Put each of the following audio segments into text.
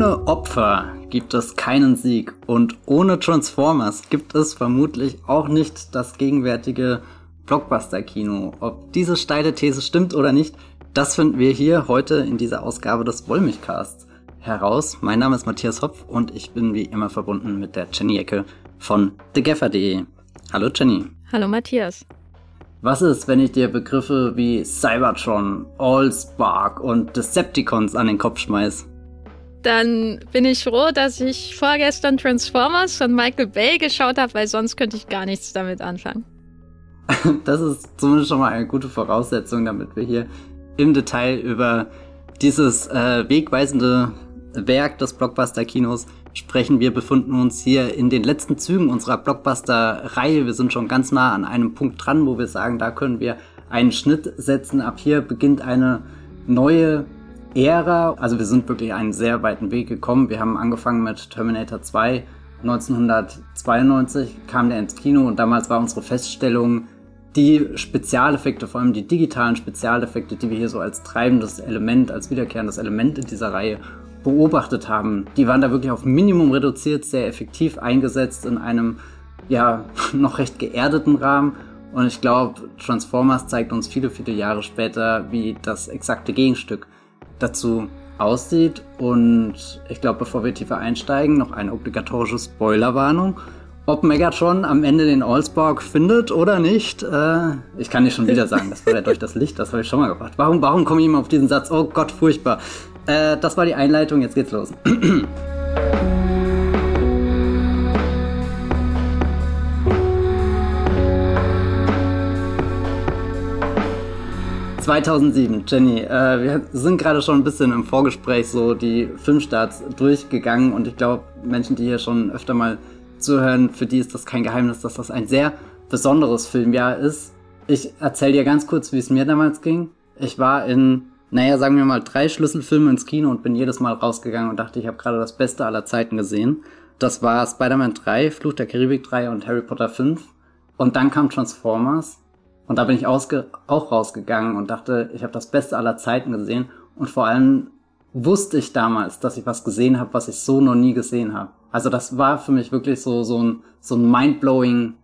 Ohne Opfer gibt es keinen Sieg und ohne Transformers gibt es vermutlich auch nicht das gegenwärtige Blockbuster-Kino. Ob diese steile These stimmt oder nicht, das finden wir hier heute in dieser Ausgabe des Wollmilchcasts heraus. Mein Name ist Matthias Hopf und ich bin wie immer verbunden mit der Jenny Ecke von thegaffer.de. Hallo Jenny. Hallo Matthias. Was ist, wenn ich dir Begriffe wie Cybertron, Allspark und Decepticons an den Kopf schmeiß? Dann bin ich froh, dass ich vorgestern Transformers von Michael Bay geschaut habe, weil sonst könnte ich gar nichts damit anfangen. Das ist zumindest schon mal eine gute Voraussetzung, damit wir hier im Detail über dieses äh, wegweisende Werk des Blockbuster-Kinos sprechen. Wir befinden uns hier in den letzten Zügen unserer Blockbuster-Reihe. Wir sind schon ganz nah an einem Punkt dran, wo wir sagen, da können wir einen Schnitt setzen. Ab hier beginnt eine neue Ära. Also wir sind wirklich einen sehr weiten Weg gekommen. Wir haben angefangen mit Terminator 2. 1992 kam der ins Kino und damals war unsere Feststellung, die Spezialeffekte, vor allem die digitalen Spezialeffekte, die wir hier so als treibendes Element, als wiederkehrendes Element in dieser Reihe beobachtet haben, die waren da wirklich auf Minimum reduziert, sehr effektiv eingesetzt in einem ja noch recht geerdeten Rahmen. Und ich glaube, Transformers zeigt uns viele, viele Jahre später, wie das exakte Gegenstück dazu aussieht. Und ich glaube, bevor wir tiefer einsteigen, noch eine obligatorische Spoilerwarnung. Ob Megatron am Ende den Allspark findet oder nicht, äh, ich kann dir schon wieder sagen, das war ja durch das Licht, das habe ich schon mal gebracht. Warum, warum komme ich immer auf diesen Satz? Oh Gott, furchtbar. Äh, das war die Einleitung, jetzt geht's los. 2007, Jenny, äh, wir sind gerade schon ein bisschen im Vorgespräch so die Filmstarts durchgegangen und ich glaube, Menschen, die hier schon öfter mal zuhören, für die ist das kein Geheimnis, dass das ein sehr besonderes Filmjahr ist. Ich erzähle dir ganz kurz, wie es mir damals ging. Ich war in, naja, sagen wir mal, drei Schlüsselfilme ins Kino und bin jedes Mal rausgegangen und dachte, ich habe gerade das Beste aller Zeiten gesehen. Das war Spider-Man 3, Fluch der Karibik 3 und Harry Potter 5. Und dann kam Transformers. Und da bin ich auch rausgegangen und dachte, ich habe das Beste aller Zeiten gesehen. Und vor allem wusste ich damals, dass ich was gesehen habe, was ich so noch nie gesehen habe. Also das war für mich wirklich so, so ein, so ein mindblowing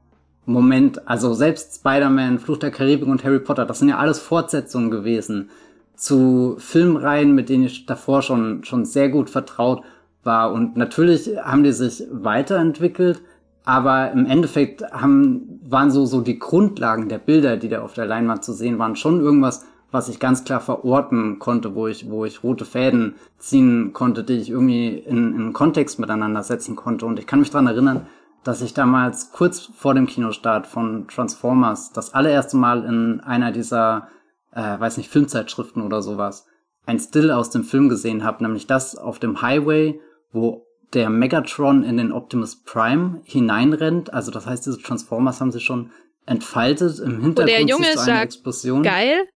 Moment. Also selbst Spider-Man, Fluch der Karibik und Harry Potter, das sind ja alles Fortsetzungen gewesen zu Filmreihen, mit denen ich davor schon, schon sehr gut vertraut war. Und natürlich haben die sich weiterentwickelt, aber im Endeffekt haben, waren so, so die Grundlagen der Bilder, die da auf der Leinwand zu sehen waren, schon irgendwas, was ich ganz klar verorten konnte, wo ich, wo ich rote Fäden ziehen konnte, die ich irgendwie in, in Kontext miteinander setzen konnte. Und ich kann mich dran erinnern, dass ich damals kurz vor dem Kinostart von Transformers das allererste Mal in einer dieser, äh, weiß nicht, Filmzeitschriften oder sowas, ein Still aus dem Film gesehen habe, nämlich das auf dem Highway, wo der Megatron in den Optimus Prime hineinrennt. Also das heißt, diese Transformers haben sich schon entfaltet im Hintergrund. Und der Junge sagt, Explosion. geil,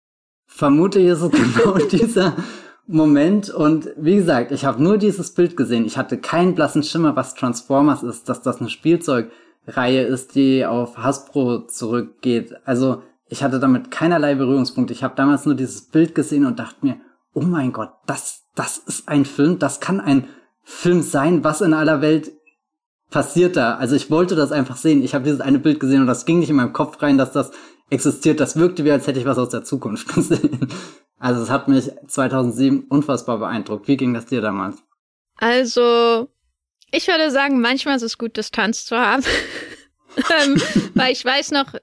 Vermutlich ist es genau dieser Moment. Und wie gesagt, ich habe nur dieses Bild gesehen. Ich hatte keinen blassen Schimmer, was Transformers ist, dass das eine Spielzeugreihe ist, die auf Hasbro zurückgeht. Also ich hatte damit keinerlei Berührungspunkte. Ich habe damals nur dieses Bild gesehen und dachte mir, oh mein Gott, das, das ist ein Film, das kann ein Film sein, was in aller Welt passiert da. Also ich wollte das einfach sehen. Ich habe dieses eine Bild gesehen und das ging nicht in meinem Kopf rein, dass das existiert. Das wirkte wie, als hätte ich was aus der Zukunft gesehen. Also es hat mich 2007 unfassbar beeindruckt. Wie ging das dir damals? Also, ich würde sagen, manchmal ist es gut, Distanz zu haben. ähm, weil ich weiß noch,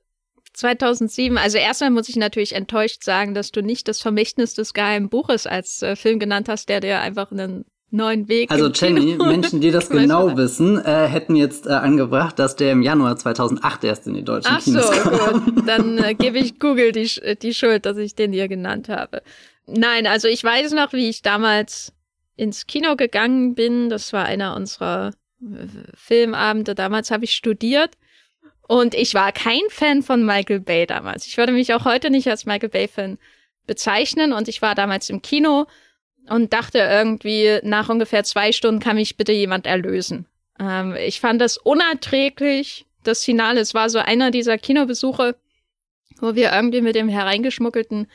2007, also erstmal muss ich natürlich enttäuscht sagen, dass du nicht das Vermächtnis des geheimen Buches als äh, Film genannt hast, der dir einfach einen neuen Weg. Also Jenny, Menschen, die das genau wissen, äh, hätten jetzt äh, angebracht, dass der im Januar 2008 erst in die deutschen Ach Kinos so, kam. Gut. Dann äh, gebe ich Google die, die Schuld, dass ich den hier genannt habe. Nein, also ich weiß noch, wie ich damals ins Kino gegangen bin. Das war einer unserer äh, Filmabende. Damals habe ich studiert. Und ich war kein Fan von Michael Bay damals. Ich würde mich auch heute nicht als Michael Bay-Fan bezeichnen. Und ich war damals im Kino und dachte irgendwie, nach ungefähr zwei Stunden kann mich bitte jemand erlösen. Ähm, ich fand das unerträglich. Das Finale, es war so einer dieser Kinobesuche, wo wir irgendwie mit dem hereingeschmuggelten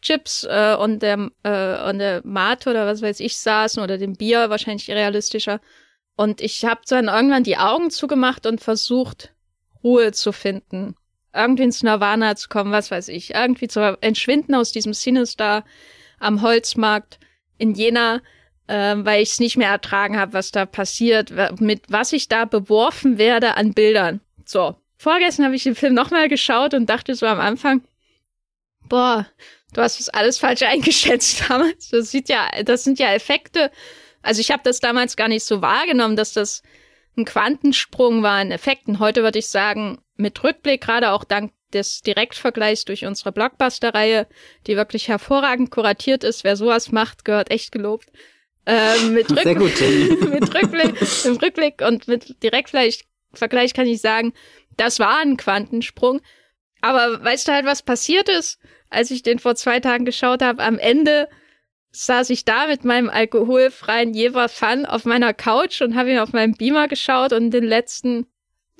Chips äh, und der äh, und der Mate oder was weiß ich saßen oder dem Bier wahrscheinlich realistischer. Und ich habe dann irgendwann die Augen zugemacht und versucht Ruhe zu finden, irgendwie ins Nirvana zu kommen, was weiß ich, irgendwie zu entschwinden aus diesem Sinister am Holzmarkt in Jena, äh, weil ich es nicht mehr ertragen habe, was da passiert, mit was ich da beworfen werde an Bildern. So, vorgestern habe ich den Film nochmal geschaut und dachte so am Anfang, boah, du hast das alles falsch eingeschätzt damals. Das sieht ja, das sind ja Effekte. Also ich habe das damals gar nicht so wahrgenommen, dass das ein Quantensprung war in Effekten. Heute würde ich sagen, mit Rückblick, gerade auch dank des Direktvergleichs durch unsere Blockbuster-Reihe, die wirklich hervorragend kuratiert ist. Wer sowas macht, gehört echt gelobt. Ähm, mit, Rück gut, mit Rückblick, mit Rückblick und mit Direktvergleich kann ich sagen, das war ein Quantensprung. Aber weißt du halt, was passiert ist, als ich den vor zwei Tagen geschaut habe? Am Ende saß ich da mit meinem alkoholfreien Jever Fun auf meiner Couch und habe ihn auf meinem Beamer geschaut und den letzten,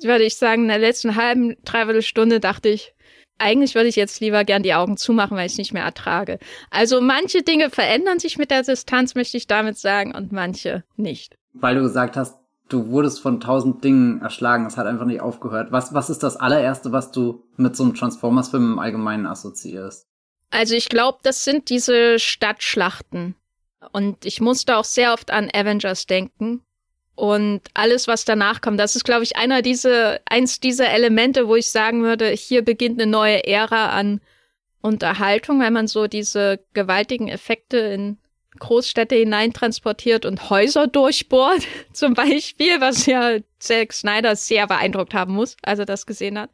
würde ich sagen, in der letzten halben, dreiviertel Stunde dachte ich, eigentlich würde ich jetzt lieber gern die Augen zumachen, weil ich es nicht mehr ertrage. Also manche Dinge verändern sich mit der Distanz, möchte ich damit sagen, und manche nicht. Weil du gesagt hast, du wurdest von tausend Dingen erschlagen, es hat einfach nicht aufgehört. Was, was ist das allererste, was du mit so einem Transformers-Film im Allgemeinen assoziierst? Also ich glaube, das sind diese Stadtschlachten. Und ich musste auch sehr oft an Avengers denken. Und alles, was danach kommt, das ist, glaube ich, einer diese, eins dieser Elemente, wo ich sagen würde, hier beginnt eine neue Ära an Unterhaltung, weil man so diese gewaltigen Effekte in Großstädte hineintransportiert und Häuser durchbohrt, zum Beispiel, was ja Zack Snyder sehr beeindruckt haben muss, als er das gesehen hat,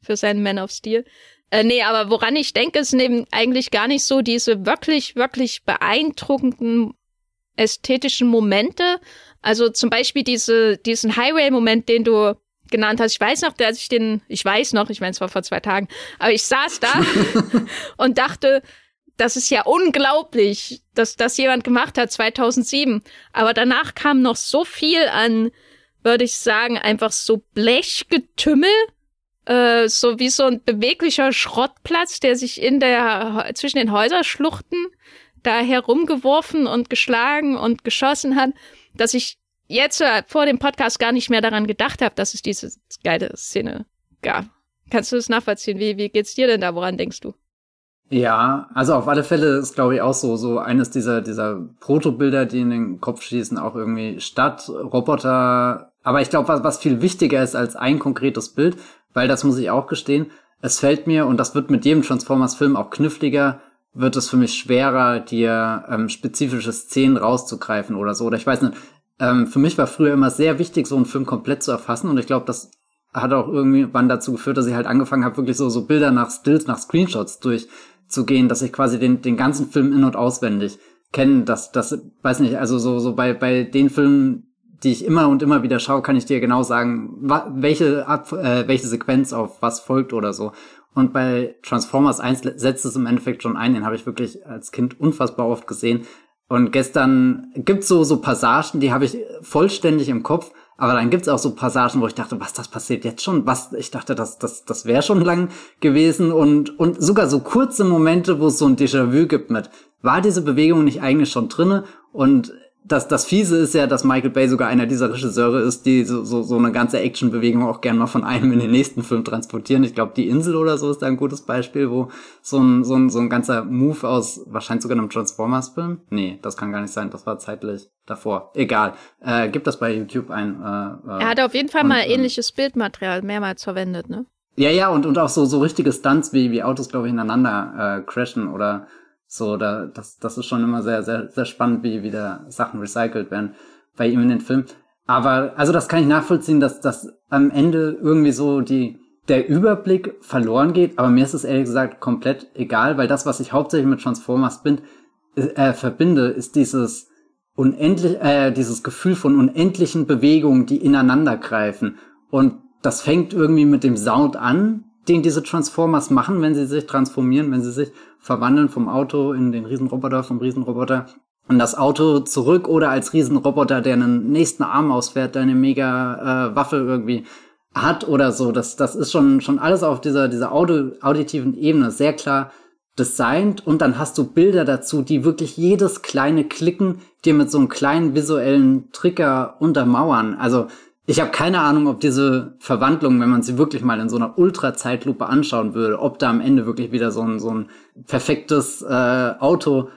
für seinen Man of Steel. Äh, nee, aber woran ich denke, ist eben eigentlich gar nicht so diese wirklich, wirklich beeindruckenden ästhetischen Momente. Also zum Beispiel diese, diesen Highway-Moment, den du genannt hast. Ich weiß noch, als ich den, ich weiß noch, ich meine, es war vor zwei Tagen, aber ich saß da und dachte, das ist ja unglaublich, dass das jemand gemacht hat 2007. Aber danach kam noch so viel an, würde ich sagen, einfach so Blechgetümmel, äh, so wie so ein beweglicher Schrottplatz, der sich in der zwischen den Häuserschluchten da herumgeworfen und geschlagen und geschossen hat, dass ich jetzt äh, vor dem Podcast gar nicht mehr daran gedacht habe, dass es diese geile Szene gab. Kannst du das nachvollziehen? Wie, wie geht's dir denn da? Woran denkst du? Ja, also auf alle Fälle ist, glaube ich, auch so, so eines dieser, dieser Protobilder, die in den Kopf schießen, auch irgendwie Stadt, Roboter. Aber ich glaube, was, was viel wichtiger ist als ein konkretes Bild, weil das muss ich auch gestehen, es fällt mir, und das wird mit jedem Transformers-Film auch kniffliger, wird es für mich schwerer, dir ähm, spezifische Szenen rauszugreifen oder so. Oder ich weiß nicht, ähm, für mich war früher immer sehr wichtig, so einen Film komplett zu erfassen. Und ich glaube, das hat auch irgendwann dazu geführt, dass ich halt angefangen habe, wirklich so, so Bilder nach Stills, nach Screenshots durchzugehen, dass ich quasi den, den ganzen Film in- und auswendig kenne. Das, das, weiß nicht, also so, so bei, bei den Filmen, die ich immer und immer wieder schaue, kann ich dir genau sagen, welche, Ab äh, welche Sequenz auf was folgt oder so. Und bei Transformers 1 setzt es im Endeffekt schon ein, den habe ich wirklich als Kind unfassbar oft gesehen. Und gestern gibt's so, so Passagen, die habe ich vollständig im Kopf, aber dann gibt's auch so Passagen, wo ich dachte, was, das passiert jetzt schon? Was, ich dachte, das, das, das wäre schon lang gewesen und, und sogar so kurze Momente, wo es so ein Déjà-vu gibt mit, war diese Bewegung nicht eigentlich schon drinne? Und das, das Fiese ist ja, dass Michael Bay sogar einer dieser Regisseure ist, die so, so, so eine ganze Actionbewegung auch gerne mal von einem in den nächsten Film transportieren. Ich glaube, die Insel oder so ist da ein gutes Beispiel, wo so ein, so ein, so ein ganzer Move aus wahrscheinlich sogar einem Transformers-Film. Nee, das kann gar nicht sein, das war zeitlich davor. Egal. Äh, gibt das bei YouTube ein. Äh, er hat auf jeden Fall und, mal ähm, ähnliches Bildmaterial mehrmals verwendet, ne? Ja, ja, und, und auch so, so richtige Stunts, wie, wie Autos, glaube ich, ineinander äh, crashen oder so, da, das, das ist schon immer sehr, sehr, sehr spannend, wie wieder Sachen recycelt werden bei ihm in den Filmen. Aber, also das kann ich nachvollziehen, dass, dass am Ende irgendwie so die, der Überblick verloren geht, aber mir ist es ehrlich gesagt komplett egal, weil das, was ich hauptsächlich mit Transformers bin, äh, verbinde, ist dieses unendlich, äh, dieses Gefühl von unendlichen Bewegungen, die ineinander greifen. Und das fängt irgendwie mit dem Sound an, den diese Transformers machen, wenn sie sich transformieren, wenn sie sich verwandeln vom Auto in den Riesenroboter, vom Riesenroboter und das Auto zurück oder als Riesenroboter, der einen nächsten Arm ausfährt, der eine mega äh, Waffe irgendwie hat oder so. Das, das ist schon, schon alles auf dieser, dieser Audio, auditiven Ebene sehr klar designt und dann hast du Bilder dazu, die wirklich jedes kleine Klicken dir mit so einem kleinen visuellen Trigger untermauern. Also ich habe keine Ahnung, ob diese Verwandlung, wenn man sie wirklich mal in so einer Ultra-Zeitlupe anschauen würde, ob da am Ende wirklich wieder so ein, so ein perfektes äh, Auto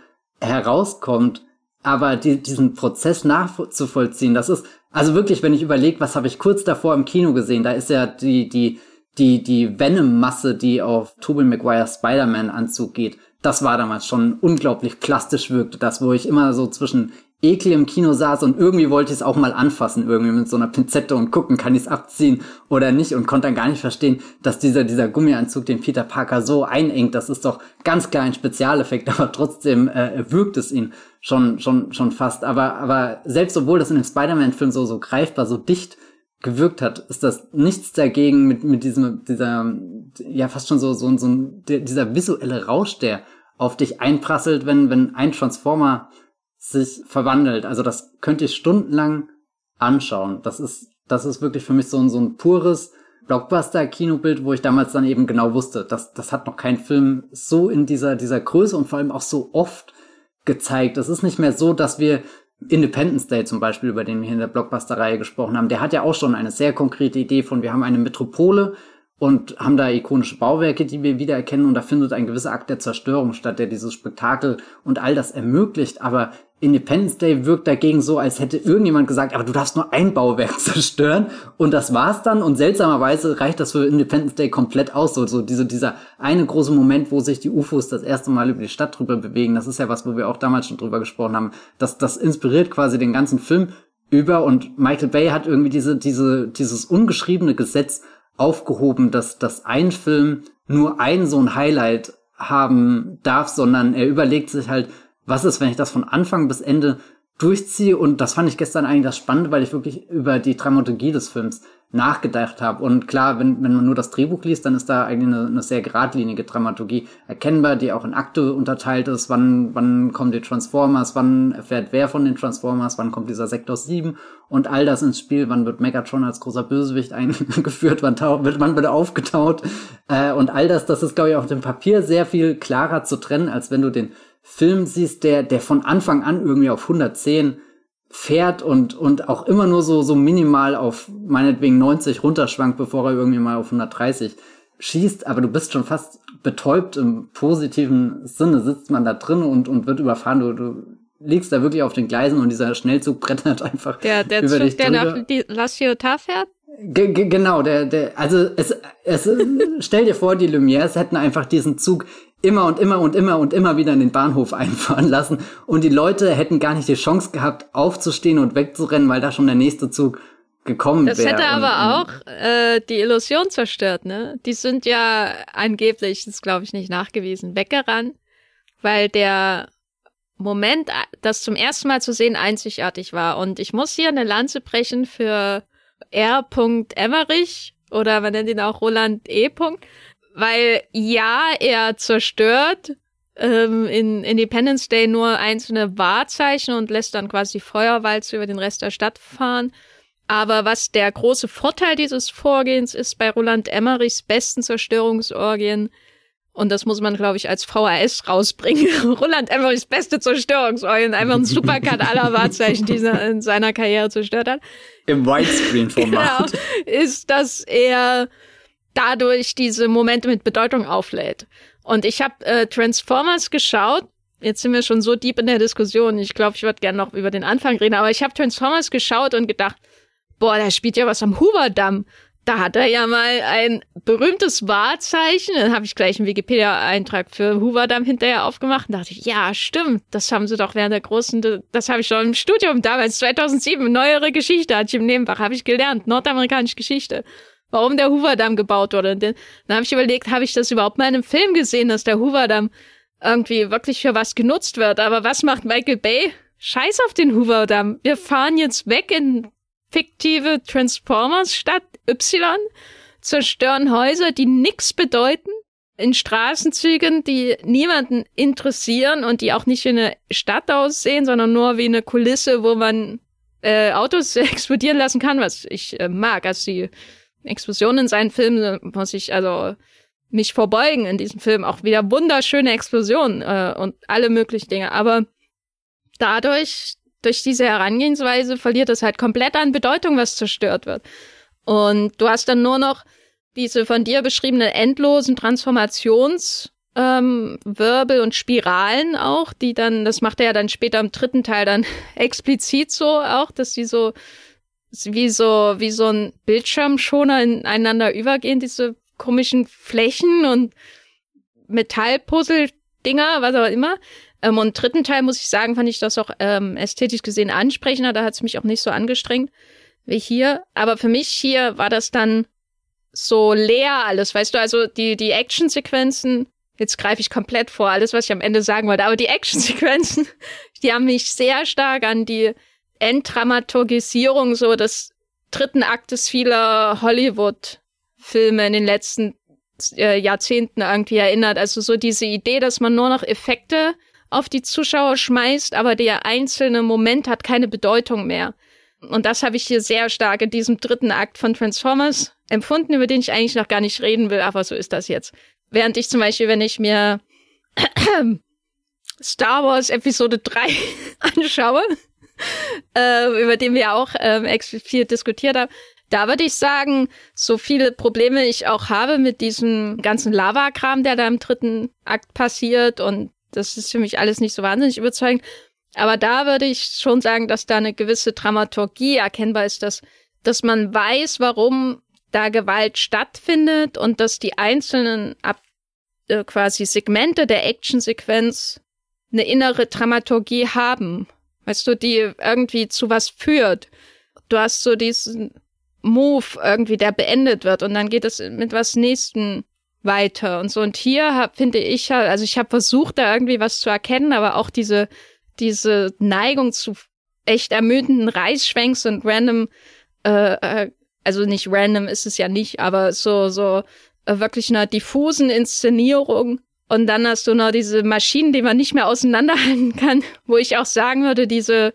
herauskommt. Aber die, diesen Prozess nachzuvollziehen, das ist, also wirklich, wenn ich überlege, was habe ich kurz davor im Kino gesehen, da ist ja die, die, die, die Venom-Masse, die auf Tobey Maguire Spider-Man-Anzug geht, das war damals schon unglaublich plastisch wirkte. Das, wo ich immer so zwischen Ekel im Kino saß und irgendwie wollte ich es auch mal anfassen, irgendwie mit so einer Pinzette und gucken, kann ich es abziehen oder nicht und konnte dann gar nicht verstehen, dass dieser, dieser Gummianzug den Peter Parker so einengt. Das ist doch ganz klar ein Spezialeffekt, aber trotzdem äh, wirkt es ihn schon, schon, schon fast. Aber, aber selbst obwohl das in dem Spider-Man-Film so, so greifbar, so dicht gewirkt hat, ist das nichts dagegen mit, mit diesem, dieser, ja, fast schon so, so, so dieser visuelle Rausch, der auf dich einprasselt, wenn, wenn ein Transformer sich verwandelt. Also das könnt ihr stundenlang anschauen. Das ist, das ist wirklich für mich so ein, so ein pures Blockbuster-Kinobild, wo ich damals dann eben genau wusste, dass das hat noch kein Film so in dieser, dieser Größe und vor allem auch so oft gezeigt. Es ist nicht mehr so, dass wir Independence Day zum Beispiel, über den wir in der Blockbuster-Reihe gesprochen haben, der hat ja auch schon eine sehr konkrete Idee von, wir haben eine Metropole, und haben da ikonische Bauwerke, die wir wiedererkennen. Und da findet ein gewisser Akt der Zerstörung statt, der dieses Spektakel und all das ermöglicht, aber Independence Day wirkt dagegen so, als hätte irgendjemand gesagt, aber du darfst nur ein Bauwerk zerstören. Und das war's dann. Und seltsamerweise reicht das für Independence Day komplett aus, so, so diese, dieser eine große Moment, wo sich die UFOs das erste Mal über die Stadt drüber bewegen, das ist ja was, wo wir auch damals schon drüber gesprochen haben, das, das inspiriert quasi den ganzen Film über. Und Michael Bay hat irgendwie diese, diese, dieses ungeschriebene Gesetz aufgehoben, dass, dass ein Film nur ein so ein Highlight haben darf, sondern er überlegt sich halt, was ist, wenn ich das von Anfang bis Ende durchziehe und das fand ich gestern eigentlich das Spannende, weil ich wirklich über die Dramaturgie des Films nachgedacht habe. Und klar, wenn, wenn man nur das Drehbuch liest, dann ist da eigentlich eine, eine sehr geradlinige Dramaturgie erkennbar, die auch in Akte unterteilt ist. Wann, wann kommen die Transformers, wann erfährt wer von den Transformers, wann kommt dieser Sektor 7 und all das ins Spiel, wann wird Megatron als großer Bösewicht eingeführt, wann, wird, wann wird er aufgetaut. Äh, und all das, das ist, glaube ich, auf dem Papier sehr viel klarer zu trennen, als wenn du den Film siehst, der, der von Anfang an irgendwie auf 110 fährt und, und auch immer nur so, so minimal auf meinetwegen 90 runterschwankt, bevor er irgendwie mal auf 130 schießt, aber du bist schon fast betäubt. Im positiven Sinne, sitzt man da drin und, und wird überfahren, du, du liegst da wirklich auf den Gleisen und dieser Schnellzug brettert einfach der, der über Zug, dich der nach La Ciotat fährt? G genau, der, der, also es, es, stell dir vor, die Lumières hätten einfach diesen Zug immer und immer und immer und immer wieder in den Bahnhof einfahren lassen und die Leute hätten gar nicht die Chance gehabt, aufzustehen und wegzurennen, weil da schon der nächste Zug gekommen wäre. Das hätte aber auch äh, die Illusion zerstört, ne? Die sind ja angeblich, das glaube ich nicht nachgewiesen, weggerannt, weil der Moment, das zum ersten Mal zu sehen, einzigartig war. Und ich muss hier eine Lanze brechen für R. Emmerich oder man nennt ihn auch Roland E. Weil ja, er zerstört ähm, in Independence Day nur einzelne Wahrzeichen und lässt dann quasi Feuerwalze über den Rest der Stadt fahren. Aber was der große Vorteil dieses Vorgehens ist bei Roland Emmerichs besten Zerstörungsorgien, und das muss man, glaube ich, als VHS rausbringen. Roland Emmerichs beste Zerstörungsorgien, einfach ein Supercut aller Wahrzeichen, die er in seiner Karriere zerstört hat. Im Widescreen-Format. Genau, ist, dass er dadurch diese Momente mit Bedeutung auflädt. Und ich habe äh, Transformers geschaut. Jetzt sind wir schon so deep in der Diskussion. Ich glaube, ich würde gerne noch über den Anfang reden. Aber ich habe Transformers geschaut und gedacht, boah, da spielt ja was am Hoover-Damm. Da hat er ja mal ein berühmtes Wahrzeichen. Dann habe ich gleich einen Wikipedia-Eintrag für Hoover-Damm hinterher aufgemacht und dachte ich, ja, stimmt. Das haben sie doch während der großen, das habe ich schon im Studium damals, 2007, neuere Geschichte, hatte ich im Nebenfach, habe ich gelernt, nordamerikanische Geschichte warum der Hoover-Damm gebaut wurde. Und dann habe ich überlegt, habe ich das überhaupt mal in einem Film gesehen, dass der Hoover-Damm irgendwie wirklich für was genutzt wird. Aber was macht Michael Bay? Scheiß auf den Hoover-Damm. Wir fahren jetzt weg in fiktive Transformers-Stadt Y, zerstören Häuser, die nix bedeuten, in Straßenzügen, die niemanden interessieren und die auch nicht wie eine Stadt aussehen, sondern nur wie eine Kulisse, wo man äh, Autos explodieren lassen kann, was ich äh, mag. Also die Explosionen in seinen Filmen muss ich, also mich verbeugen in diesem Film. Auch wieder wunderschöne Explosionen äh, und alle möglichen Dinge. Aber dadurch, durch diese Herangehensweise, verliert es halt komplett an Bedeutung, was zerstört wird. Und du hast dann nur noch diese von dir beschriebenen endlosen Transformations- ähm, Wirbel und Spiralen auch, die dann, das macht er ja dann später im dritten Teil dann explizit so auch, dass die so wie so wie so ein Bildschirmschoner ineinander übergehen, diese komischen Flächen und Metallpuzzle-Dinger, was auch immer. Ähm, und dritten Teil muss ich sagen, fand ich das auch ähm, ästhetisch gesehen ansprechender. Da hat es mich auch nicht so angestrengt wie hier. Aber für mich hier war das dann so leer alles, weißt du, also die, die Actionsequenzen Jetzt greife ich komplett vor, alles, was ich am Ende sagen wollte. Aber die Actionsequenzen, die haben mich sehr stark an die Enddramaturgisierung so des dritten Aktes vieler Hollywood-Filme in den letzten äh, Jahrzehnten irgendwie erinnert. Also so diese Idee, dass man nur noch Effekte auf die Zuschauer schmeißt, aber der einzelne Moment hat keine Bedeutung mehr. Und das habe ich hier sehr stark in diesem dritten Akt von Transformers empfunden, über den ich eigentlich noch gar nicht reden will, aber so ist das jetzt. Während ich zum Beispiel, wenn ich mir Star Wars Episode 3 anschaue, äh, über den wir auch ähm, explizit diskutiert haben, da würde ich sagen, so viele Probleme ich auch habe mit diesem ganzen Lava-Kram, der da im dritten Akt passiert und das ist für mich alles nicht so wahnsinnig überzeugend. Aber da würde ich schon sagen, dass da eine gewisse Dramaturgie erkennbar ist, dass, dass man weiß, warum da Gewalt stattfindet und dass die einzelnen Ab äh, quasi Segmente der Actionsequenz eine innere Dramaturgie haben. Weißt du, die irgendwie zu was führt. Du hast so diesen Move irgendwie, der beendet wird und dann geht es mit was nächsten weiter und so. Und hier finde ich halt, also ich habe versucht, da irgendwie was zu erkennen, aber auch diese, diese Neigung zu echt ermüdenden Reißschwenks und random äh, äh, also nicht random ist es ja nicht, aber so, so äh, wirklich einer diffusen Inszenierung. Und dann hast du noch diese Maschinen, die man nicht mehr auseinanderhalten kann, wo ich auch sagen würde, diese,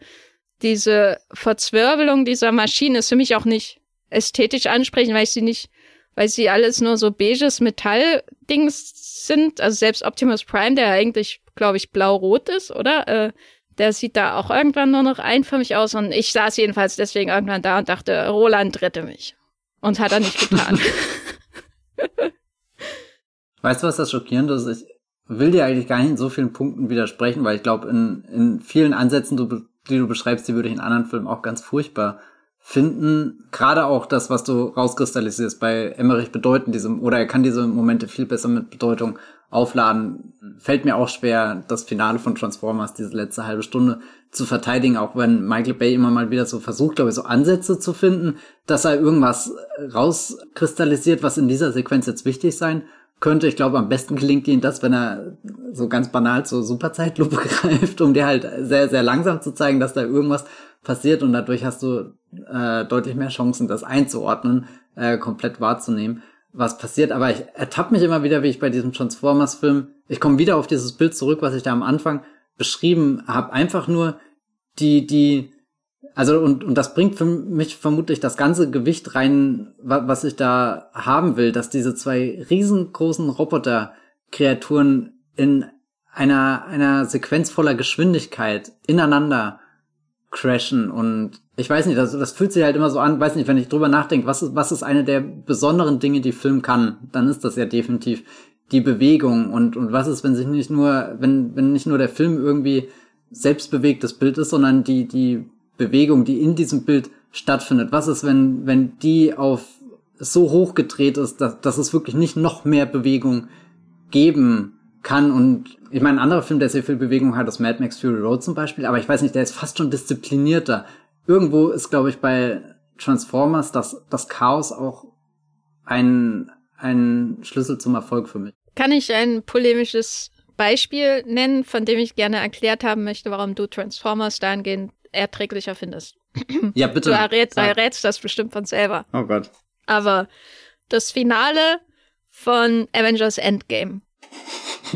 diese Verzwirbelung dieser Maschinen ist für mich auch nicht ästhetisch ansprechend, weil ich sie nicht, weil sie alles nur so beiges Metalldings sind. Also selbst Optimus Prime, der eigentlich, glaube ich, blau-rot ist, oder? Äh, der sieht da auch irgendwann nur noch einförmig aus und ich saß jedenfalls deswegen irgendwann da und dachte, Roland rette mich. Und hat er nicht getan. weißt du, was das Schockierende ist? Ich will dir eigentlich gar nicht in so vielen Punkten widersprechen, weil ich glaube, in, in vielen Ansätzen, die du beschreibst, die würde ich in anderen Filmen auch ganz furchtbar finden. Gerade auch das, was du rauskristallisierst bei Emmerich bedeuten diesem, oder er kann diese Momente viel besser mit Bedeutung aufladen, fällt mir auch schwer, das Finale von Transformers, diese letzte halbe Stunde zu verteidigen, auch wenn Michael Bay immer mal wieder so versucht, glaube ich, so Ansätze zu finden, dass er irgendwas rauskristallisiert, was in dieser Sequenz jetzt wichtig sein könnte. Ich glaube, am besten gelingt ihm das, wenn er so ganz banal zur Superzeitlupe greift, um dir halt sehr, sehr langsam zu zeigen, dass da irgendwas passiert. Und dadurch hast du äh, deutlich mehr Chancen, das einzuordnen, äh, komplett wahrzunehmen was passiert, aber ich ertappe mich immer wieder, wie ich bei diesem Transformers-Film, ich komme wieder auf dieses Bild zurück, was ich da am Anfang beschrieben habe, einfach nur die, die, also und, und das bringt für mich vermutlich das ganze Gewicht rein, was ich da haben will, dass diese zwei riesengroßen Roboter-Kreaturen in einer, einer Sequenz voller Geschwindigkeit ineinander crashen. Und ich weiß nicht, das, das fühlt sich halt immer so an, weiß nicht, wenn ich drüber nachdenke, was ist, was ist eine der besonderen Dinge, die Film kann, dann ist das ja definitiv die Bewegung. Und, und was ist, wenn sich nicht nur, wenn, wenn nicht nur der Film irgendwie selbstbewegtes Bild ist, sondern die, die Bewegung, die in diesem Bild stattfindet. Was ist, wenn, wenn die auf so hoch gedreht ist, dass, dass es wirklich nicht noch mehr Bewegung geben kann und ich meine, ein anderer Film, der sehr viel Bewegung hat, ist Mad Max Fury Road zum Beispiel, aber ich weiß nicht, der ist fast schon disziplinierter irgendwo ist, glaube ich, bei Transformers das, das Chaos auch ein, ein Schlüssel zum Erfolg für mich. Kann ich ein polemisches Beispiel nennen, von dem ich gerne erklärt haben möchte, warum du Transformers dahingehend erträglicher findest? Ja, bitte. Du errätst, errätst das bestimmt von selber. Oh Gott. Aber das Finale von Avengers Endgame,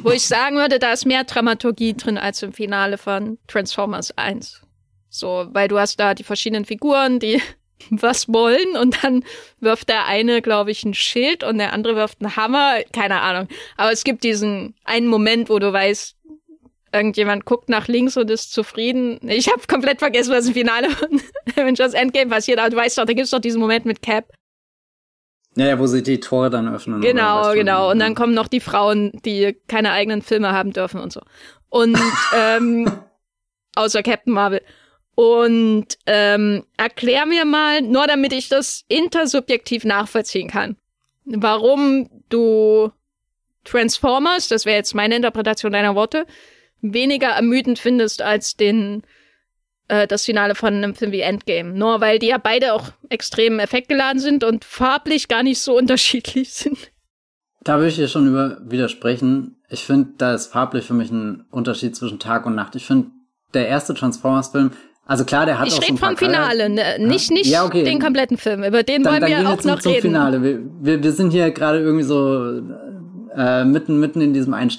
wo ich sagen würde, da ist mehr Dramaturgie drin als im Finale von Transformers 1. So, weil du hast da die verschiedenen Figuren, die was wollen und dann wirft der eine, glaube ich, ein Schild und der andere wirft einen Hammer, keine Ahnung. Aber es gibt diesen einen Moment, wo du weißt, irgendjemand guckt nach links und ist zufrieden. Ich habe komplett vergessen, was im Finale von Avengers Endgame passiert, aber du weißt doch, da gibt's doch diesen Moment mit Cap. Ja, ja, wo sie die Tore dann öffnen. Genau, genau. Und dann kommen noch die Frauen, die keine eigenen Filme haben dürfen und so. Und ähm, außer Captain Marvel. Und ähm, erklär mir mal, nur damit ich das intersubjektiv nachvollziehen kann, warum du Transformers, das wäre jetzt meine Interpretation deiner Worte, weniger ermüdend findest als den äh, das Finale von einem Film wie Endgame. Nur weil die ja beide auch extrem effektgeladen sind und farblich gar nicht so unterschiedlich sind. Da würde ich dir schon über widersprechen. Ich finde, da ist farblich für mich ein Unterschied zwischen Tag und Nacht. Ich finde, der erste Transformers-Film, also klar, der hat ich auch ein rede vom Finale, ne? nicht, nicht ja, okay. den kompletten Film. Über den dann, wollen dann wir auch noch zum reden. Finale. Wir, wir, wir sind hier gerade irgendwie so äh, mitten, mitten in diesem einen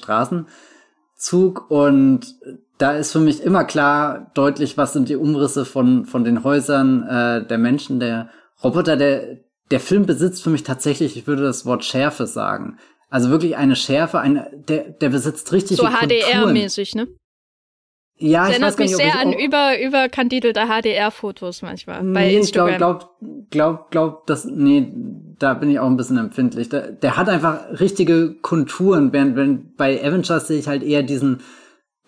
Straßenzug und da ist für mich immer klar deutlich, was sind die Umrisse von, von den Häusern äh, der Menschen, der Roboter, der, der Film besitzt für mich tatsächlich, ich würde das Wort Schärfe sagen. Also wirklich eine Schärfe, eine, der, der besitzt richtig So HDR-mäßig, ne? Ja, Das ich weiß erinnert mich nicht, sehr ich an über, überkandidelte HDR-Fotos manchmal bei nee, Instagram. Ich glaub, glaub, glaub, glaub, das, nee, da bin ich auch ein bisschen empfindlich. Der, der hat einfach richtige Konturen, während wenn bei Avengers sehe ich halt eher diesen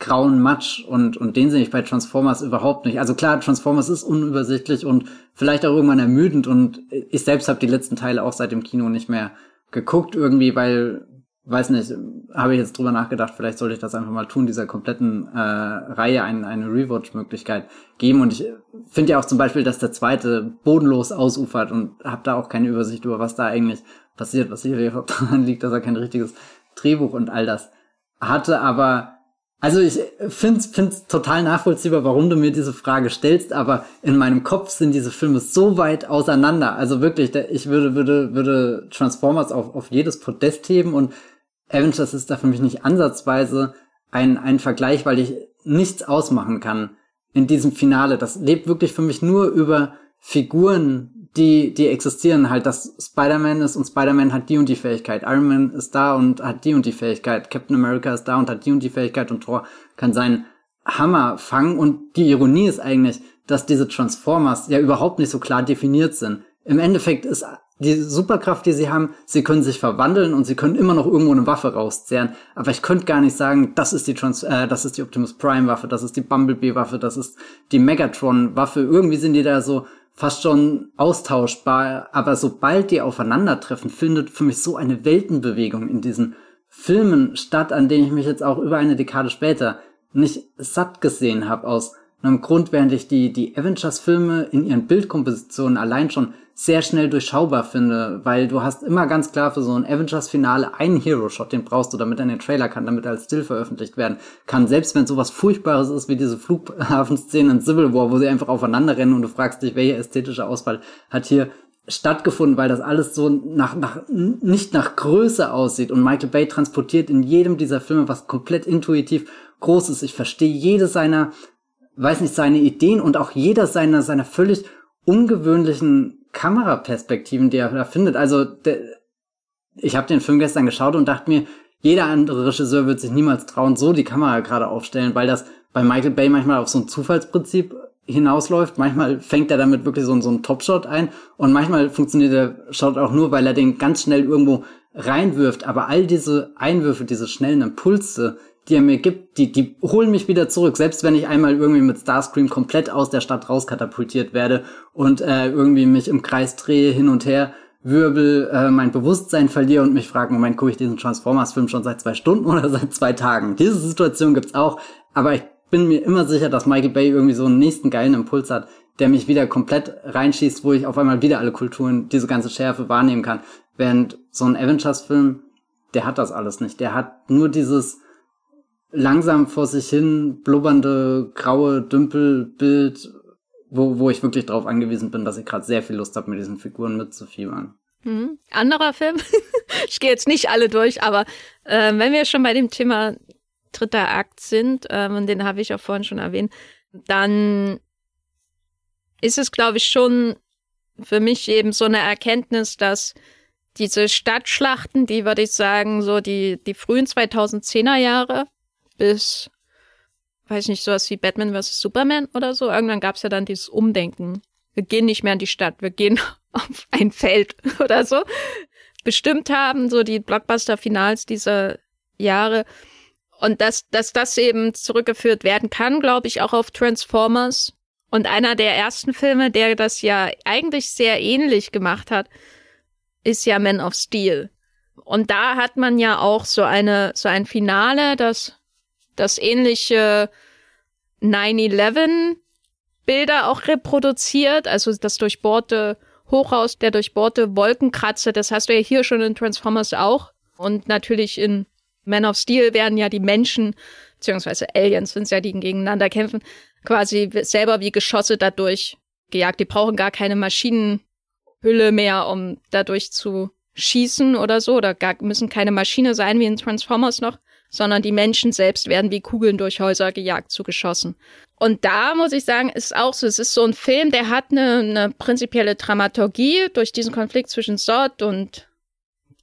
grauen Matsch und, und den sehe ich bei Transformers überhaupt nicht. Also klar, Transformers ist unübersichtlich und vielleicht auch irgendwann ermüdend und ich selbst habe die letzten Teile auch seit dem Kino nicht mehr geguckt irgendwie, weil, weiß nicht, habe ich jetzt drüber nachgedacht, vielleicht sollte ich das einfach mal tun, dieser kompletten äh, Reihe ein, eine Rewatch-Möglichkeit geben und ich finde ja auch zum Beispiel, dass der zweite bodenlos ausufert und habe da auch keine Übersicht über, was da eigentlich passiert, was sicherlich auch daran liegt, dass er kein richtiges Drehbuch und all das hatte, aber also ich finde es total nachvollziehbar, warum du mir diese Frage stellst, aber in meinem Kopf sind diese Filme so weit auseinander. Also wirklich, ich würde, würde, würde Transformers auf, auf jedes Podest heben und Avengers ist da für mich nicht ansatzweise ein, ein Vergleich, weil ich nichts ausmachen kann in diesem Finale. Das lebt wirklich für mich nur über Figuren, die, die existieren halt, dass Spider-Man ist und Spider-Man hat die und die Fähigkeit. Iron Man ist da und hat die und die Fähigkeit. Captain America ist da und hat die und die Fähigkeit und Thor kann seinen Hammer fangen. Und die Ironie ist eigentlich, dass diese Transformers ja überhaupt nicht so klar definiert sind. Im Endeffekt ist die Superkraft, die sie haben, sie können sich verwandeln und sie können immer noch irgendwo eine Waffe rauszehren. Aber ich könnte gar nicht sagen, das ist die Trans äh, das ist die Optimus Prime Waffe, das ist die Bumblebee Waffe, das ist die Megatron Waffe. Irgendwie sind die da so fast schon austauschbar, aber sobald die aufeinandertreffen, findet für mich so eine Weltenbewegung in diesen Filmen statt, an denen ich mich jetzt auch über eine Dekade später nicht satt gesehen habe aus einem Grund, während ich die, die Avengers-Filme in ihren Bildkompositionen allein schon sehr schnell durchschaubar finde, weil du hast immer ganz klar für so ein Avengers-Finale einen Hero-Shot, den brauchst du, damit er in den Trailer kann, damit er als Still veröffentlicht werden kann. Selbst wenn sowas Furchtbares ist wie diese Flughafenszene in Civil War, wo sie einfach aufeinander rennen und du fragst dich, welche ästhetische Auswahl hat hier stattgefunden, weil das alles so nach, nach, nicht nach Größe aussieht. Und Michael Bay transportiert in jedem dieser Filme was komplett intuitiv Großes. Ich verstehe jede seiner, weiß nicht, seine Ideen und auch jeder seiner, seiner völlig ungewöhnlichen Kameraperspektiven, die er da findet. Also der, ich habe den Film gestern geschaut und dachte mir, jeder andere Regisseur wird sich niemals trauen, so die Kamera gerade aufstellen, weil das bei Michael Bay manchmal auf so ein Zufallsprinzip hinausläuft. Manchmal fängt er damit wirklich so, so einen Topshot ein und manchmal funktioniert der Shot auch nur, weil er den ganz schnell irgendwo reinwirft. Aber all diese Einwürfe, diese schnellen Impulse, die er mir gibt, die, die holen mich wieder zurück. Selbst wenn ich einmal irgendwie mit Starscream komplett aus der Stadt rauskatapultiert werde und äh, irgendwie mich im Kreis drehe, hin und her wirbel, äh, mein Bewusstsein verliere und mich frage, Moment, gucke ich diesen Transformers-Film schon seit zwei Stunden oder seit zwei Tagen? Diese Situation gibt's auch, aber ich bin mir immer sicher, dass Michael Bay irgendwie so einen nächsten geilen Impuls hat, der mich wieder komplett reinschießt, wo ich auf einmal wieder alle Kulturen, diese ganze Schärfe wahrnehmen kann. Während so ein Avengers-Film, der hat das alles nicht. Der hat nur dieses langsam vor sich hin blubbernde graue Dümpelbild, wo, wo ich wirklich darauf angewiesen bin, dass ich gerade sehr viel Lust habe, mit diesen Figuren mitzufiebern. Mhm. Anderer Film. ich gehe jetzt nicht alle durch, aber äh, wenn wir schon bei dem Thema dritter Akt sind, ähm, und den habe ich auch vorhin schon erwähnt, dann ist es, glaube ich, schon für mich eben so eine Erkenntnis, dass diese Stadtschlachten, die würde ich sagen, so die, die frühen 2010er Jahre bis, weiß nicht, sowas wie Batman vs. Superman oder so. Irgendwann gab es ja dann dieses Umdenken. Wir gehen nicht mehr in die Stadt, wir gehen auf ein Feld oder so. Bestimmt haben, so die Blockbuster-Finals dieser Jahre. Und dass, dass das eben zurückgeführt werden kann, glaube ich, auch auf Transformers. Und einer der ersten Filme, der das ja eigentlich sehr ähnlich gemacht hat, ist ja Man of Steel. Und da hat man ja auch so eine, so ein Finale, das, das ähnliche 9-11 Bilder auch reproduziert, also das durchbohrte Hochhaus, der durchbohrte Wolkenkratzer, das hast du ja hier schon in Transformers auch. Und natürlich in Man of Steel werden ja die Menschen, beziehungsweise Aliens sind es ja, die gegeneinander kämpfen, quasi selber wie Geschosse dadurch gejagt. Die brauchen gar keine Maschinenhülle mehr, um dadurch zu schießen oder so, oder gar, müssen keine Maschine sein wie in Transformers noch, sondern die Menschen selbst werden wie Kugeln durch Häuser gejagt zu Geschossen. Und da muss ich sagen, ist auch so, es ist so ein Film, der hat eine, eine prinzipielle Dramaturgie durch diesen Konflikt zwischen Sod und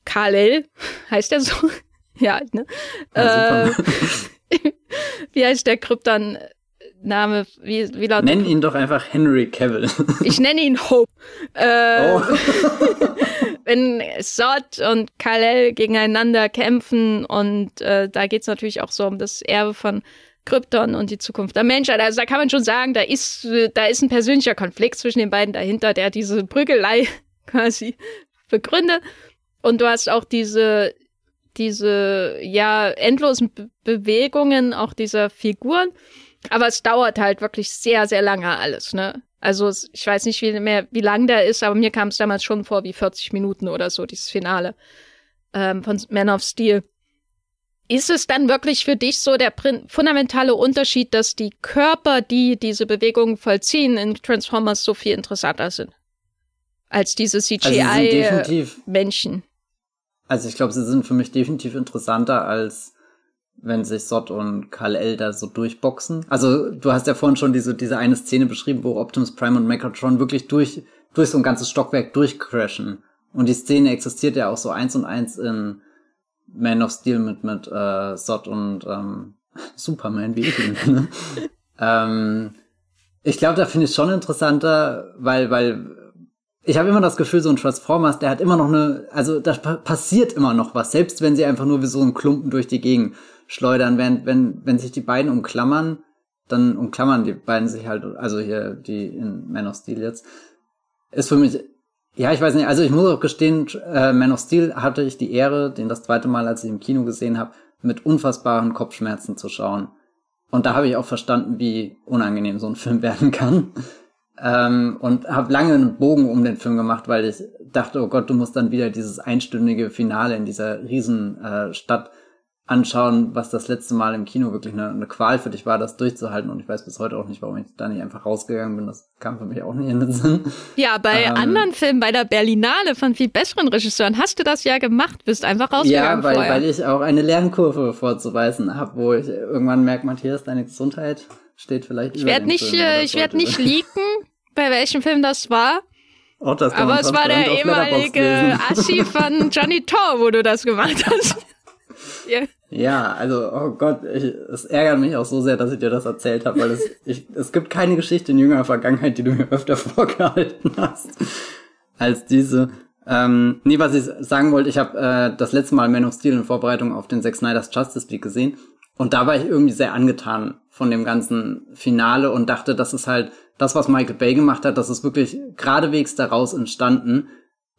Kal-El, heißt der so? ja, ne? Ja, äh, wie heißt der Krypton? Name, wie, wie lautet Nenn ihn doch einfach Henry Cavill. ich nenne ihn Hope. Äh, oh. Wenn Sod und Kal-El gegeneinander kämpfen und äh, da geht's natürlich auch so um das Erbe von Krypton und die Zukunft der Menschheit. Also da kann man schon sagen, da ist, da ist ein persönlicher Konflikt zwischen den beiden dahinter, der diese Prügelei quasi begründet. Und du hast auch diese, diese, ja, endlosen Be Bewegungen auch dieser Figuren. Aber es dauert halt wirklich sehr, sehr lange alles, ne? Also ich weiß nicht, wie, mehr, wie lang der ist, aber mir kam es damals schon vor wie 40 Minuten oder so, dieses Finale ähm, von Man of Steel. Ist es dann wirklich für dich so der fundamentale Unterschied, dass die Körper, die diese Bewegungen vollziehen, in Transformers so viel interessanter sind? Als diese CGI-Menschen? Also, also ich glaube, sie sind für mich definitiv interessanter als wenn sich Sot und Kal-El da so durchboxen. Also du hast ja vorhin schon diese, diese eine Szene beschrieben, wo Optimus Prime und Megatron wirklich durch, durch so ein ganzes Stockwerk durchcrashen. Und die Szene existiert ja auch so eins und eins in Man of Steel mit, mit äh, Sot und ähm, Superman, wie ich ihn nenne. ähm, ich glaube, da finde ich es schon interessanter, weil, weil ich habe immer das Gefühl, so ein Transformers, der hat immer noch eine, also da passiert immer noch was, selbst wenn sie einfach nur wie so ein Klumpen durch die Gegend schleudern, während wenn, wenn sich die beiden umklammern, dann umklammern die beiden sich halt, also hier die in Man of Steel jetzt, ist für mich, ja, ich weiß nicht, also ich muss auch gestehen, äh, Man of Steel hatte ich die Ehre, den das zweite Mal, als ich im Kino gesehen habe, mit unfassbaren Kopfschmerzen zu schauen. Und da habe ich auch verstanden, wie unangenehm so ein Film werden kann. Ähm, und habe lange einen Bogen um den Film gemacht, weil ich dachte, oh Gott, du musst dann wieder dieses einstündige Finale in dieser riesen äh, Stadt anschauen, was das letzte Mal im Kino wirklich eine, eine, Qual für dich war, das durchzuhalten. Und ich weiß bis heute auch nicht, warum ich da nicht einfach rausgegangen bin. Das kam für mich auch nicht in den Sinn. Ja, bei ähm, anderen Filmen, bei der Berlinale von viel besseren Regisseuren, hast du das ja gemacht, bist einfach rausgegangen. Ja, weil, weil ich auch eine Lernkurve vorzuweisen habe, wo ich irgendwann merke, Matthias, deine Gesundheit steht vielleicht ich über werd nicht, Film, äh, Ich werde nicht leaken, bei welchem Film das war. Oh, das Aber es war der ehemalige Aschi von Johnny Tor, wo du das gemacht hast. ja. Ja, also, oh Gott, ich, es ärgert mich auch so sehr, dass ich dir das erzählt habe, weil es, ich, es gibt keine Geschichte in jüngerer Vergangenheit, die du mir öfter vorgehalten hast, als diese. Ähm, nee, was ich sagen wollte, ich habe äh, das letzte Mal Man of Steel in Vorbereitung auf den Zack Snyder's Justice League gesehen und da war ich irgendwie sehr angetan von dem ganzen Finale und dachte, das ist halt das, was Michael Bay gemacht hat, das ist wirklich geradewegs daraus entstanden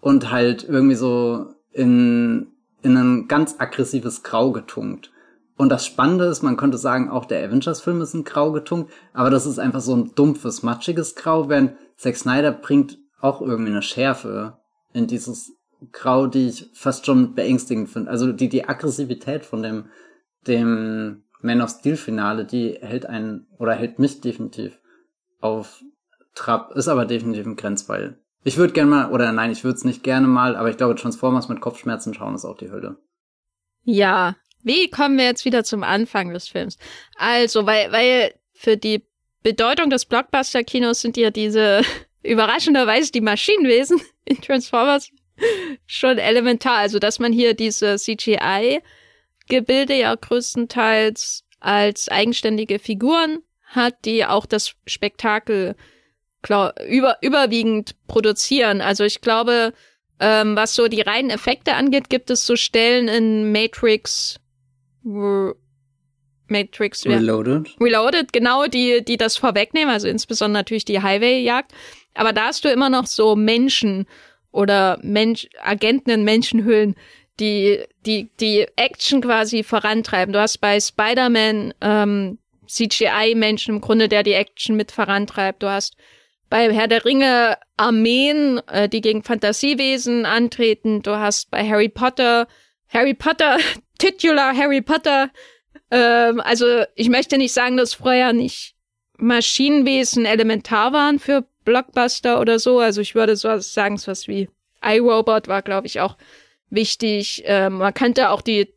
und halt irgendwie so in in ein ganz aggressives Grau getunkt. Und das Spannende ist, man könnte sagen, auch der Avengers-Film ist ein Grau getunkt, aber das ist einfach so ein dumpfes, matschiges Grau, während Zack Snyder bringt auch irgendwie eine Schärfe in dieses Grau, die ich fast schon beängstigend finde. Also die, die Aggressivität von dem, dem Man of Steel Finale, die hält einen, oder hält mich definitiv auf Trab, ist aber definitiv ein Grenzfall. Ich würde gerne mal, oder nein, ich würde es nicht gerne mal, aber ich glaube, Transformers mit Kopfschmerzen schauen ist auch die Hölle. Ja, wie kommen wir jetzt wieder zum Anfang des Films? Also, weil, weil für die Bedeutung des Blockbuster-Kinos sind ja diese überraschenderweise die Maschinenwesen in Transformers schon elementar. Also, dass man hier diese CGI-Gebilde ja größtenteils als eigenständige Figuren hat, die auch das Spektakel über, überwiegend produzieren. Also ich glaube, ähm, was so die reinen Effekte angeht, gibt es so Stellen in Matrix Matrix Reloaded. Reloaded, genau, die, die das vorwegnehmen, also insbesondere natürlich die Highway-Jagd. Aber da hast du immer noch so Menschen oder Mensch, Agenten in Menschenhüllen, die, die, die Action quasi vorantreiben. Du hast bei Spider-Man ähm, CGI-Menschen im Grunde, der die Action mit vorantreibt. Du hast bei Herr der Ringe Armeen, äh, die gegen Fantasiewesen antreten. Du hast bei Harry Potter, Harry Potter, titular Harry Potter. Ähm, also ich möchte nicht sagen, dass vorher nicht Maschinenwesen elementar waren für Blockbuster oder so. Also ich würde so sagen, so was wie iRobot war, glaube ich, auch wichtig. Ähm, man kannte auch die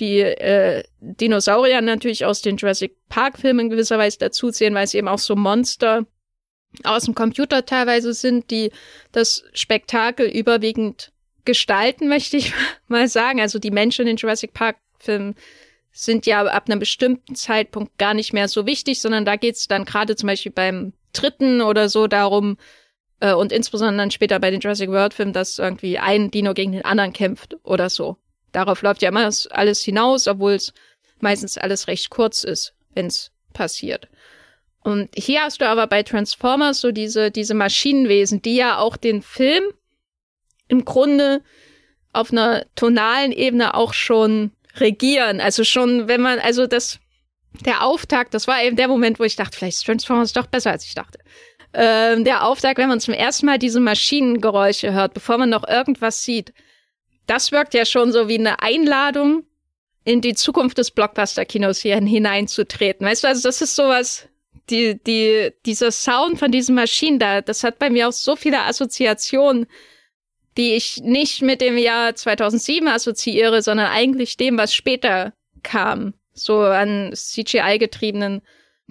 die äh, Dinosaurier natürlich aus den Jurassic Park Filmen gewisserweise dazu zählen, weil sie eben auch so Monster aus dem Computer teilweise sind, die das Spektakel überwiegend gestalten, möchte ich mal sagen. Also die Menschen in den Jurassic Park Filmen sind ja ab einem bestimmten Zeitpunkt gar nicht mehr so wichtig, sondern da geht's dann gerade zum Beispiel beim dritten oder so darum, äh, und insbesondere dann später bei den Jurassic World Filmen, dass irgendwie ein Dino gegen den anderen kämpft oder so. Darauf läuft ja immer alles hinaus, obwohl es meistens alles recht kurz ist, wenn's passiert. Und hier hast du aber bei Transformers so diese, diese Maschinenwesen, die ja auch den Film im Grunde auf einer tonalen Ebene auch schon regieren. Also schon, wenn man, also das, der Auftakt, das war eben der Moment, wo ich dachte, vielleicht ist Transformers doch besser, als ich dachte ähm, der Auftakt, wenn man zum ersten Mal diese Maschinengeräusche hört, bevor man noch irgendwas sieht, das wirkt ja schon so wie eine Einladung, in die Zukunft des Blockbuster-Kinos hier hineinzutreten. Weißt du, also das ist sowas, die, die, dieser Sound von diesen Maschinen da, das hat bei mir auch so viele Assoziationen, die ich nicht mit dem Jahr 2007 assoziiere, sondern eigentlich dem, was später kam. So an CGI-getriebenen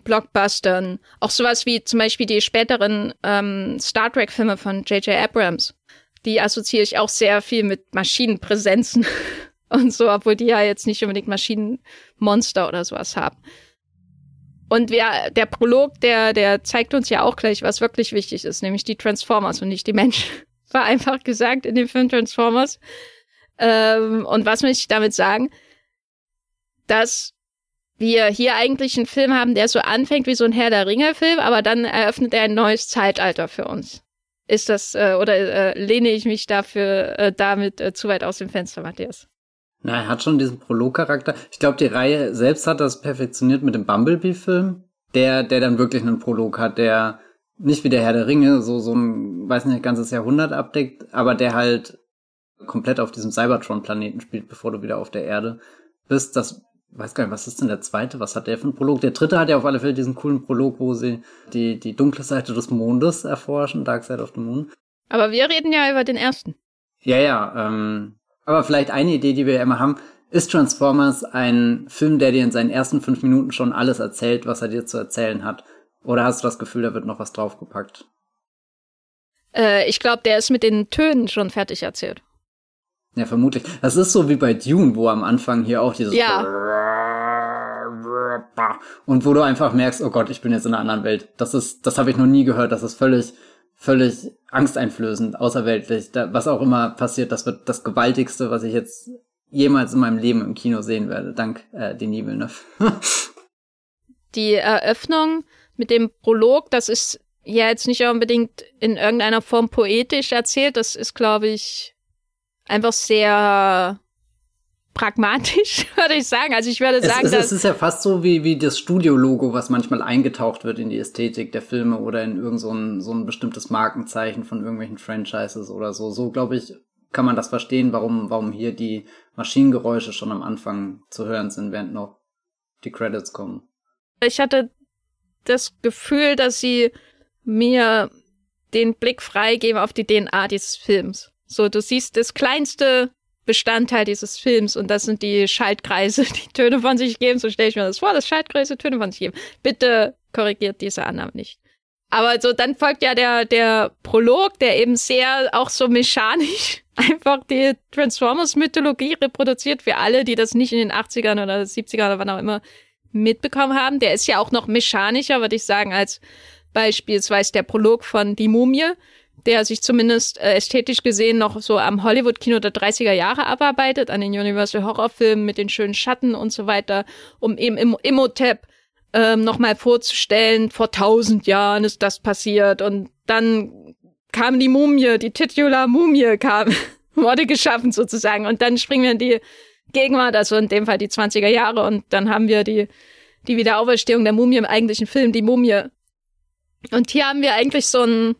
Blockbustern. Auch sowas wie zum Beispiel die späteren ähm, Star Trek-Filme von J.J. Abrams. Die assoziiere ich auch sehr viel mit Maschinenpräsenzen und so, obwohl die ja jetzt nicht unbedingt Maschinenmonster oder sowas haben. Und wer, der Prolog, der, der zeigt uns ja auch gleich, was wirklich wichtig ist, nämlich die Transformers und nicht die Menschen. War einfach gesagt in dem Film Transformers. Ähm, und was möchte ich damit sagen? Dass wir hier eigentlich einen Film haben, der so anfängt wie so ein Herr der Ringe-Film, aber dann eröffnet er ein neues Zeitalter für uns. Ist das, äh, oder äh, lehne ich mich dafür äh, damit äh, zu weit aus dem Fenster, Matthias? Na, er hat schon diesen Prolog-Charakter. Ich glaube, die Reihe selbst hat das perfektioniert mit dem Bumblebee-Film, der, der dann wirklich einen Prolog hat, der nicht wie der Herr der Ringe so, so ein, weiß nicht, ganzes Jahrhundert abdeckt, aber der halt komplett auf diesem Cybertron-Planeten spielt, bevor du wieder auf der Erde bist. Das weiß gar nicht, was ist denn der zweite? Was hat der für einen Prolog? Der dritte hat ja auf alle Fälle diesen coolen Prolog, wo sie die, die dunkle Seite des Mondes erforschen, Dark Side of the Moon. Aber wir reden ja über den ersten. Ja, ja. Ähm, aber vielleicht eine Idee, die wir ja immer haben, ist Transformers ein Film, der dir in seinen ersten fünf Minuten schon alles erzählt, was er dir zu erzählen hat? Oder hast du das Gefühl, da wird noch was draufgepackt? Äh, ich glaube, der ist mit den Tönen schon fertig erzählt. Ja, vermutlich. Das ist so wie bei Dune, wo am Anfang hier auch dieses ja. und wo du einfach merkst, oh Gott, ich bin jetzt in einer anderen Welt. Das ist, das habe ich noch nie gehört. Das ist völlig, völlig angsteinflößend, außerweltlich. Da, was auch immer passiert, das wird das Gewaltigste, was ich jetzt jemals in meinem Leben im Kino sehen werde, dank äh, Denis Villeneuve. Die Eröffnung mit dem Prolog, das ist ja jetzt nicht unbedingt in irgendeiner Form poetisch erzählt. Das ist, glaube ich, einfach sehr pragmatisch, würde ich sagen. Also ich würde sagen, es, es, es ist ja fast so wie, wie das Studio-Logo, was manchmal eingetaucht wird in die Ästhetik der Filme oder in irgend so ein, so ein bestimmtes Markenzeichen von irgendwelchen Franchises oder so. So, glaube ich, kann man das verstehen, warum, warum hier die Maschinengeräusche schon am Anfang zu hören sind, während noch die Credits kommen. Ich hatte das Gefühl, dass sie mir den Blick freigeben auf die DNA dieses Films. So, du siehst das kleinste Bestandteil dieses Films und das sind die Schaltkreise, die Töne von sich geben. So stelle ich mir das vor, dass Schaltkreise Töne von sich geben. Bitte korrigiert diese Annahme nicht. Aber so dann folgt ja der, der Prolog, der eben sehr auch so mechanisch einfach die Transformers-Mythologie reproduziert für alle, die das nicht in den 80ern oder 70ern oder wann auch immer mitbekommen haben. Der ist ja auch noch mechanischer, würde ich sagen, als beispielsweise der Prolog von Die Mumie, der sich zumindest äh, ästhetisch gesehen noch so am Hollywood-Kino der 30er Jahre abarbeitet, an den Universal Horrorfilmen mit den schönen Schatten und so weiter, um eben im Imhotep ähm, nochmal vorzustellen, vor tausend Jahren ist das passiert und dann kam die Mumie, die Titular Mumie kam, wurde geschaffen sozusagen und dann springen wir in die Gegenwart, also in dem Fall die 20er Jahre und dann haben wir die, die Wiederauferstehung der Mumie im eigentlichen Film, die Mumie. Und hier haben wir eigentlich so ein,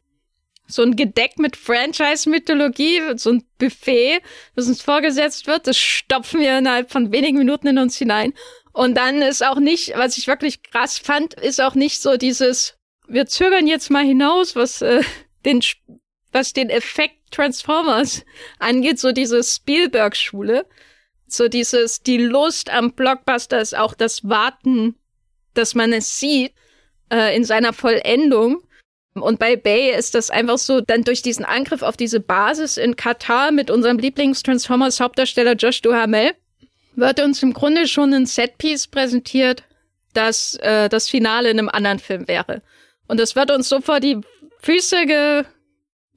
so ein Gedeck mit Franchise-Mythologie, so ein Buffet, das uns vorgesetzt wird. Das stopfen wir innerhalb von wenigen Minuten in uns hinein. Und dann ist auch nicht, was ich wirklich krass fand, ist auch nicht so dieses, wir zögern jetzt mal hinaus, was äh, den, was den Effekt Transformers angeht, so diese Spielberg-Schule. So dieses, die Lust am Blockbuster ist auch das Warten, dass man es sieht, äh, in seiner Vollendung. Und bei Bay ist das einfach so, dann durch diesen Angriff auf diese Basis in Katar mit unserem Lieblings-Transformers-Hauptdarsteller Josh Duhamel, wird uns im Grunde schon ein Setpiece präsentiert, das äh, das Finale in einem anderen Film wäre. Und es wird uns so vor die Füße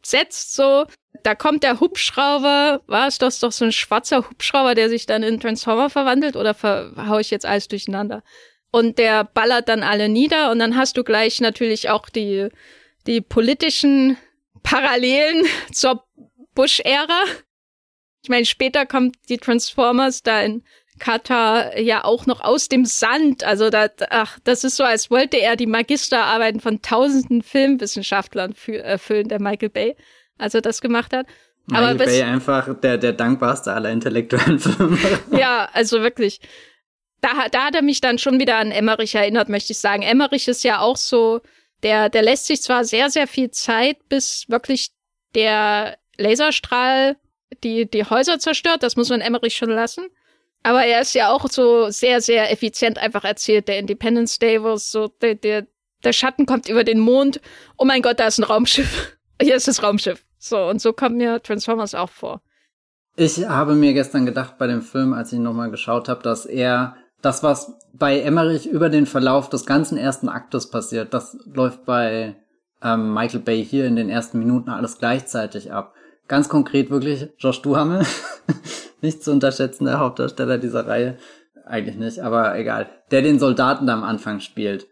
gesetzt, so, da kommt der Hubschrauber, war es das doch so ein schwarzer Hubschrauber, der sich dann in Transformer verwandelt oder hau ich jetzt alles durcheinander? Und der ballert dann alle nieder und dann hast du gleich natürlich auch die, die politischen Parallelen zur Bush-Ära. Ich meine, später kommt die Transformers da in Katar ja auch noch aus dem Sand. Also da, ach, das ist so, als wollte er die Magisterarbeiten von tausenden Filmwissenschaftlern erfüllen, der Michael Bay, als er das gemacht hat. Michael Aber Bay einfach der, der dankbarste aller intellektuellen Filme. ja, also wirklich. Da, da hat er mich dann schon wieder an Emmerich erinnert, möchte ich sagen. Emmerich ist ja auch so, der, der lässt sich zwar sehr, sehr viel Zeit, bis wirklich der Laserstrahl die, die Häuser zerstört, das muss man Emmerich schon lassen. Aber er ist ja auch so sehr, sehr effizient einfach erzählt. Der Independence Day, wo so der, der, der Schatten kommt über den Mond. Oh mein Gott, da ist ein Raumschiff. Hier ist das Raumschiff. So, und so kommt mir Transformers auch vor. Ich habe mir gestern gedacht bei dem Film, als ich ihn nochmal geschaut habe, dass er das, was bei Emmerich über den Verlauf des ganzen ersten Aktes passiert, das läuft bei ähm, Michael Bay hier in den ersten Minuten alles gleichzeitig ab. Ganz konkret wirklich Josh Duhamel, nicht zu unterschätzen, der Hauptdarsteller dieser Reihe. Eigentlich nicht, aber egal. Der den Soldaten da am Anfang spielt.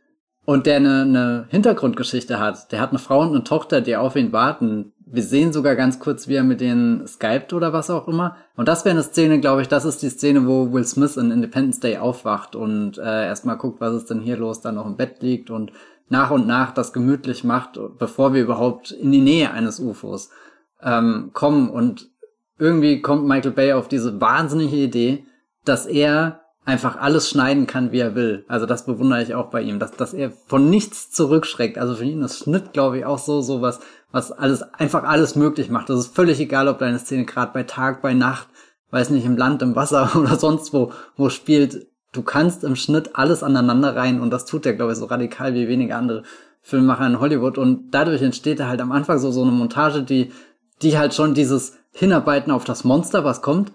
Und der eine, eine Hintergrundgeschichte hat. Der hat eine Frau und eine Tochter, die auf ihn warten. Wir sehen sogar ganz kurz, wie er mit denen skypt oder was auch immer. Und das wäre eine Szene, glaube ich, das ist die Szene, wo Will Smith in Independence Day aufwacht und äh, erstmal guckt, was ist denn hier los, dann noch im Bett liegt und nach und nach das gemütlich macht, bevor wir überhaupt in die Nähe eines UFOs ähm, kommen. Und irgendwie kommt Michael Bay auf diese wahnsinnige Idee, dass er einfach alles schneiden kann, wie er will. Also das bewundere ich auch bei ihm, dass, dass er von nichts zurückschreckt. Also für ihn ist Schnitt, glaube ich, auch so, so was, was alles, einfach alles möglich macht. Das ist völlig egal, ob deine Szene gerade bei Tag, bei Nacht, weiß nicht, im Land, im Wasser oder sonst wo, wo spielt. Du kannst im Schnitt alles aneinander rein und das tut er, glaube ich, so radikal wie wenige andere Filmemacher in Hollywood und dadurch entsteht er halt am Anfang so, so eine Montage, die die halt schon dieses Hinarbeiten auf das Monster, was kommt,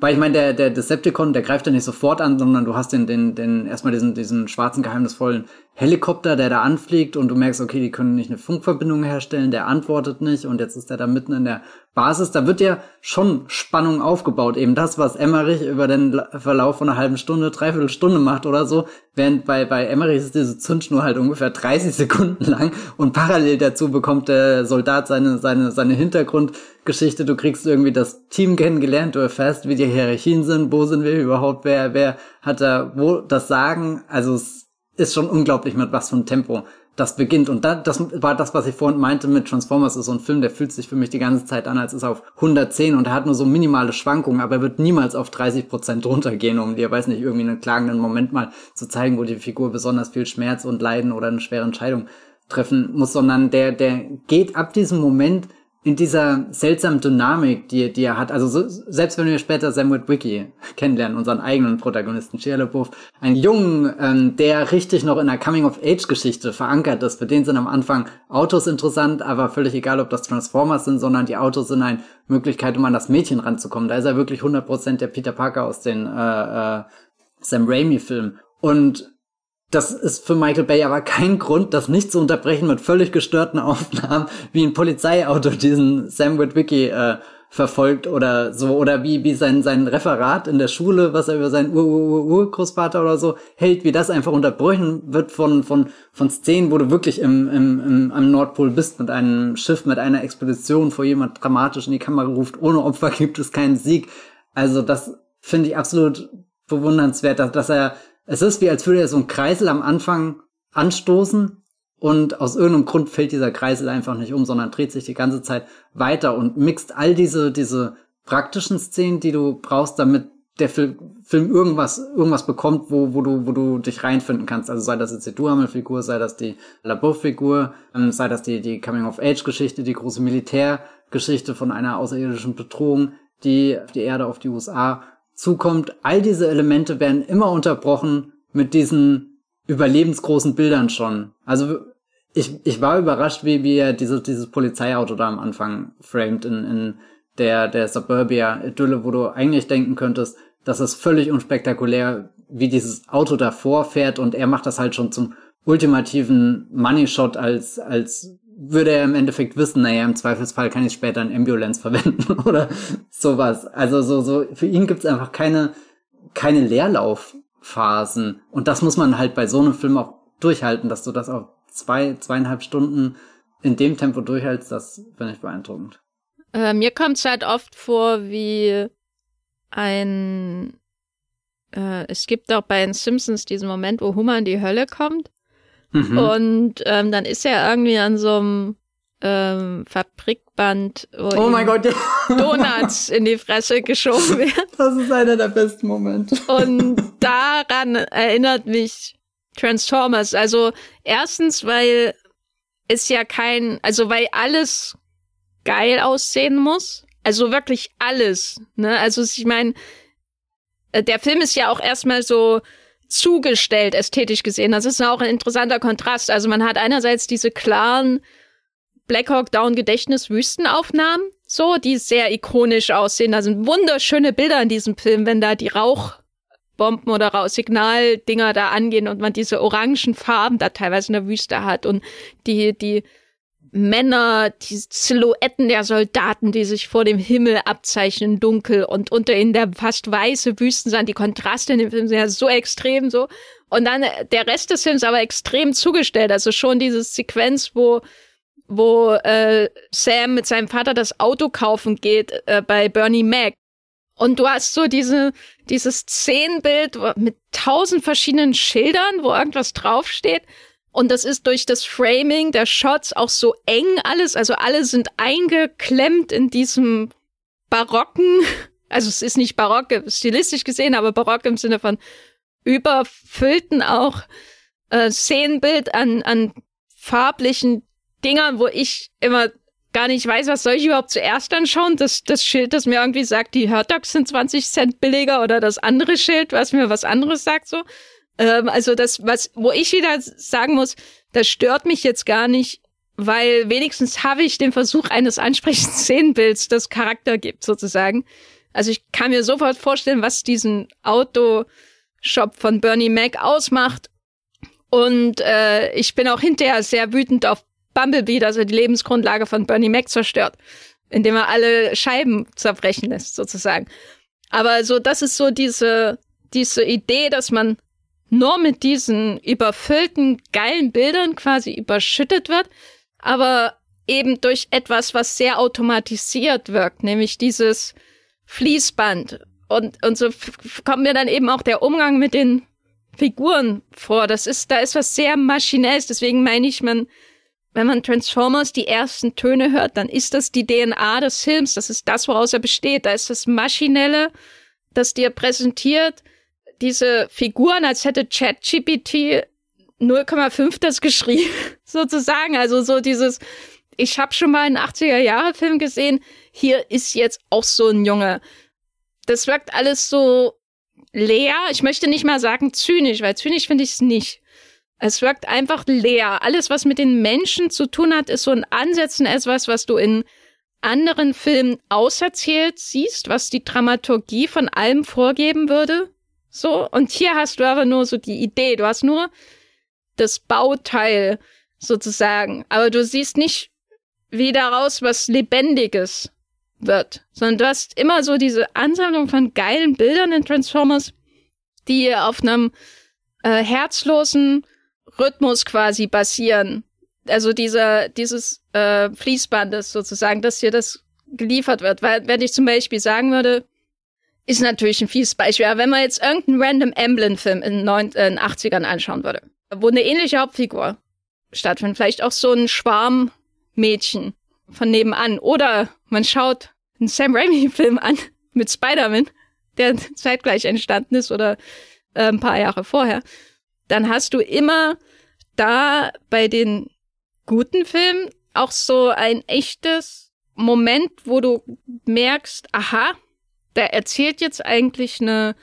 weil ich meine, der, der Decepticon, der greift ja nicht sofort an, sondern du hast den, den, den, erstmal diesen, diesen schwarzen, geheimnisvollen Helikopter, der da anfliegt und du merkst, okay, die können nicht eine Funkverbindung herstellen, der antwortet nicht und jetzt ist er da mitten in der Basis. Da wird ja schon Spannung aufgebaut. Eben das, was Emmerich über den Verlauf von einer halben Stunde, dreiviertel Stunde macht oder so. Während bei, bei Emmerich ist diese Zündschnur halt ungefähr 30 Sekunden lang und parallel dazu bekommt der Soldat seine, seine, seine Hintergrundgeschichte. Du kriegst irgendwie das Team kennengelernt, du erfährst, wie die Hierarchien sind, wo sind wir überhaupt, wer, wer hat da wo das Sagen. Also es ist schon unglaublich, mit was für ein Tempo das beginnt. Und da, das war das, was ich vorhin meinte mit Transformers, ist so ein Film, der fühlt sich für mich die ganze Zeit an, als ist er auf 110 und er hat nur so minimale Schwankungen, aber er wird niemals auf 30 Prozent runtergehen, um dir, weiß nicht, irgendwie einen klagenden Moment mal zu zeigen, wo die Figur besonders viel Schmerz und Leiden oder eine schwere Entscheidung treffen muss, sondern der, der geht ab diesem Moment in dieser seltsamen Dynamik, die, die er hat, also so, selbst wenn wir später Sam Witwicky kennenlernen, unseren eigenen Protagonisten Shia LaBeouf, einen Jungen, ähm, der richtig noch in einer Coming-of-Age-Geschichte verankert ist. Für den sind am Anfang Autos interessant, aber völlig egal, ob das Transformers sind, sondern die Autos sind eine Möglichkeit, um an das Mädchen ranzukommen. Da ist er wirklich 100% der Peter Parker aus den äh, äh, Sam Raimi-Filmen. Und das ist für Michael Bay aber kein Grund, das nicht zu unterbrechen mit völlig gestörten Aufnahmen, wie ein Polizeiauto diesen Sam Witwicky äh, verfolgt oder so, oder wie, wie sein, sein Referat in der Schule, was er über seinen Ur-Ur-Ur-Großvater oder so hält, wie das einfach unterbrochen wird von, von, von Szenen, wo du wirklich im, im, im, am Nordpol bist mit einem Schiff, mit einer Expedition, vor jemand dramatisch in die Kamera ruft, ohne Opfer gibt es keinen Sieg. Also das finde ich absolut bewundernswert, dass, dass er es ist wie, als würde er so einen Kreisel am Anfang anstoßen und aus irgendeinem Grund fällt dieser Kreisel einfach nicht um, sondern dreht sich die ganze Zeit weiter und mixt all diese, diese praktischen Szenen, die du brauchst, damit der Film, Film irgendwas, irgendwas bekommt, wo, wo du, wo du dich reinfinden kannst. Also sei das jetzt die Duhamel-Figur, sei das die LaBeouf-Figur, ähm, sei das die, die Coming-of-Age-Geschichte, die große Militärgeschichte von einer außerirdischen Bedrohung, die die Erde, auf die USA zukommt, all diese Elemente werden immer unterbrochen mit diesen überlebensgroßen Bildern schon. Also ich, ich war überrascht, wie, wie er dieses, dieses Polizeiauto da am Anfang framed in, in der, der Suburbia-Idylle, wo du eigentlich denken könntest, das ist völlig unspektakulär, wie dieses Auto davor fährt und er macht das halt schon zum ultimativen Money Shot als, als würde er im Endeffekt wissen, naja, im Zweifelsfall kann ich später ein Ambulance verwenden oder sowas. Also so, so, für ihn gibt's einfach keine, keine Leerlaufphasen. Und das muss man halt bei so einem Film auch durchhalten, dass du das auch zwei, zweieinhalb Stunden in dem Tempo durchhältst, das finde ich beeindruckend. Äh, mir kommt's halt oft vor wie ein äh, es gibt auch bei den Simpsons diesen Moment, wo Hummer in die Hölle kommt Mhm. Und ähm, dann ist er irgendwie an so einem ähm, Fabrikband, wo oh mein Gott, ja. Donuts in die Fresse geschoben werden. Das ist einer der besten Momente. Und daran erinnert mich Transformers. Also erstens, weil es ja kein, also weil alles geil aussehen muss. Also wirklich alles. Ne? Also ich meine, äh, der Film ist ja auch erstmal so zugestellt, ästhetisch gesehen. Das ist auch ein interessanter Kontrast. Also man hat einerseits diese klaren Black Hawk Down Gedächtnis Wüstenaufnahmen, so, die sehr ikonisch aussehen. Da sind wunderschöne Bilder in diesem Film, wenn da die Rauchbomben oder Signaldinger da angehen und man diese orangen Farben da teilweise in der Wüste hat und die, die Männer, die Silhouetten der Soldaten, die sich vor dem Himmel abzeichnen, dunkel und unter ihnen der fast weiße Wüstensand. Die Kontraste in dem Film sind ja so extrem so. Und dann äh, der Rest des Films aber extrem zugestellt. Also schon diese Sequenz, wo wo äh, Sam mit seinem Vater das Auto kaufen geht äh, bei Bernie Mac. Und du hast so diese, dieses Szenenbild mit tausend verschiedenen Schildern, wo irgendwas draufsteht. Und das ist durch das Framing der Shots auch so eng alles. Also alle sind eingeklemmt in diesem barocken, also es ist nicht barock stilistisch gesehen, aber barock im Sinne von überfüllten auch äh, Szenenbild an, an farblichen Dingern, wo ich immer gar nicht weiß, was soll ich überhaupt zuerst anschauen? Das, das Schild, das mir irgendwie sagt, die Hotdogs sind 20 Cent billiger oder das andere Schild, was mir was anderes sagt so. Ähm, also das, was, wo ich wieder sagen muss, das stört mich jetzt gar nicht, weil wenigstens habe ich den Versuch eines ansprechenden Szenenbilds, das Charakter gibt, sozusagen. Also ich kann mir sofort vorstellen, was diesen Autoshop von Bernie Mac ausmacht. Und äh, ich bin auch hinterher sehr wütend auf Bumblebee, dass er die Lebensgrundlage von Bernie Mac zerstört, indem er alle Scheiben zerbrechen lässt, sozusagen. Aber so, das ist so diese, diese Idee, dass man nur mit diesen überfüllten, geilen Bildern quasi überschüttet wird, aber eben durch etwas, was sehr automatisiert wirkt, nämlich dieses Fließband. Und, und so kommt mir dann eben auch der Umgang mit den Figuren vor. Das ist, da ist was sehr Maschinelles. Deswegen meine ich, man, wenn man Transformers die ersten Töne hört, dann ist das die DNA des Films. Das ist das, woraus er besteht. Da ist das Maschinelle, das dir präsentiert, diese Figuren, als hätte ChatGPT 0,5 das geschrieben, sozusagen. Also so dieses, ich habe schon mal einen 80er-Jahre-Film gesehen, hier ist jetzt auch so ein Junge. Das wirkt alles so leer. Ich möchte nicht mal sagen zynisch, weil zynisch finde ich es nicht. Es wirkt einfach leer. Alles, was mit den Menschen zu tun hat, ist so ein Ansätzen etwas, was du in anderen Filmen auserzählt siehst, was die Dramaturgie von allem vorgeben würde. So. Und hier hast du aber nur so die Idee. Du hast nur das Bauteil sozusagen. Aber du siehst nicht, wie daraus was Lebendiges wird, sondern du hast immer so diese Ansammlung von geilen Bildern in Transformers, die auf einem äh, herzlosen Rhythmus quasi basieren. Also dieser, dieses äh, Fließbandes sozusagen, dass hier das geliefert wird. Weil, wenn ich zum Beispiel sagen würde, ist natürlich ein fieses Beispiel, aber wenn man jetzt irgendeinen random Emblem-Film in den äh, 80ern anschauen würde, wo eine ähnliche Hauptfigur stattfindet, vielleicht auch so ein Schwarmmädchen von nebenan, oder man schaut einen Sam Raimi-Film an mit Spider-Man, der zeitgleich entstanden ist oder äh, ein paar Jahre vorher, dann hast du immer da bei den guten Filmen auch so ein echtes Moment, wo du merkst, aha, der erzählt jetzt eigentlich eine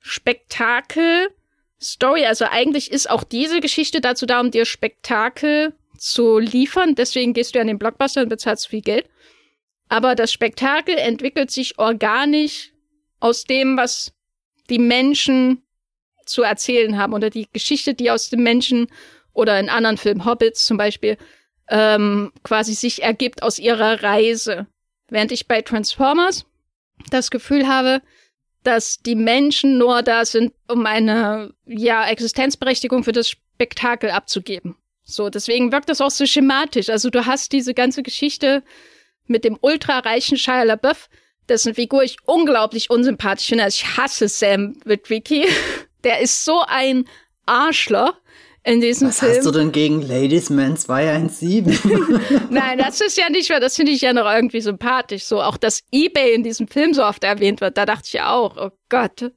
Spektakel-Story. Also eigentlich ist auch diese Geschichte dazu da, um dir Spektakel zu liefern. Deswegen gehst du an den Blockbuster und bezahlst viel Geld. Aber das Spektakel entwickelt sich organisch aus dem, was die Menschen zu erzählen haben oder die Geschichte, die aus den Menschen oder in anderen Filmen, Hobbits zum Beispiel, ähm, quasi sich ergibt aus ihrer Reise. Während ich bei Transformers das Gefühl habe, dass die Menschen nur da sind, um eine ja Existenzberechtigung für das Spektakel abzugeben. So, deswegen wirkt das auch so schematisch. Also du hast diese ganze Geschichte mit dem ultrareichen Shia LaBeouf, dessen Figur ich unglaublich unsympathisch finde. Also ich hasse Sam Witwicky. Der ist so ein Arschloch in diesem Was Film. Was hast du denn gegen Ladies Man 217? Nein, das ist ja nicht mehr, das finde ich ja noch irgendwie sympathisch. So auch, dass Ebay in diesem Film so oft erwähnt wird, da dachte ich ja auch, oh Gott.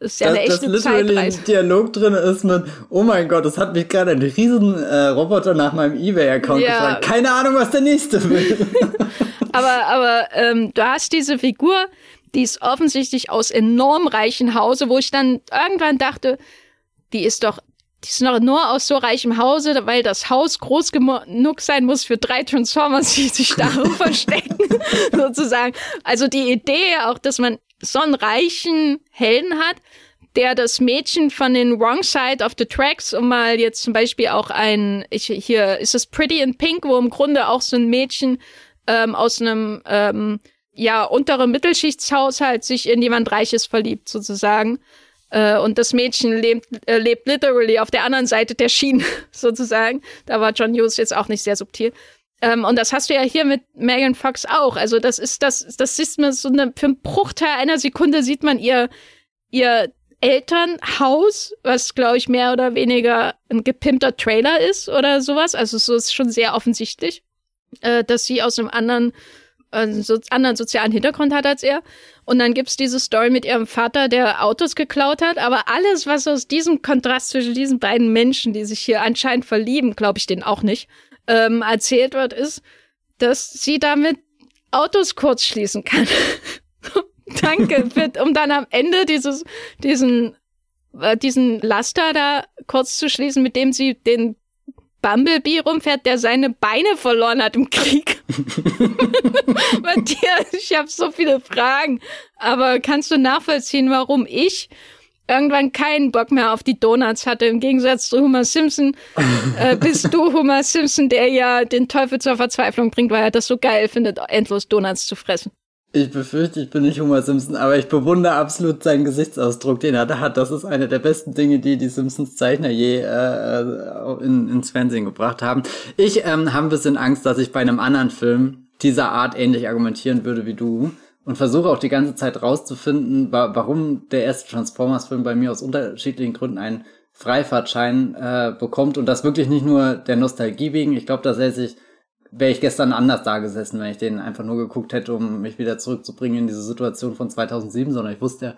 Das ist ja dass, eine echte dass Zeitreise. ein Dialog drin ist mit, oh mein Gott, das hat mich gerade ein riesen äh, Roboter nach meinem Ebay-Account Ja. gefragt. Keine Ahnung, was der nächste will. Aber, aber ähm, du hast diese Figur, die ist offensichtlich aus enorm reichen Hause, wo ich dann irgendwann dachte, die ist doch, die ist noch nur aus so reichem Hause, weil das Haus groß genug sein muss für drei Transformers, die sich darum verstecken, sozusagen. Also die Idee auch, dass man so einen reichen Helden hat, der das Mädchen von den Wrong Side of the Tracks, um mal jetzt zum Beispiel auch ein, ich, hier ist es Pretty in Pink, wo im Grunde auch so ein Mädchen ähm, aus einem ähm, ja unteren Mittelschichtshaushalt sich in jemand Reiches verliebt sozusagen. Äh, und das Mädchen lebt, äh, lebt literally auf der anderen Seite der Schiene sozusagen. Da war John Hughes jetzt auch nicht sehr subtil. Ähm, und das hast du ja hier mit Megan Fox auch. Also das ist das, das ist mir so eine, für einen Bruchteil einer Sekunde sieht man ihr, ihr Elternhaus, was glaube ich mehr oder weniger ein gepimpter Trailer ist oder sowas. Also so ist schon sehr offensichtlich, äh, dass sie aus einem anderen, äh, so, anderen sozialen Hintergrund hat als er. Und dann gibt's diese Story mit ihrem Vater, der Autos geklaut hat. Aber alles, was aus diesem Kontrast zwischen diesen beiden Menschen, die sich hier anscheinend verlieben, glaube ich den auch nicht, ähm, erzählt wird, ist, dass sie damit Autos kurz schließen kann. Danke, für, um dann am Ende dieses, diesen, äh, diesen Laster da kurz zu schließen, mit dem sie den Bumblebee rumfährt, der seine Beine verloren hat im Krieg. Matthias, ich habe so viele Fragen. Aber kannst du nachvollziehen, warum ich irgendwann keinen Bock mehr auf die Donuts hatte, im Gegensatz zu Homer Simpson. äh, bist du Homer Simpson, der ja den Teufel zur Verzweiflung bringt, weil er das so geil findet, endlos Donuts zu fressen. Ich befürchte, ich bin nicht Homer Simpson, aber ich bewundere absolut seinen Gesichtsausdruck, den er da hat. Das ist eine der besten Dinge, die die Simpsons Zeichner je äh, in, ins Fernsehen gebracht haben. Ich ähm, habe ein bisschen Angst, dass ich bei einem anderen Film dieser Art ähnlich argumentieren würde wie du und versuche auch die ganze Zeit rauszufinden, wa warum der erste Transformers-Film bei mir aus unterschiedlichen Gründen einen Freifahrtschein äh, bekommt und das wirklich nicht nur der Nostalgie wegen. Ich glaube, da säße ich wäre ich gestern anders da gesessen, wenn ich den einfach nur geguckt hätte, um mich wieder zurückzubringen in diese Situation von 2007, sondern ich wusste ja,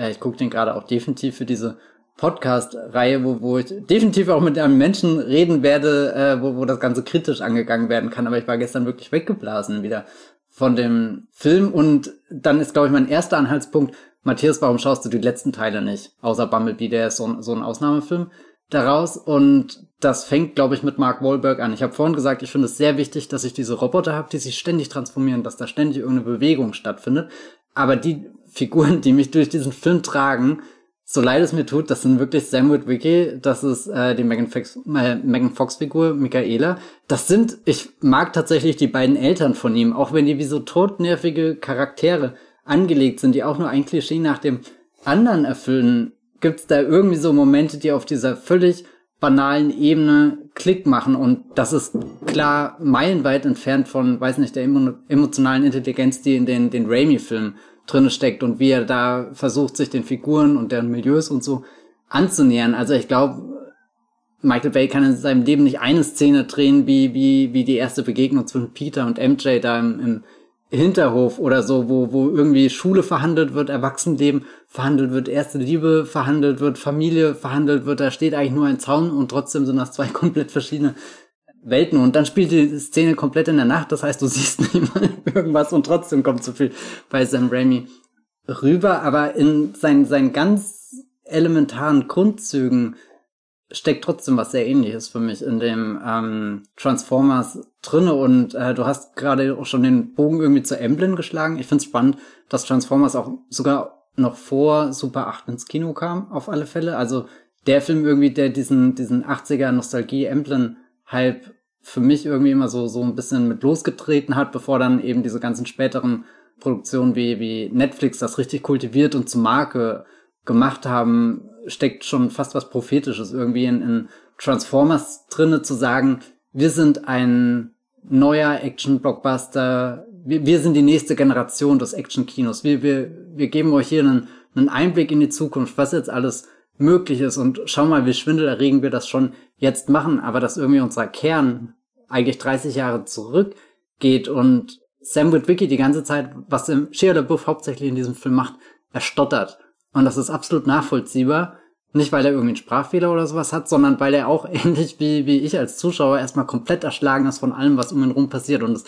äh, ich gucke den gerade auch definitiv für diese Podcast-Reihe, wo, wo ich definitiv auch mit einem Menschen reden werde, äh, wo, wo das Ganze kritisch angegangen werden kann. Aber ich war gestern wirklich weggeblasen wieder von dem Film. Und dann ist, glaube ich, mein erster Anhaltspunkt, Matthias, warum schaust du die letzten Teile nicht? Außer Bumblebee, der ist so, so ein Ausnahmefilm daraus. Und das fängt, glaube ich, mit Mark Wahlberg an. Ich habe vorhin gesagt, ich finde es sehr wichtig, dass ich diese Roboter habe, die sich ständig transformieren, dass da ständig irgendeine Bewegung stattfindet. Aber die Figuren, die mich durch diesen Film tragen, so leid es mir tut, das sind wirklich Sam Witwicky, das ist äh, die Megan Fox, äh, Megan Fox Figur, Michaela. Das sind, ich mag tatsächlich die beiden Eltern von ihm, auch wenn die wie so totnervige Charaktere angelegt sind, die auch nur ein Klischee nach dem anderen erfüllen. Gibt's da irgendwie so Momente, die auf dieser völlig banalen Ebene Klick machen und das ist klar meilenweit entfernt von, weiß nicht, der emotionalen Intelligenz, die in den, den Raimi-Filmen drinne steckt und wie er da versucht, sich den Figuren und deren Milieus und so anzunähern. Also ich glaube, Michael Bay kann in seinem Leben nicht eine Szene drehen, wie, wie, wie die erste Begegnung zwischen Peter und MJ da im, im Hinterhof oder so, wo, wo irgendwie Schule verhandelt wird, Erwachsenenleben verhandelt wird, erste Liebe verhandelt wird, Familie verhandelt wird, da steht eigentlich nur ein Zaun und trotzdem sind das zwei komplett verschiedene Welten. Und dann spielt die Szene komplett in der Nacht, das heißt, du siehst mal irgendwas und trotzdem kommt so viel bei Sam Raimi rüber, aber in seinen, seinen ganz elementaren Grundzügen steckt trotzdem was sehr ähnliches für mich in dem ähm, Transformers drinne und äh, du hast gerade auch schon den Bogen irgendwie zu Emblem geschlagen. Ich finde es spannend, dass Transformers auch sogar noch vor Super 8 ins Kino kam, auf alle Fälle. Also der Film irgendwie, der diesen, diesen 80er Nostalgie Emblem Hype für mich irgendwie immer so, so ein bisschen mit losgetreten hat, bevor dann eben diese ganzen späteren Produktionen wie, wie Netflix das richtig kultiviert und zur Marke gemacht haben, steckt schon fast was Prophetisches irgendwie in, in Transformers drinne zu sagen, wir sind ein neuer Action-Blockbuster, wir, wir sind die nächste Generation des Action-Kinos, wir, wir, wir geben euch hier einen, einen Einblick in die Zukunft, was jetzt alles möglich ist. Und schau mal, wie schwindelerregend wir das schon jetzt machen, aber dass irgendwie unser Kern eigentlich 30 Jahre zurückgeht und Sam Witwicky die ganze Zeit, was im Shia LaBeouf hauptsächlich in diesem Film macht, er stottert. Und das ist absolut nachvollziehbar. Nicht, weil er irgendwie einen Sprachfehler oder sowas hat, sondern weil er auch ähnlich wie, wie ich als Zuschauer erstmal komplett erschlagen ist von allem, was um ihn rum passiert. Und es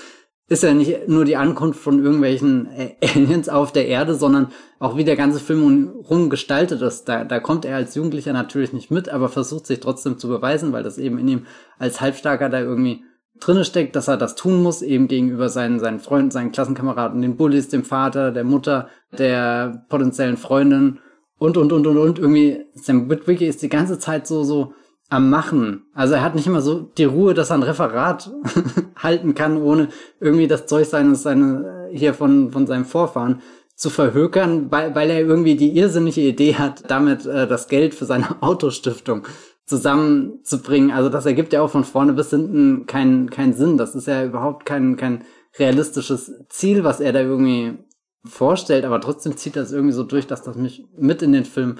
ist ja nicht nur die Ankunft von irgendwelchen Aliens auf der Erde, sondern auch wie der ganze Film rum gestaltet ist. Da, da kommt er als Jugendlicher natürlich nicht mit, aber versucht sich trotzdem zu beweisen, weil das eben in ihm als Halbstarker da irgendwie drinne steckt, dass er das tun muss, eben gegenüber seinen, seinen Freunden, seinen Klassenkameraden, den Bullies, dem Vater, der Mutter, der potenziellen Freundin und, und, und, und, und. Irgendwie, Sam Witwicky ist die ganze Zeit so, so, am Machen. Also er hat nicht immer so die Ruhe, dass er ein Referat halten kann, ohne irgendwie das Zeug seines, seine, hier von, von seinem Vorfahren zu verhökern, weil, weil er irgendwie die irrsinnige Idee hat, damit äh, das Geld für seine Autostiftung zusammenzubringen. Also das ergibt ja auch von vorne bis hinten keinen keinen Sinn. Das ist ja überhaupt kein, kein realistisches Ziel, was er da irgendwie vorstellt, aber trotzdem zieht das irgendwie so durch, dass das mich mit in den Film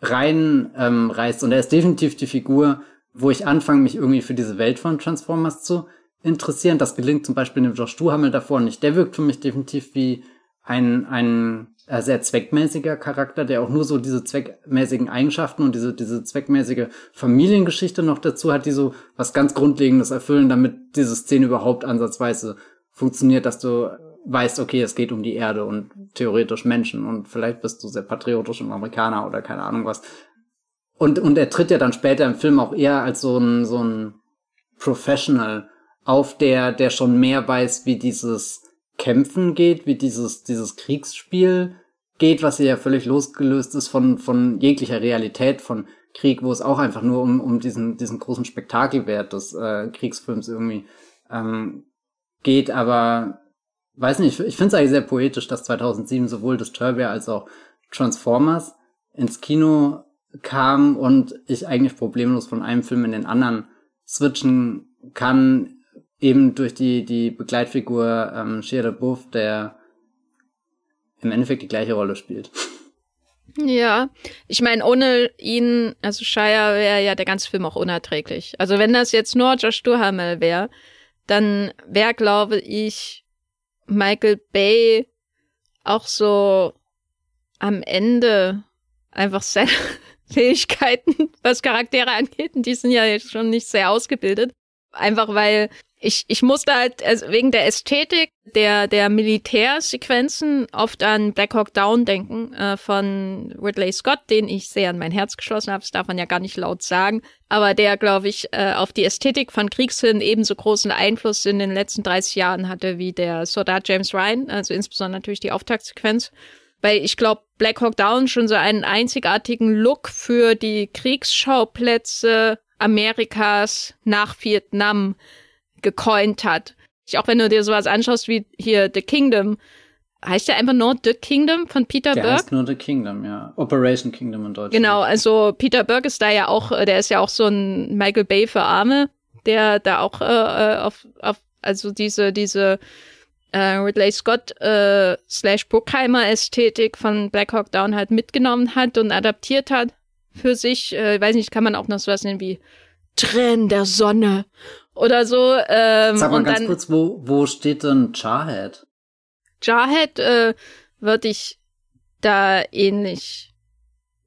rein ähm, reißt. Und er ist definitiv die Figur, wo ich anfange, mich irgendwie für diese Welt von Transformers zu interessieren. Das gelingt zum Beispiel dem Josh Duhamel davor nicht. Der wirkt für mich definitiv wie ein, ein sehr zweckmäßiger Charakter, der auch nur so diese zweckmäßigen Eigenschaften und diese, diese zweckmäßige Familiengeschichte noch dazu hat, die so was ganz Grundlegendes erfüllen, damit diese Szene überhaupt ansatzweise funktioniert, dass du weißt, okay, es geht um die Erde und theoretisch Menschen und vielleicht bist du sehr patriotisch und Amerikaner oder keine Ahnung was. Und, und er tritt ja dann später im Film auch eher als so ein, so ein Professional auf, der, der schon mehr weiß, wie dieses Kämpfen geht, wie dieses, dieses Kriegsspiel geht, was ja völlig losgelöst ist von, von jeglicher Realität von Krieg, wo es auch einfach nur um, um diesen, diesen großen Spektakelwert des äh, Kriegsfilms irgendwie ähm, geht, aber weiß nicht, ich finde es eigentlich sehr poetisch, dass 2007 sowohl Disturbia als auch Transformers ins Kino kam und ich eigentlich problemlos von einem Film in den anderen switchen kann, eben durch die, die Begleitfigur ähm, Shia LaBeouf, der im Endeffekt die gleiche Rolle spielt. Ja, ich meine, ohne ihn, also Shia wäre ja der ganze Film auch unerträglich. Also wenn das jetzt nur Josh Duhamel wäre, dann wäre, glaube ich, Michael Bay auch so am Ende einfach Fähigkeiten, was Charaktere angeht. Und die sind ja schon nicht sehr ausgebildet. Einfach weil ich, ich musste halt also wegen der Ästhetik der, der Militärsequenzen oft an Black Hawk Down denken äh, von Ridley Scott, den ich sehr an mein Herz geschlossen habe. Das darf man ja gar nicht laut sagen. Aber der, glaube ich, äh, auf die Ästhetik von Kriegsfilmen ebenso großen Einfluss in den letzten 30 Jahren hatte wie der Soldat James Ryan, also insbesondere natürlich die Auftaktsequenz. Weil ich glaube, Black Hawk Down schon so einen einzigartigen Look für die Kriegsschauplätze Amerikas nach Vietnam gecoint hat. Auch wenn du dir sowas anschaust wie hier The Kingdom, heißt der einfach nur The Kingdom von Peter der Burke? Heißt nur The Kingdom, ja. Operation Kingdom in Deutschland. Genau, also Peter Burke ist da ja auch, der ist ja auch so ein Michael Bay für Arme, der da auch äh, äh auf, auf, also diese, diese äh, Ridley Scott äh, slash Bruckheimer Ästhetik von Black Hawk Down halt mitgenommen hat und adaptiert hat für sich. Äh, weiß nicht, kann man auch noch sowas nennen wie Tränen der Sonne oder so. Ähm, Sag mal ganz dann, kurz, wo, wo steht denn Jarhead? Jarhead äh, würde ich da ähnlich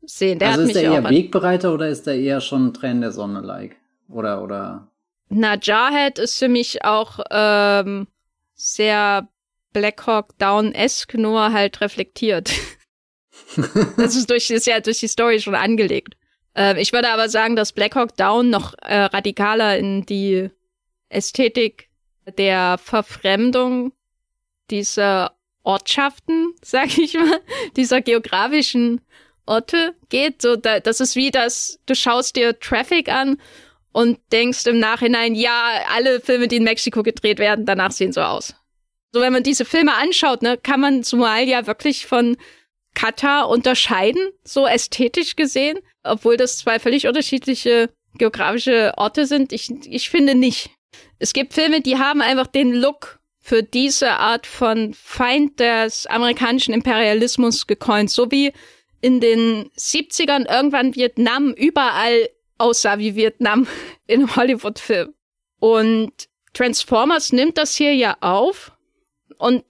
sehen. Der also ist der eher Wegbereiter oder ist der eher schon Tränen der Sonne-like? Oder, oder? Na, Jarhead ist für mich auch ähm, sehr Blackhawk Down-esque, nur halt reflektiert. das ist durch, ist ja durch die Story schon angelegt. Ähm, ich würde aber sagen, dass Blackhawk Down noch äh, radikaler in die Ästhetik der Verfremdung dieser Ortschaften, sag ich mal, dieser geografischen Orte geht. So, da, das ist wie das, du schaust dir Traffic an und denkst im Nachhinein, ja, alle Filme, die in Mexiko gedreht werden, danach sehen so aus. So, wenn man diese Filme anschaut, ne, kann man Somalia wirklich von Katar unterscheiden, so ästhetisch gesehen, obwohl das zwei völlig unterschiedliche geografische Orte sind. Ich, ich finde nicht. Es gibt Filme, die haben einfach den Look für diese Art von Feind des amerikanischen Imperialismus gecoint, so wie in den 70ern irgendwann Vietnam überall aussah wie Vietnam in Hollywood-Filmen. Und Transformers nimmt das hier ja auf. Und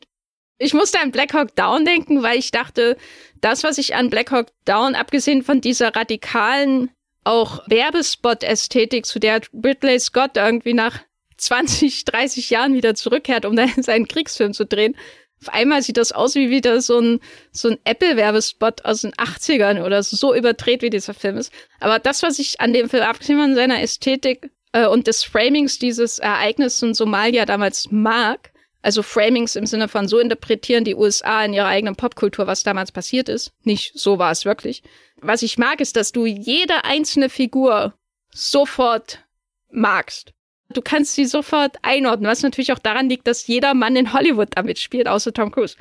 ich musste an Black Hawk Down denken, weil ich dachte, das, was ich an Black Hawk Down, abgesehen von dieser radikalen, auch Werbespot-Ästhetik, zu der Ridley Scott irgendwie nach 20, 30 Jahren wieder zurückkehrt, um dann seinen Kriegsfilm zu drehen. Auf einmal sieht das aus wie wieder so ein, so ein Apple-Werbespot aus den 80ern oder so, so überdreht, wie dieser Film ist. Aber das, was ich an dem Film, abgesehen von seiner Ästhetik äh, und des Framings dieses Ereignisses in Somalia damals mag, also Framings im Sinne von so interpretieren die USA in ihrer eigenen Popkultur, was damals passiert ist. Nicht so war es wirklich. Was ich mag, ist, dass du jede einzelne Figur sofort magst. Du kannst sie sofort einordnen, was natürlich auch daran liegt, dass jeder Mann in Hollywood damit spielt, außer Tom Cruise.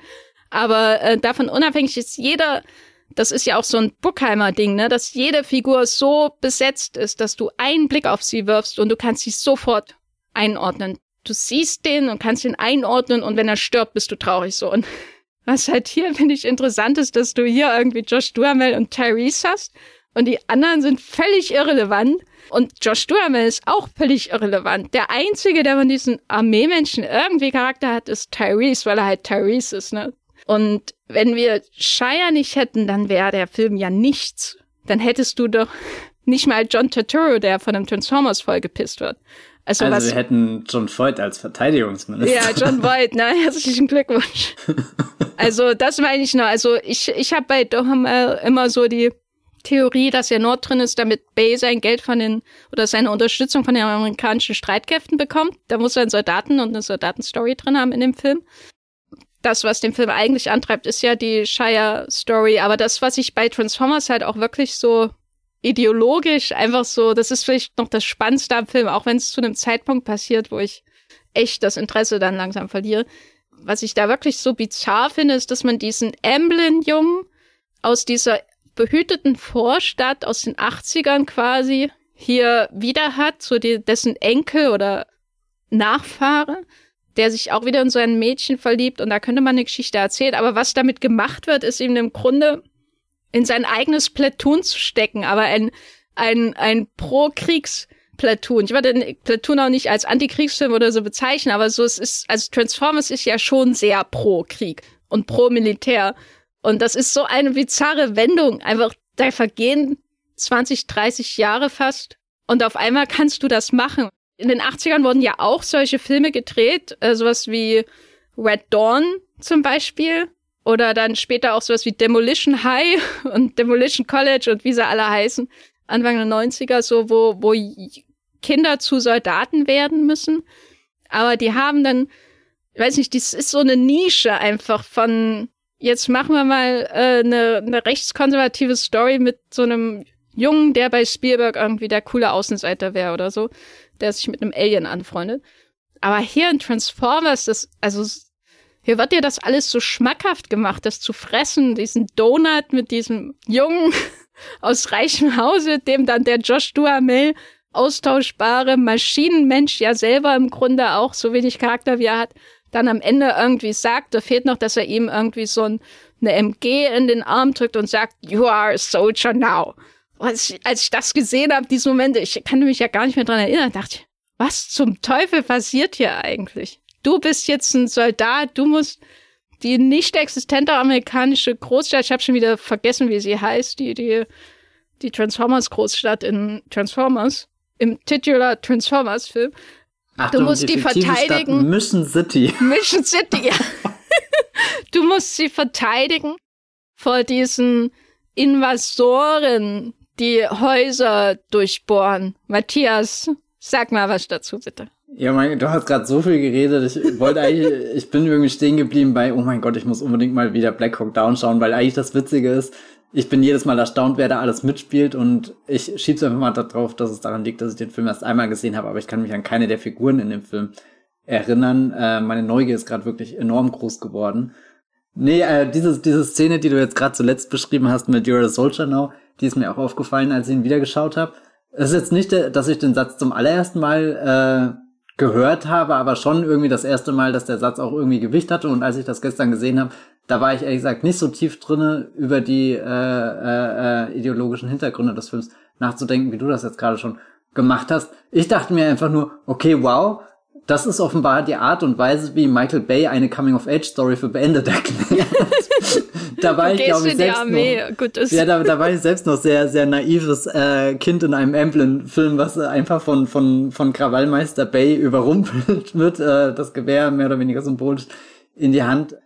Aber äh, davon unabhängig ist jeder, das ist ja auch so ein Buckheimer-Ding, ne, dass jede Figur so besetzt ist, dass du einen Blick auf sie wirfst und du kannst sie sofort einordnen. Du siehst den und kannst ihn einordnen und wenn er stirbt, bist du traurig so. Und was halt hier, finde ich, interessant ist, dass du hier irgendwie Josh Duhamel und Tyrese hast und die anderen sind völlig irrelevant. Und Josh Duhamel ist auch völlig irrelevant. Der einzige, der von diesen Armeemenschen irgendwie Charakter hat, ist Tyrese, weil er halt Tyrese ist, ne? Und wenn wir Shire nicht hätten, dann wäre der Film ja nichts. Dann hättest du doch nicht mal John Turturro, der von einem Transformers vollgepisst wird. Also, also was, wir hätten John Voight als Verteidigungsminister. Ja, John Voight, ne? Herzlichen Glückwunsch. also das meine ich noch. Also ich, ich habe bei Duhamel immer so die Theorie, dass er nur drin ist, damit Bay sein Geld von den oder seine Unterstützung von den amerikanischen Streitkräften bekommt. Da muss er einen Soldaten und eine Soldatenstory drin haben in dem Film. Das, was den Film eigentlich antreibt, ist ja die Shire-Story. Aber das, was ich bei Transformers halt auch wirklich so ideologisch einfach so, das ist vielleicht noch das Spannendste am Film, auch wenn es zu einem Zeitpunkt passiert, wo ich echt das Interesse dann langsam verliere. Was ich da wirklich so bizarr finde, ist, dass man diesen Emblem-Jungen aus dieser behüteten Vorstadt aus den 80ern quasi hier wieder hat, so die, dessen Enkel oder Nachfahre, der sich auch wieder in so ein Mädchen verliebt und da könnte man eine Geschichte erzählen. Aber was damit gemacht wird, ist ihm im Grunde in sein eigenes Platoon zu stecken, aber ein, ein, ein Pro-Kriegs-Platoon. Ich würde den Platoon auch nicht als Antikriegsfilm oder so bezeichnen, aber so es ist, also Transformers ist ja schon sehr pro-Krieg und pro-Militär. Und das ist so eine bizarre Wendung. Einfach, da vergehen 20, 30 Jahre fast. Und auf einmal kannst du das machen. In den 80ern wurden ja auch solche Filme gedreht, äh, sowas wie Red Dawn zum Beispiel. Oder dann später auch sowas wie Demolition High und Demolition College und wie sie alle heißen. Anfang der 90er, so, wo, wo Kinder zu Soldaten werden müssen. Aber die haben dann, weiß nicht, das ist so eine Nische einfach von, jetzt machen wir mal äh, eine, eine rechtskonservative Story mit so einem Jungen, der bei Spielberg irgendwie der coole Außenseiter wäre oder so, der sich mit einem Alien anfreundet. Aber hier in Transformers, das, also hier wird dir das alles so schmackhaft gemacht, das zu fressen, diesen Donut mit diesem Jungen aus reichem Hause, dem dann der Josh Duhamel austauschbare Maschinenmensch ja selber im Grunde auch so wenig Charakter wie er hat, dann am Ende irgendwie sagt, da fehlt noch, dass er ihm irgendwie so ein, eine MG in den Arm drückt und sagt, you are a soldier now. Als ich, als ich das gesehen habe, diesen Moment, ich kann mich ja gar nicht mehr dran erinnern, dachte ich, was zum Teufel passiert hier eigentlich? Du bist jetzt ein Soldat, du musst die nicht existente amerikanische Großstadt, ich habe schon wieder vergessen, wie sie heißt, die, die, die Transformers Großstadt in Transformers, im Titular Transformers Film, Achtung, du musst die verteidigen. Stadt Mission City. Mission City, ja. du musst sie verteidigen vor diesen Invasoren, die Häuser durchbohren. Matthias, sag mal was dazu, bitte. Ja, mein, du hast gerade so viel geredet. Ich wollte eigentlich, ich bin irgendwie stehen geblieben bei, oh mein Gott, ich muss unbedingt mal wieder Black Hawk Down schauen, weil eigentlich das Witzige ist, ich bin jedes Mal erstaunt, wer da alles mitspielt und ich schieb's einfach mal darauf, dass es daran liegt, dass ich den Film erst einmal gesehen habe, aber ich kann mich an keine der Figuren in dem Film erinnern. Äh, meine Neugier ist gerade wirklich enorm groß geworden. Nee, äh, diese, diese Szene, die du jetzt gerade zuletzt beschrieben hast mit You're a Soldier Now, die ist mir auch aufgefallen, als ich ihn wieder geschaut habe. Es ist jetzt nicht, dass ich den Satz zum allerersten Mal äh, gehört habe, aber schon irgendwie das erste Mal, dass der Satz auch irgendwie Gewicht hatte. Und als ich das gestern gesehen habe, da war ich ehrlich gesagt nicht so tief drinne über die äh, äh, äh, ideologischen Hintergründe des Films nachzudenken, wie du das jetzt gerade schon gemacht hast. Ich dachte mir einfach nur, okay, wow, das ist offenbar die Art und Weise, wie Michael Bay eine Coming-of-Age-Story für beendet erklärt. da war ich, glaube ich, selbst noch, Gut, ja, da, da war ich selbst noch sehr, sehr naives äh, Kind in einem Amblin-Film, was einfach von, von, von Krawallmeister Bay überrumpelt wird, äh, das Gewehr mehr oder weniger symbolisch in die Hand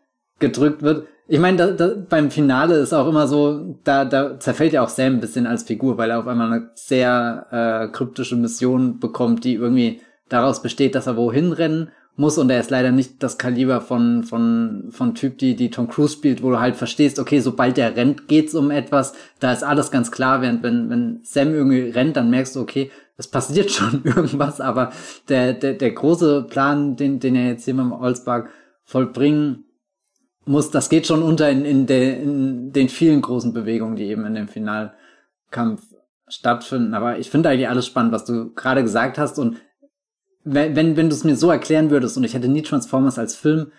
gedrückt wird. Ich meine, da, da, beim Finale ist auch immer so, da, da zerfällt ja auch Sam ein bisschen als Figur, weil er auf einmal eine sehr äh, kryptische Mission bekommt, die irgendwie daraus besteht, dass er wohin rennen muss. Und er ist leider nicht das Kaliber von, von, von Typ, die, die Tom Cruise spielt, wo du halt verstehst, okay, sobald der rennt, geht's um etwas, da ist alles ganz klar, während wenn, wenn Sam irgendwie rennt, dann merkst du, okay, es passiert schon irgendwas, aber der, der, der große Plan, den, den er jetzt hier mit dem Olsberg vollbringen muss, das geht schon unter in, in, de, in den vielen großen Bewegungen, die eben in dem Finalkampf stattfinden. Aber ich finde eigentlich alles spannend, was du gerade gesagt hast und wenn, wenn, wenn du es mir so erklären würdest und ich hätte nie Transformers als Film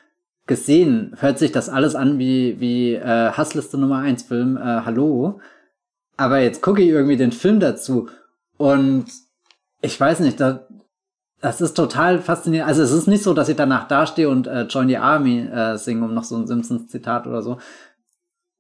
gesehen, hört sich das alles an wie, wie äh, Hassliste Nummer 1 Film, äh, Hallo. Aber jetzt gucke ich irgendwie den Film dazu und ich weiß nicht, da, das ist total faszinierend. Also es ist nicht so, dass ich danach dastehe und äh, Join the Army äh, singe, um noch so ein Simpsons-Zitat oder so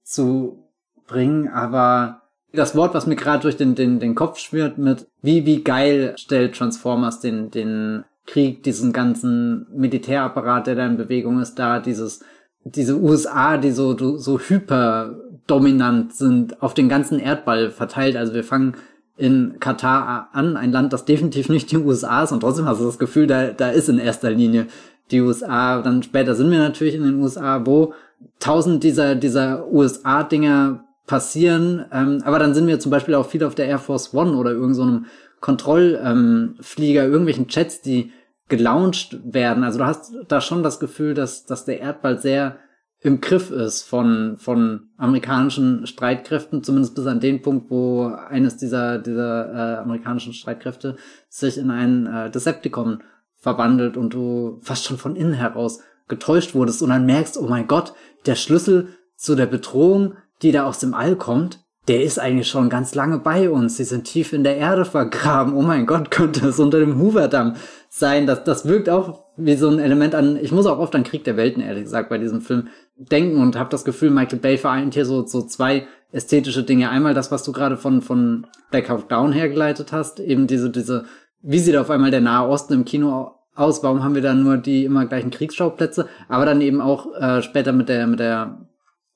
zu bringen, aber das Wort, was mir gerade durch den, den, den Kopf schwirrt mit, wie, wie geil stellt Transformers den, den Krieg, diesen ganzen Militärapparat, der da in Bewegung ist, da, dieses, diese USA, die so, so hyper dominant sind, auf den ganzen Erdball verteilt. Also wir fangen in Katar an, ein Land, das definitiv nicht die USA ist und trotzdem hast du das Gefühl, da, da ist in erster Linie die USA. Dann später sind wir natürlich in den USA, wo tausend dieser, dieser USA-Dinger passieren. Ähm, aber dann sind wir zum Beispiel auch viel auf der Air Force One oder irgendeinem so Kontrollflieger, ähm, irgendwelchen Jets, die gelauncht werden. Also du hast da schon das Gefühl, dass, dass der Erdball sehr im Griff ist von, von amerikanischen Streitkräften, zumindest bis an den Punkt, wo eines dieser, dieser äh, amerikanischen Streitkräfte sich in einen äh, Decepticon verwandelt und du fast schon von innen heraus getäuscht wurdest und dann merkst, oh mein Gott, der Schlüssel zu der Bedrohung die da aus dem All kommt, der ist eigentlich schon ganz lange bei uns. Sie sind tief in der Erde vergraben. Oh mein Gott, könnte es unter dem Hoover-Damm sein. Das, das wirkt auch wie so ein Element an, ich muss auch oft an Krieg der Welten, ehrlich gesagt, bei diesem Film denken und habe das Gefühl, Michael Bay vereint hier so, so zwei ästhetische Dinge. Einmal das, was du gerade von, von Black Hawk Down hergeleitet hast, eben diese, diese, wie sieht auf einmal der Nahe Osten im Kino aus? Warum haben wir da nur die immer gleichen Kriegsschauplätze? Aber dann eben auch äh, später mit der, mit der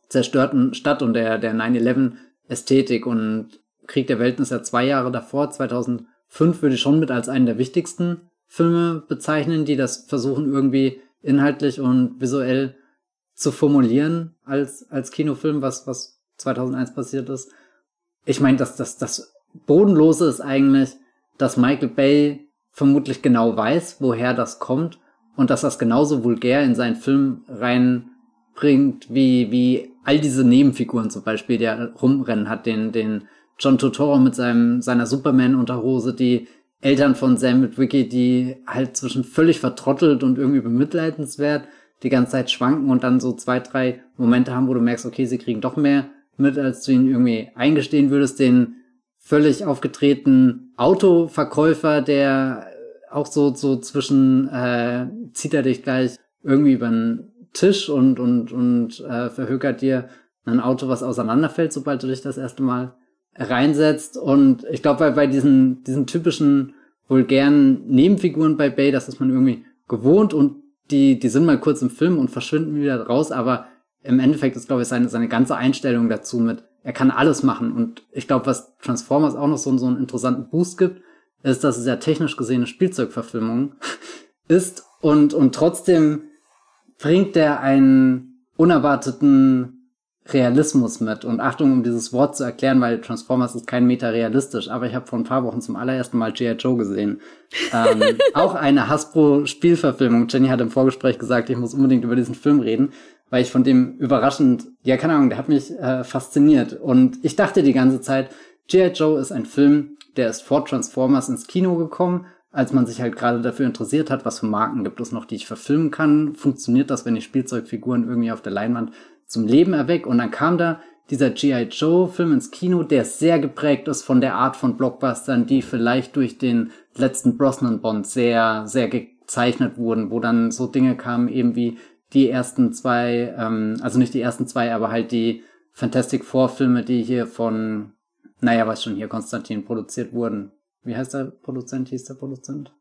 zerstörten Stadt und der, der 9-11 Ästhetik und Krieg der Welten ist ja zwei Jahre davor, 2005 würde ich schon mit als einen der wichtigsten Filme bezeichnen, die das versuchen irgendwie inhaltlich und visuell zu formulieren als, als Kinofilm, was, was 2001 passiert ist. Ich meine, dass das, das Bodenlose ist eigentlich, dass Michael Bay vermutlich genau weiß, woher das kommt und dass das genauso vulgär in seinen Film reinbringt, wie, wie all diese Nebenfiguren zum Beispiel, der rumrennen hat, den, den John Totoro mit seinem, seiner Superman-Unterhose, die Eltern von Sam Witwicky, die halt zwischen völlig vertrottelt und irgendwie bemitleidenswert die ganze Zeit schwanken und dann so zwei, drei Momente haben, wo du merkst, okay, sie kriegen doch mehr mit, als du ihnen irgendwie eingestehen würdest, den völlig aufgetretenen Autoverkäufer, der auch so, so zwischen, äh, zieht er dich gleich irgendwie über den Tisch und, und, und äh, verhökert dir ein Auto, was auseinanderfällt, sobald du dich das erste Mal reinsetzt. Und ich glaube, bei, bei diesen, diesen typischen vulgären Nebenfiguren bei Bay, das ist man irgendwie gewohnt und die, die sind mal kurz im Film und verschwinden wieder raus, aber im Endeffekt ist, glaube ich, seine, seine ganze Einstellung dazu mit, er kann alles machen. Und ich glaube, was Transformers auch noch so, so einen interessanten Boost gibt, ist, dass es ja technisch gesehen eine Spielzeugverfilmung ist und, und trotzdem bringt er einen unerwarteten Realismus mit. Und Achtung, um dieses Wort zu erklären, weil Transformers ist kein Meter realistisch, aber ich habe vor ein paar Wochen zum allerersten Mal G.I. Joe gesehen. ähm, auch eine Hasbro-Spielverfilmung. Jenny hat im Vorgespräch gesagt, ich muss unbedingt über diesen Film reden, weil ich von dem überraschend, ja keine Ahnung, der hat mich äh, fasziniert. Und ich dachte die ganze Zeit, G.I. Joe ist ein Film, der ist vor Transformers ins Kino gekommen, als man sich halt gerade dafür interessiert hat, was für Marken gibt es noch, die ich verfilmen kann. Funktioniert das, wenn ich Spielzeugfiguren irgendwie auf der Leinwand zum Leben erweckt. Und dann kam da dieser G.I. Joe-Film ins Kino, der sehr geprägt ist von der Art von Blockbustern, die vielleicht durch den letzten Brosnan-Bond sehr, sehr gezeichnet wurden, wo dann so Dinge kamen, eben wie die ersten zwei, ähm, also nicht die ersten zwei, aber halt die Fantastic Four-Filme, die hier von, naja, was schon hier, Konstantin produziert wurden. Wie heißt der Produzent? Hieß der Produzent?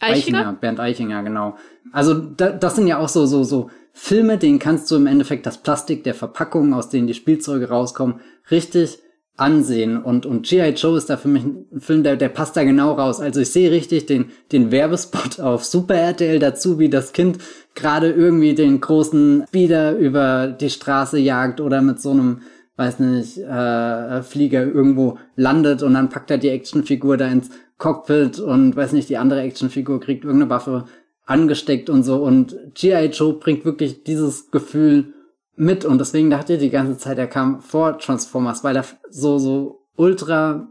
Eichinger? Bernd Eichinger, genau. Also da, das sind ja auch so, so, so Filme, denen kannst du im Endeffekt das Plastik der Verpackungen, aus denen die Spielzeuge rauskommen, richtig ansehen. Und, und G.I. Joe ist da für mich ein Film, der, der passt da genau raus. Also ich sehe richtig den, den Werbespot auf Super RTL dazu, wie das Kind gerade irgendwie den großen Speeder über die Straße jagt oder mit so einem weiß nicht, äh, Flieger irgendwo landet und dann packt er die Actionfigur da ins Cockpit und weiß nicht, die andere Actionfigur kriegt irgendeine Waffe angesteckt und so. Und G.I. Joe bringt wirklich dieses Gefühl mit. Und deswegen dachte ich die ganze Zeit, er kam vor Transformers, weil er so, so ultra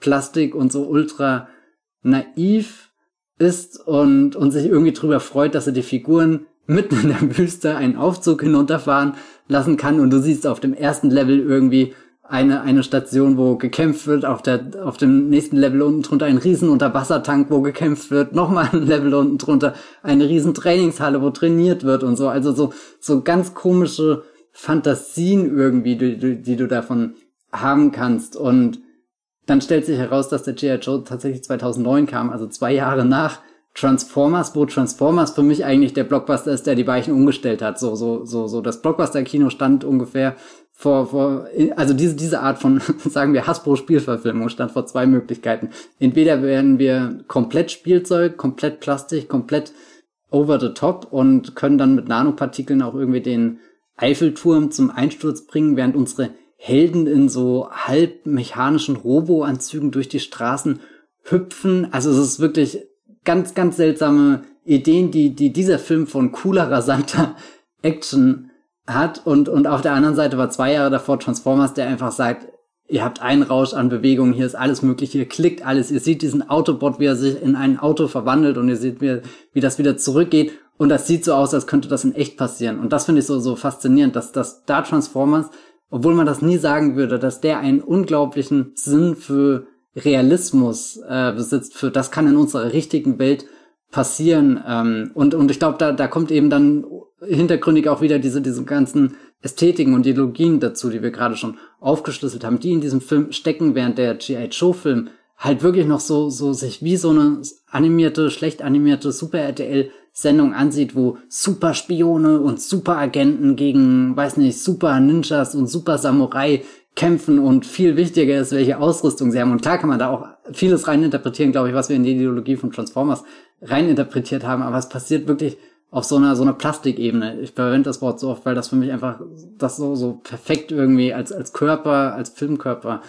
Plastik und so ultra naiv ist und, und sich irgendwie drüber freut, dass er die Figuren mitten in der Wüste einen Aufzug hinunterfahren lassen kann. Und du siehst auf dem ersten Level irgendwie eine, eine Station, wo gekämpft wird, auf der, auf dem nächsten Level unten drunter ein riesen Unterwassertank, wo gekämpft wird, nochmal ein Level unten drunter eine riesen Trainingshalle, wo trainiert wird und so. Also so, so ganz komische Fantasien irgendwie, die, die, die du davon haben kannst. Und dann stellt sich heraus, dass der G.I. Joe tatsächlich 2009 kam, also zwei Jahre nach Transformers, wo Transformers für mich eigentlich der Blockbuster ist, der die Weichen umgestellt hat. So, so, so, so. Das Blockbuster-Kino stand ungefähr vor, vor, also diese, diese Art von, sagen wir, Hasbro-Spielverfilmung stand vor zwei Möglichkeiten. Entweder werden wir komplett Spielzeug, komplett Plastik, komplett over the top und können dann mit Nanopartikeln auch irgendwie den Eiffelturm zum Einsturz bringen, während unsere Helden in so halb mechanischen Robo-Anzügen durch die Straßen hüpfen. Also es ist wirklich ganz, ganz seltsame Ideen, die, die dieser Film von cooler, rasanter Action hat und, und auf der anderen Seite war zwei Jahre davor Transformers, der einfach sagt, ihr habt einen Rausch an Bewegungen, hier ist alles möglich, hier klickt alles, ihr seht diesen Autobot, wie er sich in ein Auto verwandelt und ihr seht, wie, wie das wieder zurückgeht. Und das sieht so aus, als könnte das in echt passieren. Und das finde ich so, so faszinierend, dass, dass da Transformers, obwohl man das nie sagen würde, dass der einen unglaublichen Sinn für Realismus äh, besitzt, für das kann in unserer richtigen Welt passieren ähm, und, und ich glaube, da, da kommt eben dann hintergründig auch wieder diese, diese ganzen Ästhetiken und Ideologien dazu, die wir gerade schon aufgeschlüsselt haben, die in diesem Film stecken, während der G.I. Joe-Film halt wirklich noch so, so sich wie so eine animierte, schlecht animierte Super RTL Sendung ansieht, wo Super Spione und Super Agenten gegen, weiß nicht, Super Ninjas und Super Samurai kämpfen und viel wichtiger ist, welche Ausrüstung sie haben. Und klar kann man da auch vieles reininterpretieren, glaube ich, was wir in die Ideologie von Transformers reininterpretiert haben, aber es passiert wirklich auf so einer so einer Plastikebene. Ich verwende das Wort so oft, weil das für mich einfach das so so perfekt irgendwie als als Körper, als Filmkörper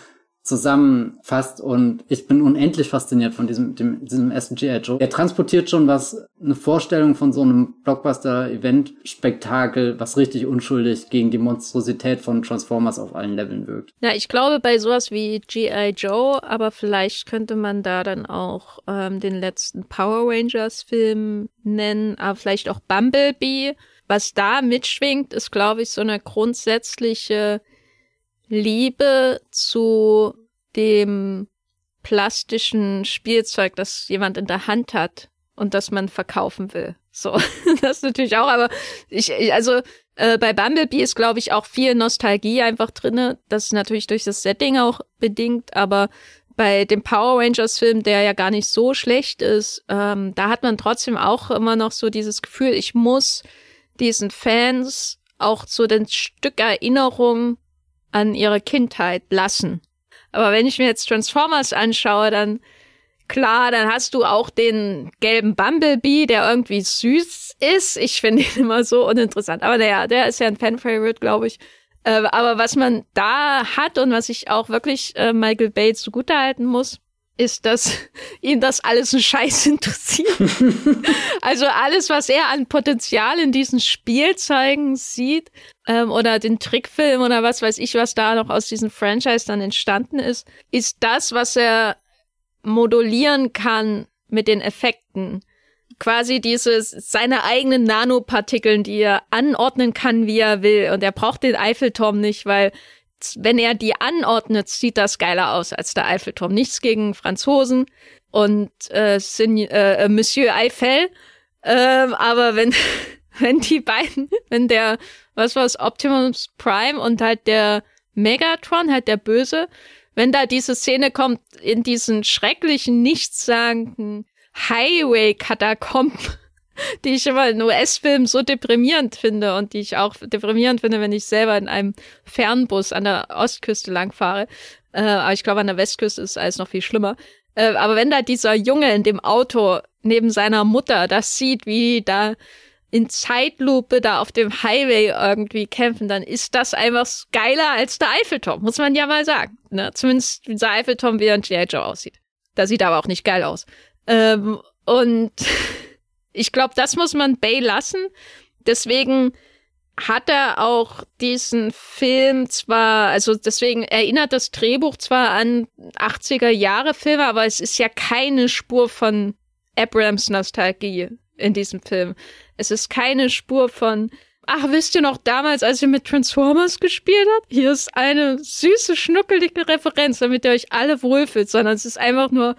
zusammenfasst und ich bin unendlich fasziniert von diesem, dem, diesem ersten G.I. Joe. Er transportiert schon was, eine Vorstellung von so einem Blockbuster-Event-Spektakel, was richtig unschuldig gegen die Monstrosität von Transformers auf allen Leveln wirkt. Ja, ich glaube bei sowas wie G.I. Joe, aber vielleicht könnte man da dann auch ähm, den letzten Power Rangers-Film nennen, aber vielleicht auch Bumblebee. Was da mitschwingt, ist, glaube ich, so eine grundsätzliche Liebe zu dem plastischen Spielzeug, das jemand in der Hand hat und das man verkaufen will. So, das natürlich auch, aber ich, ich also äh, bei Bumblebee ist, glaube ich, auch viel Nostalgie einfach drinne. Das ist natürlich durch das Setting auch bedingt, aber bei dem Power Rangers Film, der ja gar nicht so schlecht ist, ähm, da hat man trotzdem auch immer noch so dieses Gefühl, ich muss diesen Fans auch so den Stück Erinnerung an ihre Kindheit lassen. Aber wenn ich mir jetzt Transformers anschaue, dann klar, dann hast du auch den gelben Bumblebee, der irgendwie süß ist. Ich finde ihn immer so uninteressant. Aber naja, der ist ja ein Fan-Favorite, glaube ich. Äh, aber was man da hat und was ich auch wirklich äh, Michael Bates zugutehalten muss, ist, dass ihn das alles ein Scheiß interessiert. also alles, was er an Potenzial in diesen Spielzeugen sieht, ähm, oder den Trickfilm oder was weiß ich, was da noch aus diesem Franchise dann entstanden ist, ist das, was er modulieren kann mit den Effekten. Quasi dieses, seine eigenen Nanopartikeln, die er anordnen kann, wie er will. Und er braucht den Eiffelturm nicht, weil wenn er die anordnet, sieht das geiler aus als der Eiffelturm. Nichts gegen Franzosen und äh, äh, Monsieur Eiffel. Ähm, aber wenn, wenn die beiden, wenn der, was war's, Optimus Prime und halt der Megatron, halt der Böse, wenn da diese Szene kommt in diesen schrecklichen, nichtssagenden Highway-Katakomben, die ich immer in US-Filmen so deprimierend finde und die ich auch deprimierend finde, wenn ich selber in einem Fernbus an der Ostküste langfahre. Äh, aber ich glaube, an der Westküste ist alles noch viel schlimmer. Äh, aber wenn da dieser Junge in dem Auto neben seiner Mutter das sieht, wie da in Zeitlupe da auf dem Highway irgendwie kämpfen, dann ist das einfach geiler als der Eiffelturm, muss man ja mal sagen. Ne? Zumindest dieser Eiffelturm, wie er in G.I. Joe aussieht. Da sieht er aber auch nicht geil aus. Ähm, und ich glaube, das muss man Bay lassen. Deswegen hat er auch diesen Film zwar, also deswegen erinnert das Drehbuch zwar an 80er Jahre Filme, aber es ist ja keine Spur von Abrams Nostalgie in diesem Film. Es ist keine Spur von, ach, wisst ihr noch damals, als ihr mit Transformers gespielt habt? Hier ist eine süße, schnuckelige Referenz, damit ihr euch alle wohlfühlt, sondern es ist einfach nur,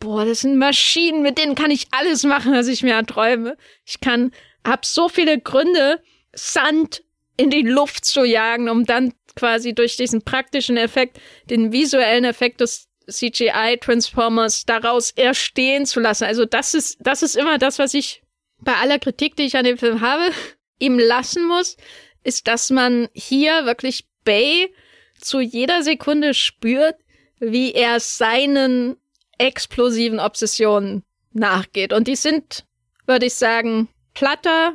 boah, das sind Maschinen, mit denen kann ich alles machen, was ich mir erträume. Ich kann, hab so viele Gründe, Sand in die Luft zu jagen, um dann quasi durch diesen praktischen Effekt, den visuellen Effekt des CGI Transformers daraus erstehen zu lassen. Also das ist, das ist immer das, was ich bei aller Kritik, die ich an dem Film habe, ihm lassen muss, ist, dass man hier wirklich Bay zu jeder Sekunde spürt, wie er seinen explosiven Obsessionen nachgeht. Und die sind, würde ich sagen, platter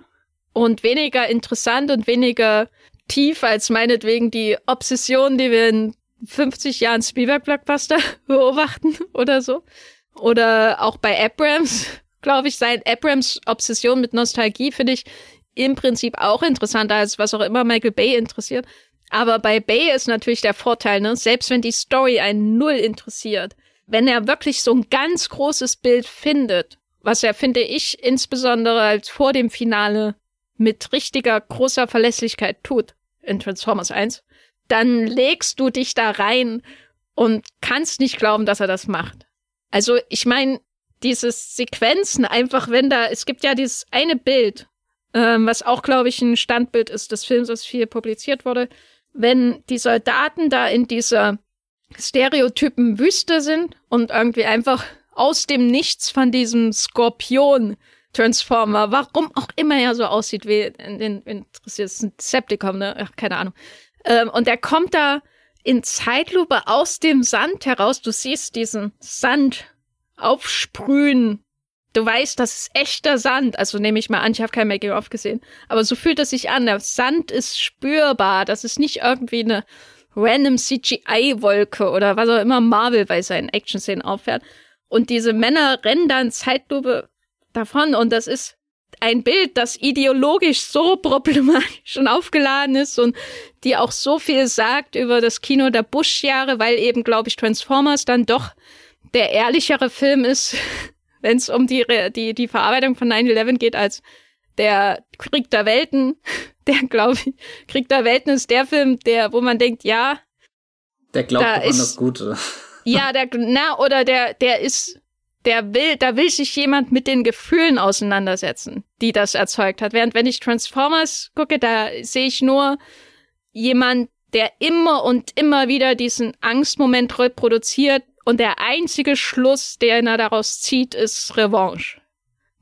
und weniger interessant und weniger tief als meinetwegen die Obsession, die wir in 50 Jahren Spielberg-Blockbuster beobachten oder so. Oder auch bei Abrams, glaube ich, sein Abrams Obsession mit Nostalgie finde ich im Prinzip auch interessanter als was auch immer Michael Bay interessiert. Aber bei Bay ist natürlich der Vorteil, ne, selbst wenn die Story einen null interessiert, wenn er wirklich so ein ganz großes Bild findet, was er, finde ich, insbesondere als vor dem Finale mit richtiger großer Verlässlichkeit tut in Transformers 1, dann legst du dich da rein und kannst nicht glauben, dass er das macht. Also, ich meine, diese Sequenzen einfach, wenn da, es gibt ja dieses eine Bild, ähm, was auch, glaube ich, ein Standbild ist des Films, das viel publiziert wurde. Wenn die Soldaten da in dieser Stereotypen Wüste sind und irgendwie einfach aus dem Nichts von diesem Skorpion Transformer, warum auch immer er so aussieht wie in den interessiert ist ne? Ach, keine Ahnung. Ähm, und er kommt da in Zeitlupe aus dem Sand heraus. Du siehst diesen Sand aufsprühen. Du weißt, das ist echter Sand. Also nehme ich mal an, ich habe kein Making-of gesehen. Aber so fühlt es sich an. Der Sand ist spürbar. Das ist nicht irgendwie eine random CGI-Wolke oder was auch immer Marvel bei seinen Action-Szenen auffährt. Und diese Männer rennen dann Zeitlupe davon und das ist ein Bild, das ideologisch so problematisch und aufgeladen ist und die auch so viel sagt über das Kino der Bush-Jahre, weil eben, glaube ich, Transformers dann doch der ehrlichere Film ist, wenn es um die, die, die Verarbeitung von 9-11 geht, als der Krieg der Welten. Der, glaube ich, Krieg der Welten ist der Film, der, wo man denkt, ja. Der glaubt da ist, an das Gute. Ja, der, na, oder der, der ist der will, da will sich jemand mit den Gefühlen auseinandersetzen, die das erzeugt hat. Während wenn ich Transformers gucke, da sehe ich nur jemand, der immer und immer wieder diesen Angstmoment reproduziert und der einzige Schluss, den er daraus zieht, ist Revanche.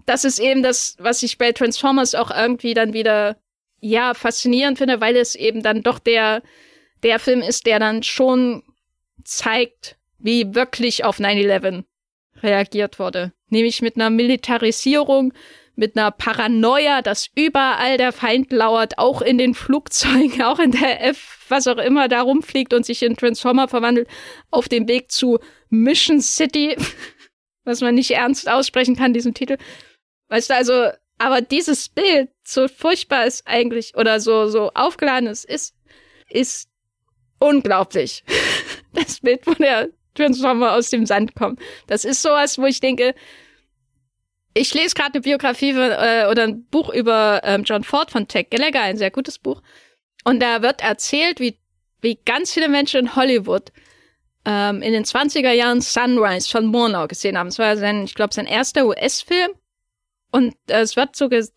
Das ist eben das, was ich bei Transformers auch irgendwie dann wieder, ja, faszinierend finde, weil es eben dann doch der, der Film ist, der dann schon zeigt, wie wirklich auf 9-11 reagiert wurde. Nämlich mit einer Militarisierung, mit einer Paranoia, dass überall der Feind lauert, auch in den Flugzeugen, auch in der F, was auch immer da rumfliegt und sich in Transformer verwandelt, auf dem Weg zu Mission City, was man nicht ernst aussprechen kann, diesen Titel. Weißt du, also, aber dieses Bild, so furchtbar es eigentlich, oder so, so aufgeladen es ist, ist unglaublich. Das Bild, wo der Transformer aus dem Sand kommen. Das ist sowas, wo ich denke, ich lese gerade eine Biografie äh, oder ein Buch über ähm, John Ford von Tech Gallagher, ein sehr gutes Buch. Und da wird erzählt, wie, wie ganz viele Menschen in Hollywood ähm, in den 20er Jahren Sunrise von Murnau gesehen haben. Es war sein, ich glaube, sein erster US-Film. Und äh, es wird so be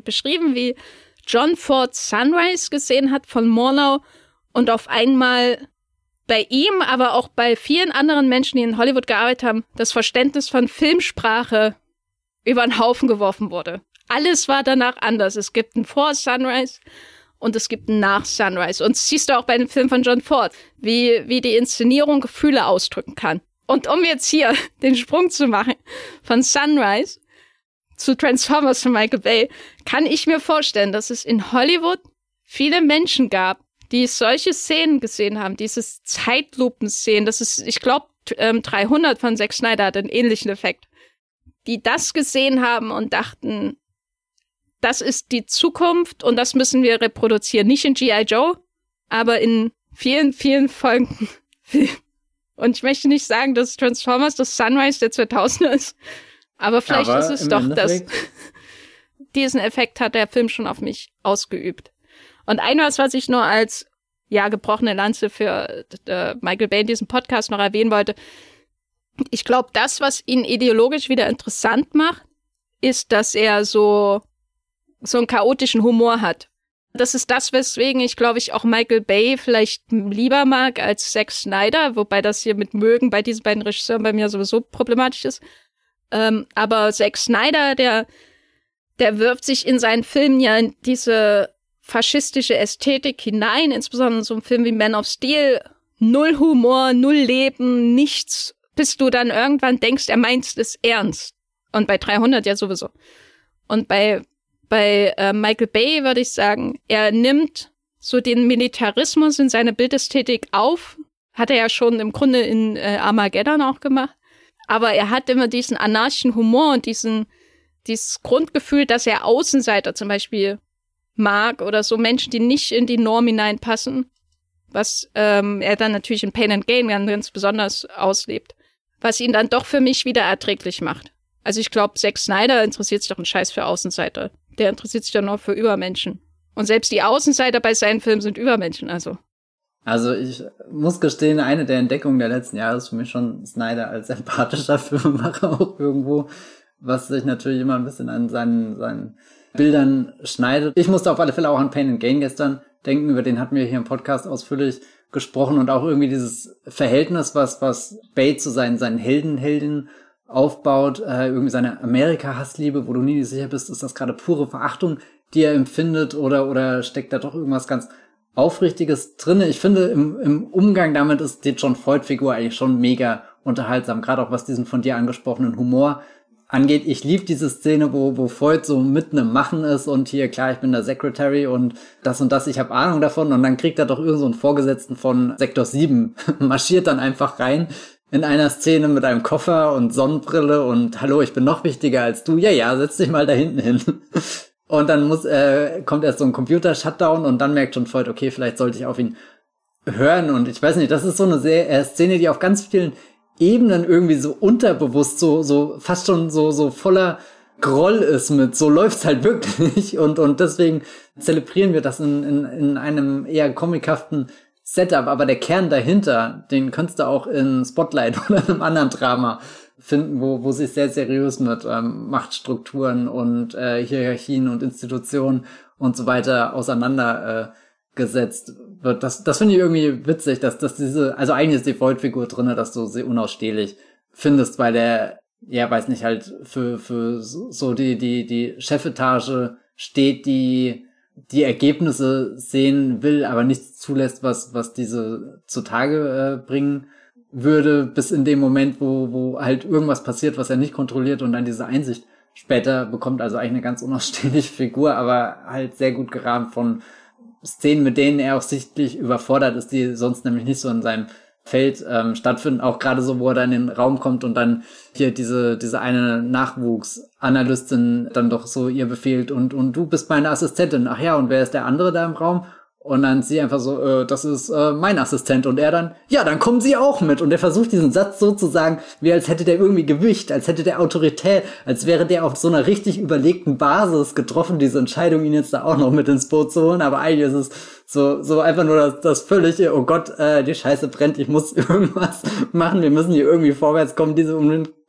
beschrieben, wie John Ford Sunrise gesehen hat von Murnau und auf einmal bei ihm, aber auch bei vielen anderen Menschen, die in Hollywood gearbeitet haben, das Verständnis von Filmsprache über den Haufen geworfen wurde. Alles war danach anders. Es gibt ein Vor Sunrise und es gibt ein Nach Sunrise. Und das siehst du auch bei dem Film von John Ford, wie, wie die Inszenierung Gefühle ausdrücken kann. Und um jetzt hier den Sprung zu machen von Sunrise zu Transformers von Michael Bay, kann ich mir vorstellen, dass es in Hollywood viele Menschen gab, die solche Szenen gesehen haben, dieses Zeitlupen-Szenen, das ist, ich glaube, ähm, 300 von Zack Snyder hat einen ähnlichen Effekt, die das gesehen haben und dachten, das ist die Zukunft und das müssen wir reproduzieren. Nicht in G.I. Joe, aber in vielen, vielen Folgen. Und ich möchte nicht sagen, dass Transformers das Sunrise der 2000er ist, aber vielleicht aber ist es doch das. Diesen Effekt hat der Film schon auf mich ausgeübt. Und ein was, was ich nur als ja gebrochene Lanze für äh, Michael Bay in diesem Podcast noch erwähnen wollte. Ich glaube, das, was ihn ideologisch wieder interessant macht, ist, dass er so so einen chaotischen Humor hat. Das ist das, weswegen ich glaube ich auch Michael Bay vielleicht lieber mag als Zack Snyder, wobei das hier mit mögen bei diesen beiden Regisseuren bei mir sowieso problematisch ist. Ähm, aber Zack Snyder, der der wirft sich in seinen Filmen ja in diese faschistische Ästhetik hinein, insbesondere in so einem Film wie Man of Steel. Null Humor, null Leben, nichts, bis du dann irgendwann denkst, er meint es ernst. Und bei 300 ja sowieso. Und bei, bei äh, Michael Bay würde ich sagen, er nimmt so den Militarismus in seine Bildästhetik auf. Hat er ja schon im Grunde in äh, Armageddon auch gemacht. Aber er hat immer diesen anarchischen Humor und diesen, dieses Grundgefühl, dass er Außenseiter zum Beispiel mag oder so Menschen, die nicht in die Norm hineinpassen, was ähm, er dann natürlich in Pain and Gain ganz besonders auslebt, was ihn dann doch für mich wieder erträglich macht. Also ich glaube, Zack Snyder interessiert sich doch einen Scheiß für Außenseiter. Der interessiert sich doch nur für Übermenschen. Und selbst die Außenseiter bei seinen Filmen sind Übermenschen, also. Also ich muss gestehen, eine der Entdeckungen der letzten Jahre ist für mich schon Snyder als empathischer Filmemacher auch irgendwo. was sich natürlich immer ein bisschen an seinen, seinen Bildern schneidet. Ich musste auf alle Fälle auch an Pain and Gain gestern denken, über den hatten wir hier im Podcast ausführlich gesprochen und auch irgendwie dieses Verhältnis, was, was Bates zu seinen, seinen Helden, Heldinnen aufbaut, äh, irgendwie seine Amerika-Hassliebe, wo du nie sicher bist, ist das gerade pure Verachtung, die er empfindet oder, oder steckt da doch irgendwas ganz Aufrichtiges drinne. Ich finde, im, im Umgang damit ist die John Floyd-Figur eigentlich schon mega unterhaltsam, gerade auch was diesen von dir angesprochenen Humor angeht. Ich liebe diese Szene, wo, wo Freud so mitten im Machen ist und hier, klar, ich bin der Secretary und das und das, ich habe Ahnung davon und dann kriegt er doch irgend so einen Vorgesetzten von Sektor 7, marschiert dann einfach rein in einer Szene mit einem Koffer und Sonnenbrille und hallo, ich bin noch wichtiger als du. Ja, ja, setz dich mal da hinten hin. Und dann muss, äh, kommt erst so ein Computer-Shutdown und dann merkt schon Freud, okay, vielleicht sollte ich auf ihn hören. Und ich weiß nicht, das ist so eine sehr, äh, Szene, die auf ganz vielen Ebenen irgendwie so unterbewusst, so, so fast schon so, so voller Groll ist mit, so läuft's halt wirklich. Und, und deswegen zelebrieren wir das in, in, in einem eher komikhaften Setup. Aber der Kern dahinter, den könntest du auch in Spotlight oder einem anderen Drama finden, wo, wo sich sehr seriös mit ähm, Machtstrukturen und äh, Hierarchien und Institutionen und so weiter auseinandergesetzt äh, wird. Das, das finde ich irgendwie witzig, dass, dass diese, also eigentlich ist die Freud-Figur drinne, dass du sie unausstehlich findest, weil der, ja, weiß nicht, halt für, für so die, die, die Chefetage steht, die die Ergebnisse sehen will, aber nichts zulässt, was, was diese zutage äh, bringen würde, bis in dem Moment, wo, wo halt irgendwas passiert, was er nicht kontrolliert und dann diese Einsicht später bekommt. Also eigentlich eine ganz unausstehliche Figur, aber halt sehr gut gerahmt von Szenen, mit denen er auch sichtlich überfordert ist, die sonst nämlich nicht so in seinem Feld ähm, stattfinden. Auch gerade so, wo er dann in den Raum kommt und dann hier diese, diese eine Nachwuchsanalystin dann doch so ihr befehlt und, und du bist meine Assistentin. Ach ja, und wer ist der andere da im Raum? Und dann sie einfach so, äh, das ist äh, mein Assistent. Und er dann, ja, dann kommen sie auch mit. Und er versucht diesen Satz so zu sagen, wie als hätte der irgendwie Gewicht, als hätte der Autorität, als wäre der auf so einer richtig überlegten Basis getroffen, diese Entscheidung, ihn jetzt da auch noch mit ins Boot zu holen. Aber eigentlich ist es so, so einfach nur das, das völlige, oh Gott, äh, die Scheiße brennt, ich muss irgendwas machen, wir müssen hier irgendwie vorwärts kommen, diese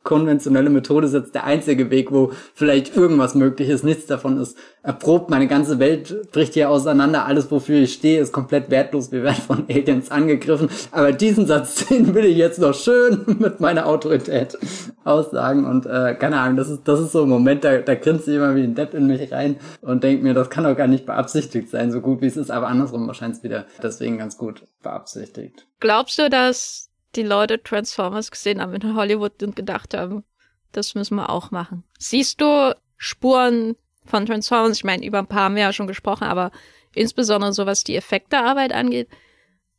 konventionelle Methode ist jetzt der einzige Weg, wo vielleicht irgendwas möglich ist. Nichts davon ist erprobt. Meine ganze Welt bricht hier auseinander. Alles, wofür ich stehe, ist komplett wertlos. Wir werden von Aliens angegriffen. Aber diesen Satz, den will ich jetzt noch schön mit meiner Autorität aussagen. Und äh, keine Ahnung, das ist, das ist so ein Moment, da, da grinst ich immer wie ein Depp in mich rein und denke mir, das kann doch gar nicht beabsichtigt sein, so gut wie es ist. Aber andersrum wahrscheinlich wieder deswegen ganz gut beabsichtigt. Glaubst du, dass die Leute Transformers gesehen haben in Hollywood und gedacht haben, das müssen wir auch machen. Siehst du Spuren von Transformers? Ich meine, über ein paar haben wir ja schon gesprochen, aber insbesondere so was die Effektearbeit angeht,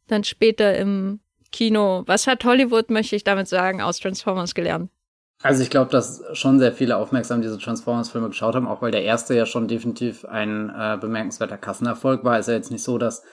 dann später im Kino. Was hat Hollywood, möchte ich damit sagen, aus Transformers gelernt? Also ich glaube, dass schon sehr viele aufmerksam diese Transformers-Filme geschaut haben, auch weil der erste ja schon definitiv ein äh, bemerkenswerter Kassenerfolg war. Ist ja jetzt nicht so, dass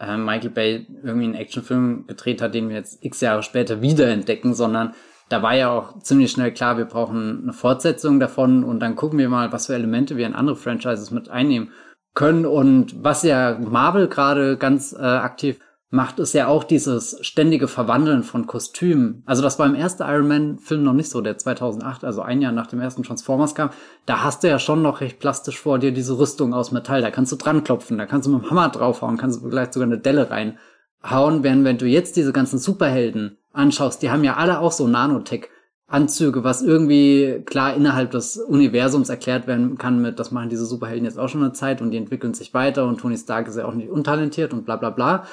äh, Michael Bay irgendwie einen Actionfilm gedreht hat, den wir jetzt x Jahre später wiederentdecken, sondern da war ja auch ziemlich schnell klar, wir brauchen eine Fortsetzung davon und dann gucken wir mal, was für Elemente wir in andere Franchises mit einnehmen können und was ja Marvel gerade ganz äh, aktiv macht es ja auch dieses ständige Verwandeln von Kostümen. Also das war im ersten Iron Man Film noch nicht so, der 2008, also ein Jahr nach dem ersten Transformers kam. Da hast du ja schon noch recht plastisch vor dir diese Rüstung aus Metall. Da kannst du dran klopfen, da kannst du mit dem Hammer draufhauen, kannst du vielleicht sogar eine Delle reinhauen. Während wenn du jetzt diese ganzen Superhelden anschaust, die haben ja alle auch so Nanotech. Anzüge, was irgendwie klar innerhalb des Universums erklärt werden kann mit, das machen diese Superhelden jetzt auch schon eine Zeit und die entwickeln sich weiter und Tony Stark ist ja auch nicht untalentiert und bla bla bla.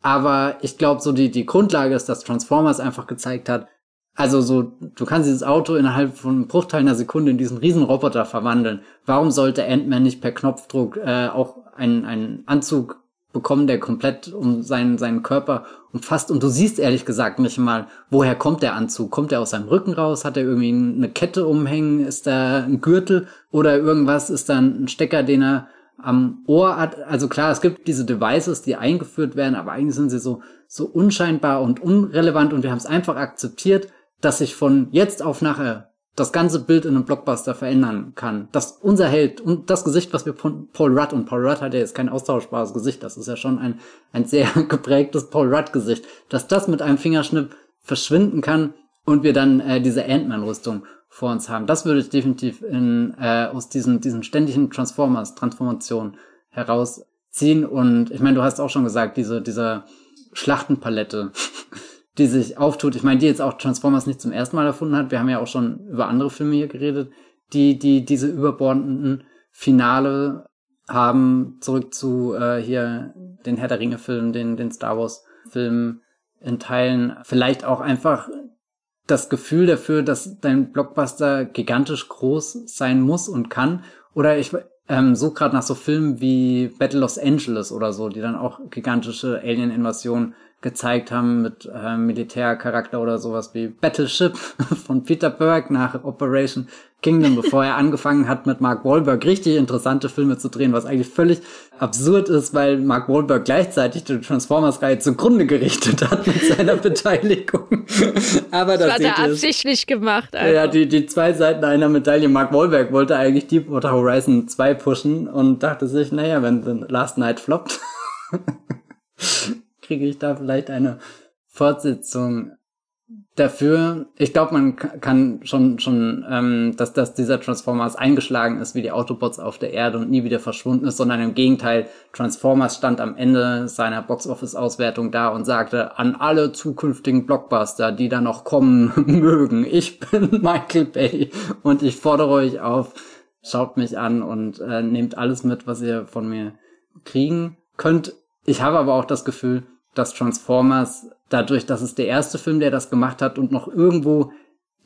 Aber ich glaube, so die, die Grundlage ist, dass Transformers einfach gezeigt hat, also so, du kannst dieses Auto innerhalb von einem Bruchteil einer Sekunde in diesen riesen Roboter verwandeln. Warum sollte Ant-Man nicht per Knopfdruck äh, auch einen, einen Anzug bekommen, der komplett um seinen, seinen Körper umfasst? Und du siehst ehrlich gesagt nicht mal, woher kommt der Anzug? Kommt er aus seinem Rücken raus? Hat er irgendwie eine Kette umhängen? Ist da ein Gürtel oder irgendwas? Ist da ein Stecker, den er am Ohr hat, also klar, es gibt diese Devices, die eingeführt werden, aber eigentlich sind sie so, so unscheinbar und unrelevant und wir haben es einfach akzeptiert, dass sich von jetzt auf nachher das ganze Bild in einem Blockbuster verändern kann. Dass unser Held und das Gesicht, was wir von Paul Rudd, und Paul Rudd hat ja jetzt kein austauschbares Gesicht, das ist ja schon ein, ein sehr geprägtes Paul Rudd-Gesicht, dass das mit einem Fingerschnipp verschwinden kann und wir dann äh, diese Ant-Man-Rüstung vor uns haben. Das würde ich definitiv in, äh, aus diesen, diesen ständigen Transformers, Transformationen herausziehen. Und ich meine, du hast auch schon gesagt, diese, diese Schlachtenpalette, die sich auftut. Ich meine, die jetzt auch Transformers nicht zum ersten Mal erfunden hat. Wir haben ja auch schon über andere Filme hier geredet, die, die diese überbordenden Finale haben, zurück zu äh, hier den Herr der Ringe-Film, den, den Star Wars-Film in Teilen. Vielleicht auch einfach das Gefühl dafür, dass dein Blockbuster gigantisch groß sein muss und kann. Oder ich ähm, so gerade nach so Filmen wie Battle Los Angeles oder so, die dann auch gigantische Alien-Invasionen gezeigt haben mit äh, Militärcharakter oder sowas wie Battleship von Peter Berg nach Operation Kingdom, bevor er angefangen hat mit Mark Wahlberg richtig interessante Filme zu drehen, was eigentlich völlig absurd ist, weil Mark Wahlberg gleichzeitig die Transformers-Reihe zugrunde gerichtet hat mit seiner Beteiligung. Aber das, das hat er absichtlich gemacht. Einfach. Ja, die, die zwei Seiten einer Medaille. Mark Wahlberg wollte eigentlich Deepwater Horizon 2 pushen und dachte sich, naja, wenn The Last Night floppt, kriege ich da vielleicht eine Fortsetzung dafür. Ich glaube, man kann schon schon, ähm, dass dass dieser Transformers eingeschlagen ist wie die Autobots auf der Erde und nie wieder verschwunden ist, sondern im Gegenteil, Transformers stand am Ende seiner Box-Office-Auswertung da und sagte an alle zukünftigen Blockbuster, die da noch kommen mögen, ich bin Michael Bay und ich fordere euch auf, schaut mich an und äh, nehmt alles mit, was ihr von mir kriegen könnt. Ich habe aber auch das Gefühl, dass Transformers dadurch, dass es der erste Film, der das gemacht hat und noch irgendwo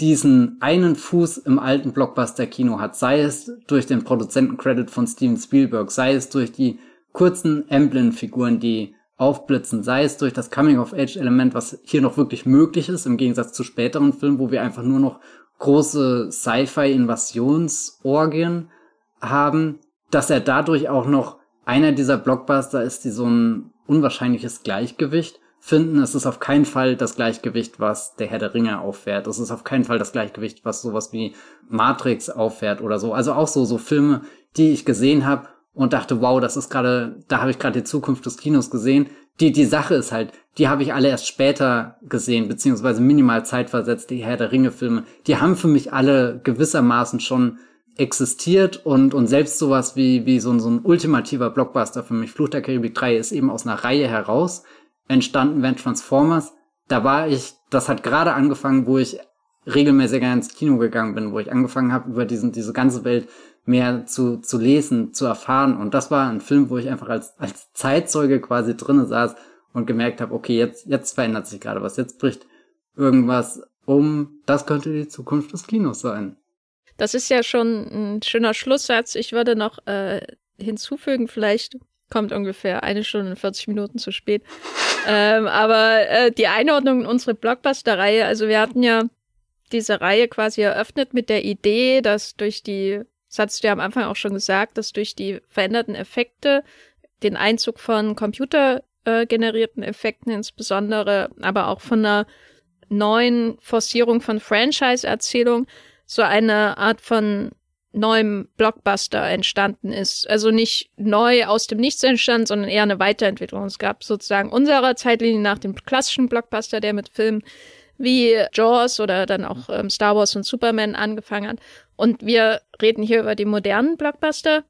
diesen einen Fuß im alten Blockbuster-Kino hat, sei es durch den Produzentencredit von Steven Spielberg, sei es durch die kurzen Emblem-Figuren, die aufblitzen, sei es durch das Coming-of-Age-Element, was hier noch wirklich möglich ist, im Gegensatz zu späteren Filmen, wo wir einfach nur noch große Sci-Fi-Invasionsorgien haben, dass er dadurch auch noch einer dieser Blockbuster ist, die so ein unwahrscheinliches Gleichgewicht finden. Es ist auf keinen Fall das Gleichgewicht, was der Herr der Ringe auffährt. Es ist auf keinen Fall das Gleichgewicht, was sowas wie Matrix auffährt oder so. Also auch so, so Filme, die ich gesehen habe und dachte, wow, das ist gerade, da habe ich gerade die Zukunft des Kinos gesehen. Die, die Sache ist halt, die habe ich alle erst später gesehen, beziehungsweise minimal zeitversetzt, die Herr der Ringe-Filme. Die haben für mich alle gewissermaßen schon existiert und, und selbst sowas wie, wie so, ein so ein ultimativer Blockbuster für mich, Fluch der Karibik 3, ist eben aus einer Reihe heraus entstanden, wenn Transformers, da war ich, das hat gerade angefangen, wo ich regelmäßiger ins Kino gegangen bin, wo ich angefangen habe, über diesen, diese ganze Welt mehr zu, zu lesen, zu erfahren. Und das war ein Film, wo ich einfach als, als Zeitzeuge quasi drinnen saß und gemerkt habe, okay, jetzt, jetzt verändert sich gerade was, jetzt bricht irgendwas um. Das könnte die Zukunft des Kinos sein. Das ist ja schon ein schöner Schlusssatz. Ich würde noch äh, hinzufügen, vielleicht kommt ungefähr eine Stunde und 40 Minuten zu spät. ähm, aber äh, die Einordnung in unsere Blockbuster-Reihe, also wir hatten ja diese Reihe quasi eröffnet mit der Idee, dass durch die, das hattest du ja am Anfang auch schon gesagt, dass durch die veränderten Effekte, den Einzug von computergenerierten äh, Effekten insbesondere, aber auch von einer neuen Forcierung von Franchise-Erzählung, so eine Art von neuem Blockbuster entstanden ist. Also nicht neu aus dem Nichts entstanden, sondern eher eine Weiterentwicklung. Es gab sozusagen unserer Zeitlinie nach dem klassischen Blockbuster, der mit Filmen wie Jaws oder dann auch ähm, Star Wars und Superman angefangen hat. Und wir reden hier über die modernen Blockbuster,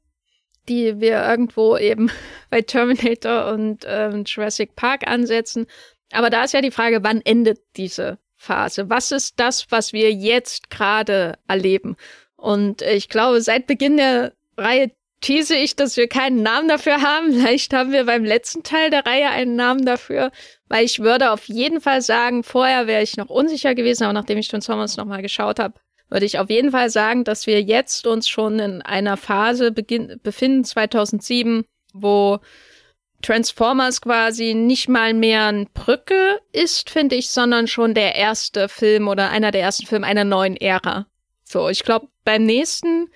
die wir irgendwo eben bei Terminator und ähm, Jurassic Park ansetzen. Aber da ist ja die Frage, wann endet diese Phase? Was ist das, was wir jetzt gerade erleben? Und ich glaube, seit Beginn der Reihe tease ich, dass wir keinen Namen dafür haben. Vielleicht haben wir beim letzten Teil der Reihe einen Namen dafür, weil ich würde auf jeden Fall sagen, vorher wäre ich noch unsicher gewesen, aber nachdem ich Transformers nochmal geschaut habe, würde ich auf jeden Fall sagen, dass wir jetzt uns schon in einer Phase befinden, 2007, wo Transformers quasi nicht mal mehr ein Brücke ist, finde ich, sondern schon der erste Film oder einer der ersten Filme einer neuen Ära. So, ich glaube, beim nächsten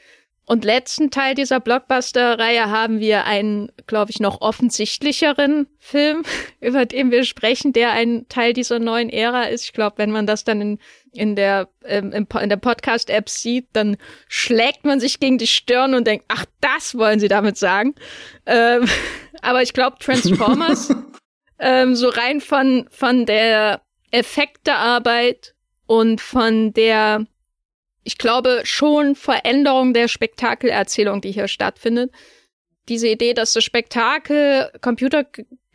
und letzten Teil dieser Blockbuster-Reihe haben wir einen, glaube ich, noch offensichtlicheren Film, über den wir sprechen, der ein Teil dieser neuen Ära ist. Ich glaube, wenn man das dann in, in der, ähm, in der Podcast-App sieht, dann schlägt man sich gegen die Stirn und denkt, ach, das wollen sie damit sagen. Ähm, aber ich glaube, Transformers, ähm, so rein von, von der Effektearbeit und von der ich glaube schon Veränderung der Spektakelerzählung, die hier stattfindet. Diese Idee, dass das Spektakel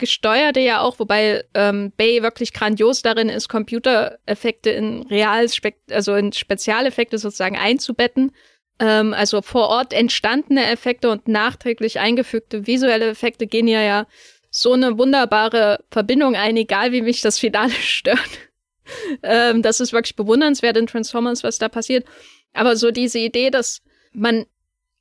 computergesteuerte ja auch, wobei ähm, Bay wirklich grandios darin ist, Computereffekte in real, also in Spezialeffekte sozusagen einzubetten. Ähm, also vor Ort entstandene Effekte und nachträglich eingefügte visuelle Effekte gehen ja ja so eine wunderbare Verbindung ein, egal wie mich das Finale stört. ähm, das ist wirklich bewundernswert in Transformers, was da passiert. Aber so diese Idee, dass man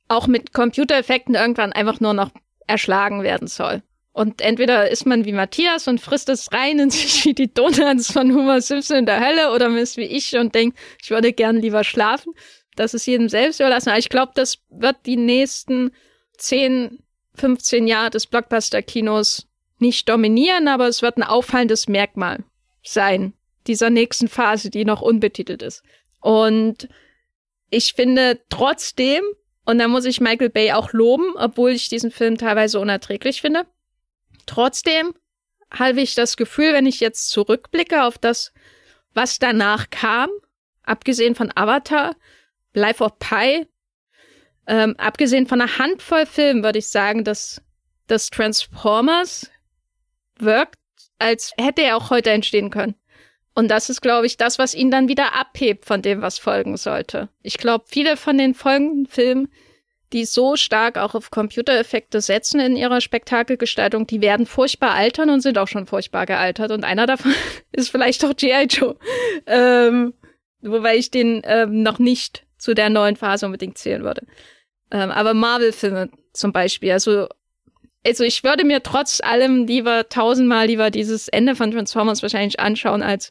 auch mit Computereffekten irgendwann einfach nur noch erschlagen werden soll. Und entweder ist man wie Matthias und frisst es rein in sich wie die Donuts von Homer Simpson in der Hölle oder man ist wie ich und denkt, ich würde gern lieber schlafen. Das ist jedem selbst überlassen. Aber ich glaube, das wird die nächsten 10, 15 Jahre des Blockbuster-Kinos nicht dominieren, aber es wird ein auffallendes Merkmal sein dieser nächsten Phase, die noch unbetitelt ist. Und ich finde trotzdem, und da muss ich Michael Bay auch loben, obwohl ich diesen Film teilweise unerträglich finde, trotzdem habe ich das Gefühl, wenn ich jetzt zurückblicke auf das, was danach kam, abgesehen von Avatar, Life of Pi, ähm, abgesehen von einer Handvoll Filmen, würde ich sagen, dass das Transformers wirkt, als hätte er auch heute entstehen können. Und das ist, glaube ich, das, was ihn dann wieder abhebt von dem, was folgen sollte. Ich glaube, viele von den folgenden Filmen, die so stark auch auf Computereffekte setzen in ihrer Spektakelgestaltung, die werden furchtbar altern und sind auch schon furchtbar gealtert. Und einer davon ist vielleicht auch G.I. Joe. Ähm, wobei ich den ähm, noch nicht zu der neuen Phase unbedingt zählen würde. Ähm, aber Marvel-Filme zum Beispiel, also also ich würde mir trotz allem lieber tausendmal lieber dieses Ende von Transformers wahrscheinlich anschauen als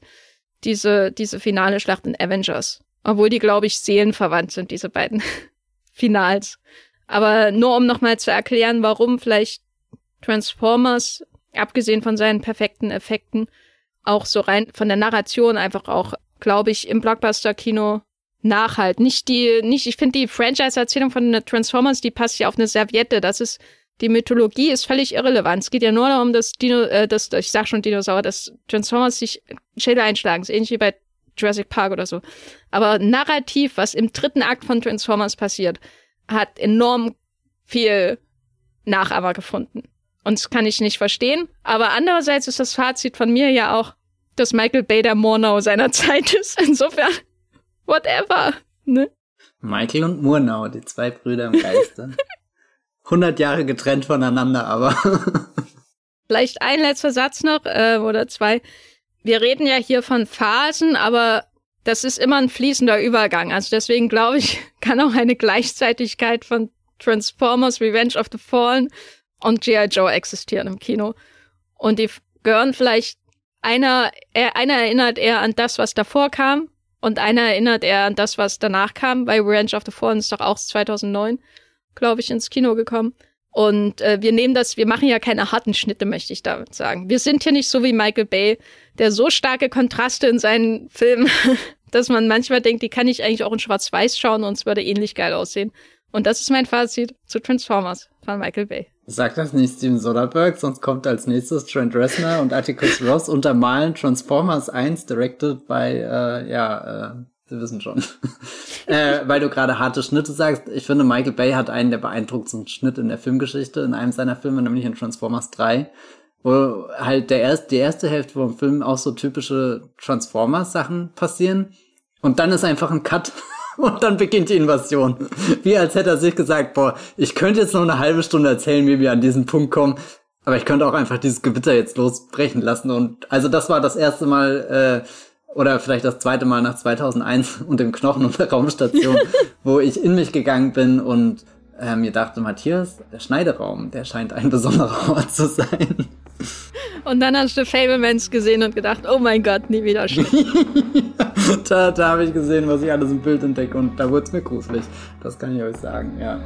diese, diese finale Schlacht in Avengers. Obwohl die, glaube ich, seelenverwandt sind, diese beiden Finals. Aber nur um nochmal zu erklären, warum vielleicht Transformers, abgesehen von seinen perfekten Effekten, auch so rein von der Narration einfach auch, glaube ich, im Blockbuster-Kino nachhalt. Nicht die, nicht, ich finde die Franchise-Erzählung von Transformers, die passt ja auf eine Serviette. Das ist die Mythologie ist völlig irrelevant. Es geht ja nur darum, dass Dino, äh, dass, ich sag schon Dinosaurier, dass Transformers sich Schädel einschlagen. ist ähnlich wie bei Jurassic Park oder so. Aber narrativ, was im dritten Akt von Transformers passiert, hat enorm viel Nachahmer gefunden. Und das kann ich nicht verstehen. Aber andererseits ist das Fazit von mir ja auch, dass Michael Bay der Murnau seiner Zeit ist. Insofern, whatever. Ne? Michael und Murnau, die zwei Brüder im Geiste. 100 Jahre getrennt voneinander, aber. Vielleicht ein letzter Satz noch äh, oder zwei. Wir reden ja hier von Phasen, aber das ist immer ein fließender Übergang. Also deswegen glaube ich, kann auch eine Gleichzeitigkeit von Transformers Revenge of the Fallen und G.I. Joe existieren im Kino. Und die gehören vielleicht einer, einer erinnert eher an das, was davor kam und einer erinnert eher an das, was danach kam, weil Revenge of the Fallen ist doch auch 2009 glaube ich, ins Kino gekommen. Und äh, wir nehmen das, wir machen ja keine harten Schnitte, möchte ich damit sagen. Wir sind hier nicht so wie Michael Bay, der so starke Kontraste in seinen Filmen, dass man manchmal denkt, die kann ich eigentlich auch in Schwarz-Weiß schauen und es würde ähnlich geil aussehen. Und das ist mein Fazit zu Transformers von Michael Bay. Sag das nicht Steven Soderbergh, sonst kommt als nächstes Trent Reznor und Atticus Ross untermalen Transformers 1, directed by, äh, ja, äh, Sie wissen schon. äh, weil du gerade harte Schnitte sagst. Ich finde, Michael Bay hat einen der beeindruckendsten Schnitt in der Filmgeschichte, in einem seiner Filme, nämlich in Transformers 3. Wo halt der erste, die erste Hälfte vom Film auch so typische Transformers-Sachen passieren. Und dann ist einfach ein Cut. Und dann beginnt die Invasion. Wie als hätte er sich gesagt, boah, ich könnte jetzt noch eine halbe Stunde erzählen, wie wir an diesen Punkt kommen. Aber ich könnte auch einfach dieses Gewitter jetzt losbrechen lassen. Und also das war das erste Mal, äh, oder vielleicht das zweite Mal nach 2001 und dem Knochen und der Raumstation, wo ich in mich gegangen bin und äh, mir dachte, Matthias, der Schneideraum, der scheint ein besonderer Ort zu sein. Und dann hast du Fablemans gesehen und gedacht, oh mein Gott, nie wieder da da habe ich gesehen, was ich alles im Bild entdecke und da wurde es mir gruselig. Das kann ich euch sagen, ja.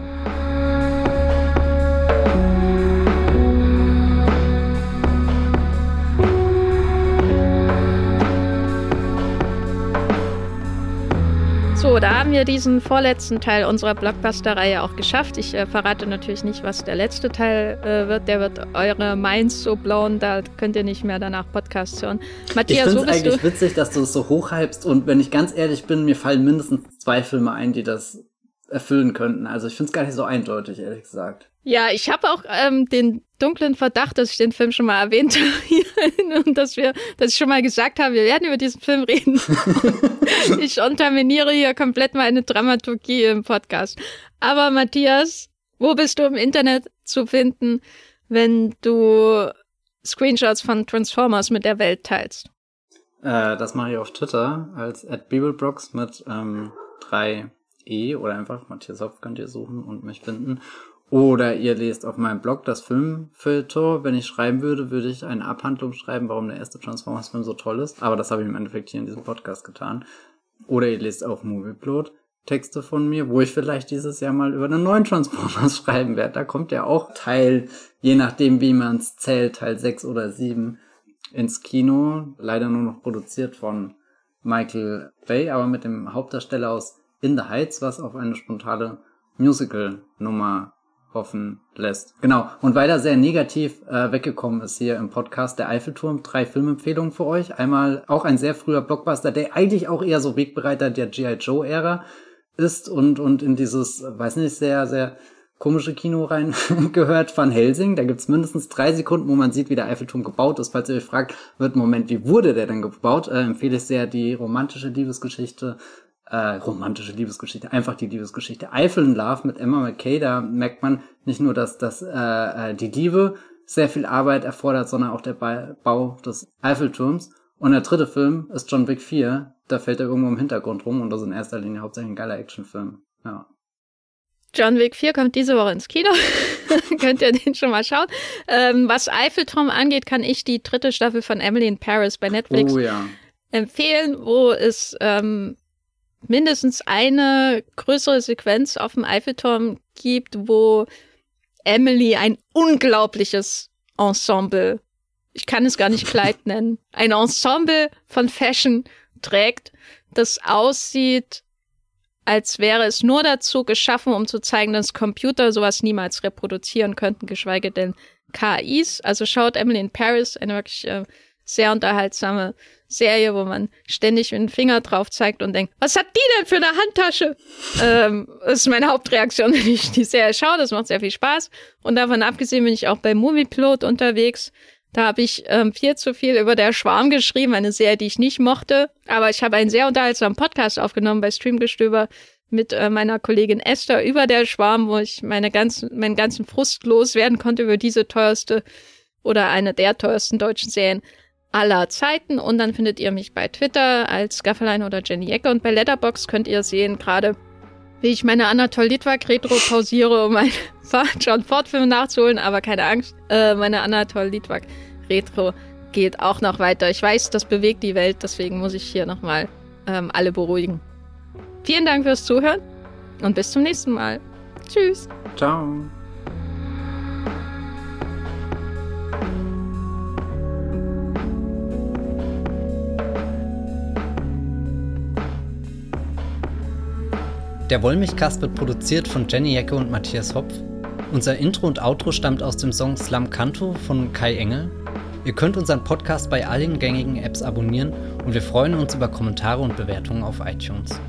So, da haben wir diesen vorletzten Teil unserer Blockbuster-Reihe auch geschafft. Ich äh, verrate natürlich nicht, was der letzte Teil äh, wird. Der wird eure Minds so blauen, da könnt ihr nicht mehr danach Podcasts hören. Matthias, ich finde es eigentlich du? witzig, dass du es so hochhypst und wenn ich ganz ehrlich bin, mir fallen mindestens zwei Filme ein, die das erfüllen könnten. Also ich finde es gar nicht so eindeutig, ehrlich gesagt. Ja, ich habe auch ähm, den dunklen Verdacht, dass ich den Film schon mal erwähnt habe und dass wir, dass ich schon mal gesagt habe, wir werden über diesen Film reden. ich unterminiere hier komplett meine Dramaturgie im Podcast. Aber Matthias, wo bist du im Internet zu finden, wenn du Screenshots von Transformers mit der Welt teilst? Äh, das mache ich auf Twitter als at Bibelbrox mit ähm, drei E oder einfach Matthias Hopf könnt ihr suchen und mich finden. Oder ihr lest auf meinem Blog das Filmfilter. Wenn ich schreiben würde, würde ich eine Abhandlung schreiben, warum der erste Transformers-Film so toll ist. Aber das habe ich im Endeffekt hier in diesem Podcast getan. Oder ihr lest auf Movieplot Texte von mir, wo ich vielleicht dieses Jahr mal über einen neuen Transformers schreiben werde. Da kommt ja auch Teil, je nachdem wie man es zählt, Teil 6 oder 7 ins Kino. Leider nur noch produziert von Michael Bay, aber mit dem Hauptdarsteller aus In the Heights, was auf eine spontane Musical-Nummer hoffen lässt. Genau. Und weil er sehr negativ äh, weggekommen ist hier im Podcast Der Eiffelturm, drei Filmempfehlungen für euch. Einmal auch ein sehr früher Blockbuster, der eigentlich auch eher so Wegbereiter der G.I. Joe-Ära ist und, und in dieses, weiß nicht, sehr, sehr komische Kino rein gehört Van Helsing. Da gibt's mindestens drei Sekunden, wo man sieht, wie der Eiffelturm gebaut ist. Falls ihr euch fragt, wird Moment, wie wurde der denn gebaut? Äh, empfehle ich sehr die romantische Liebesgeschichte äh, romantische Liebesgeschichte, einfach die Liebesgeschichte. Eiffel in Love mit Emma McKay, da merkt man nicht nur, dass, dass äh, äh, die Liebe sehr viel Arbeit erfordert, sondern auch der Bau des Eiffelturms. Und der dritte Film ist John Wick 4. Da fällt er irgendwo im Hintergrund rum und das ist in erster Linie hauptsächlich ein geiler Actionfilm. Ja. John Wick 4 kommt diese Woche ins Kino. Könnt ihr den schon mal schauen. Ähm, was Eiffelturm angeht, kann ich die dritte Staffel von Emily in Paris bei Netflix oh, ja. empfehlen, wo es ähm, mindestens eine größere Sequenz auf dem Eiffelturm gibt, wo Emily ein unglaubliches Ensemble, ich kann es gar nicht Kleid nennen, ein Ensemble von Fashion trägt, das aussieht, als wäre es nur dazu geschaffen, um zu zeigen, dass Computer sowas niemals reproduzieren könnten, geschweige denn KIs. Also schaut Emily in Paris, eine wirklich äh, sehr unterhaltsame Serie, wo man ständig mit dem Finger drauf zeigt und denkt, was hat die denn für eine Handtasche? ähm, das ist meine Hauptreaktion, wenn ich die Serie schaue. Das macht sehr viel Spaß. Und davon abgesehen bin ich auch bei Movieplot unterwegs. Da habe ich ähm, viel zu viel über der Schwarm geschrieben, eine Serie, die ich nicht mochte. Aber ich habe einen sehr unterhaltsamen Podcast aufgenommen bei Streamgestöber mit äh, meiner Kollegin Esther über der Schwarm, wo ich meine ganzen, meinen ganzen Frust loswerden konnte über diese teuerste oder eine der teuersten deutschen Serien aller Zeiten. Und dann findet ihr mich bei Twitter als Gaffelein oder Jenny Ecke. Und bei Letterbox könnt ihr sehen, gerade wie ich meine Anatol Litwak Retro pausiere, um meine John Ford Film nachzuholen. Aber keine Angst, äh, meine Anatol Litwak Retro geht auch noch weiter. Ich weiß, das bewegt die Welt, deswegen muss ich hier nochmal ähm, alle beruhigen. Vielen Dank fürs Zuhören und bis zum nächsten Mal. Tschüss. Ciao. Der Wollmilchcast wird produziert von Jenny Jacke und Matthias Hopf. Unser Intro und Outro stammt aus dem Song Slam Canto von Kai Engel. Ihr könnt unseren Podcast bei allen gängigen Apps abonnieren und wir freuen uns über Kommentare und Bewertungen auf iTunes.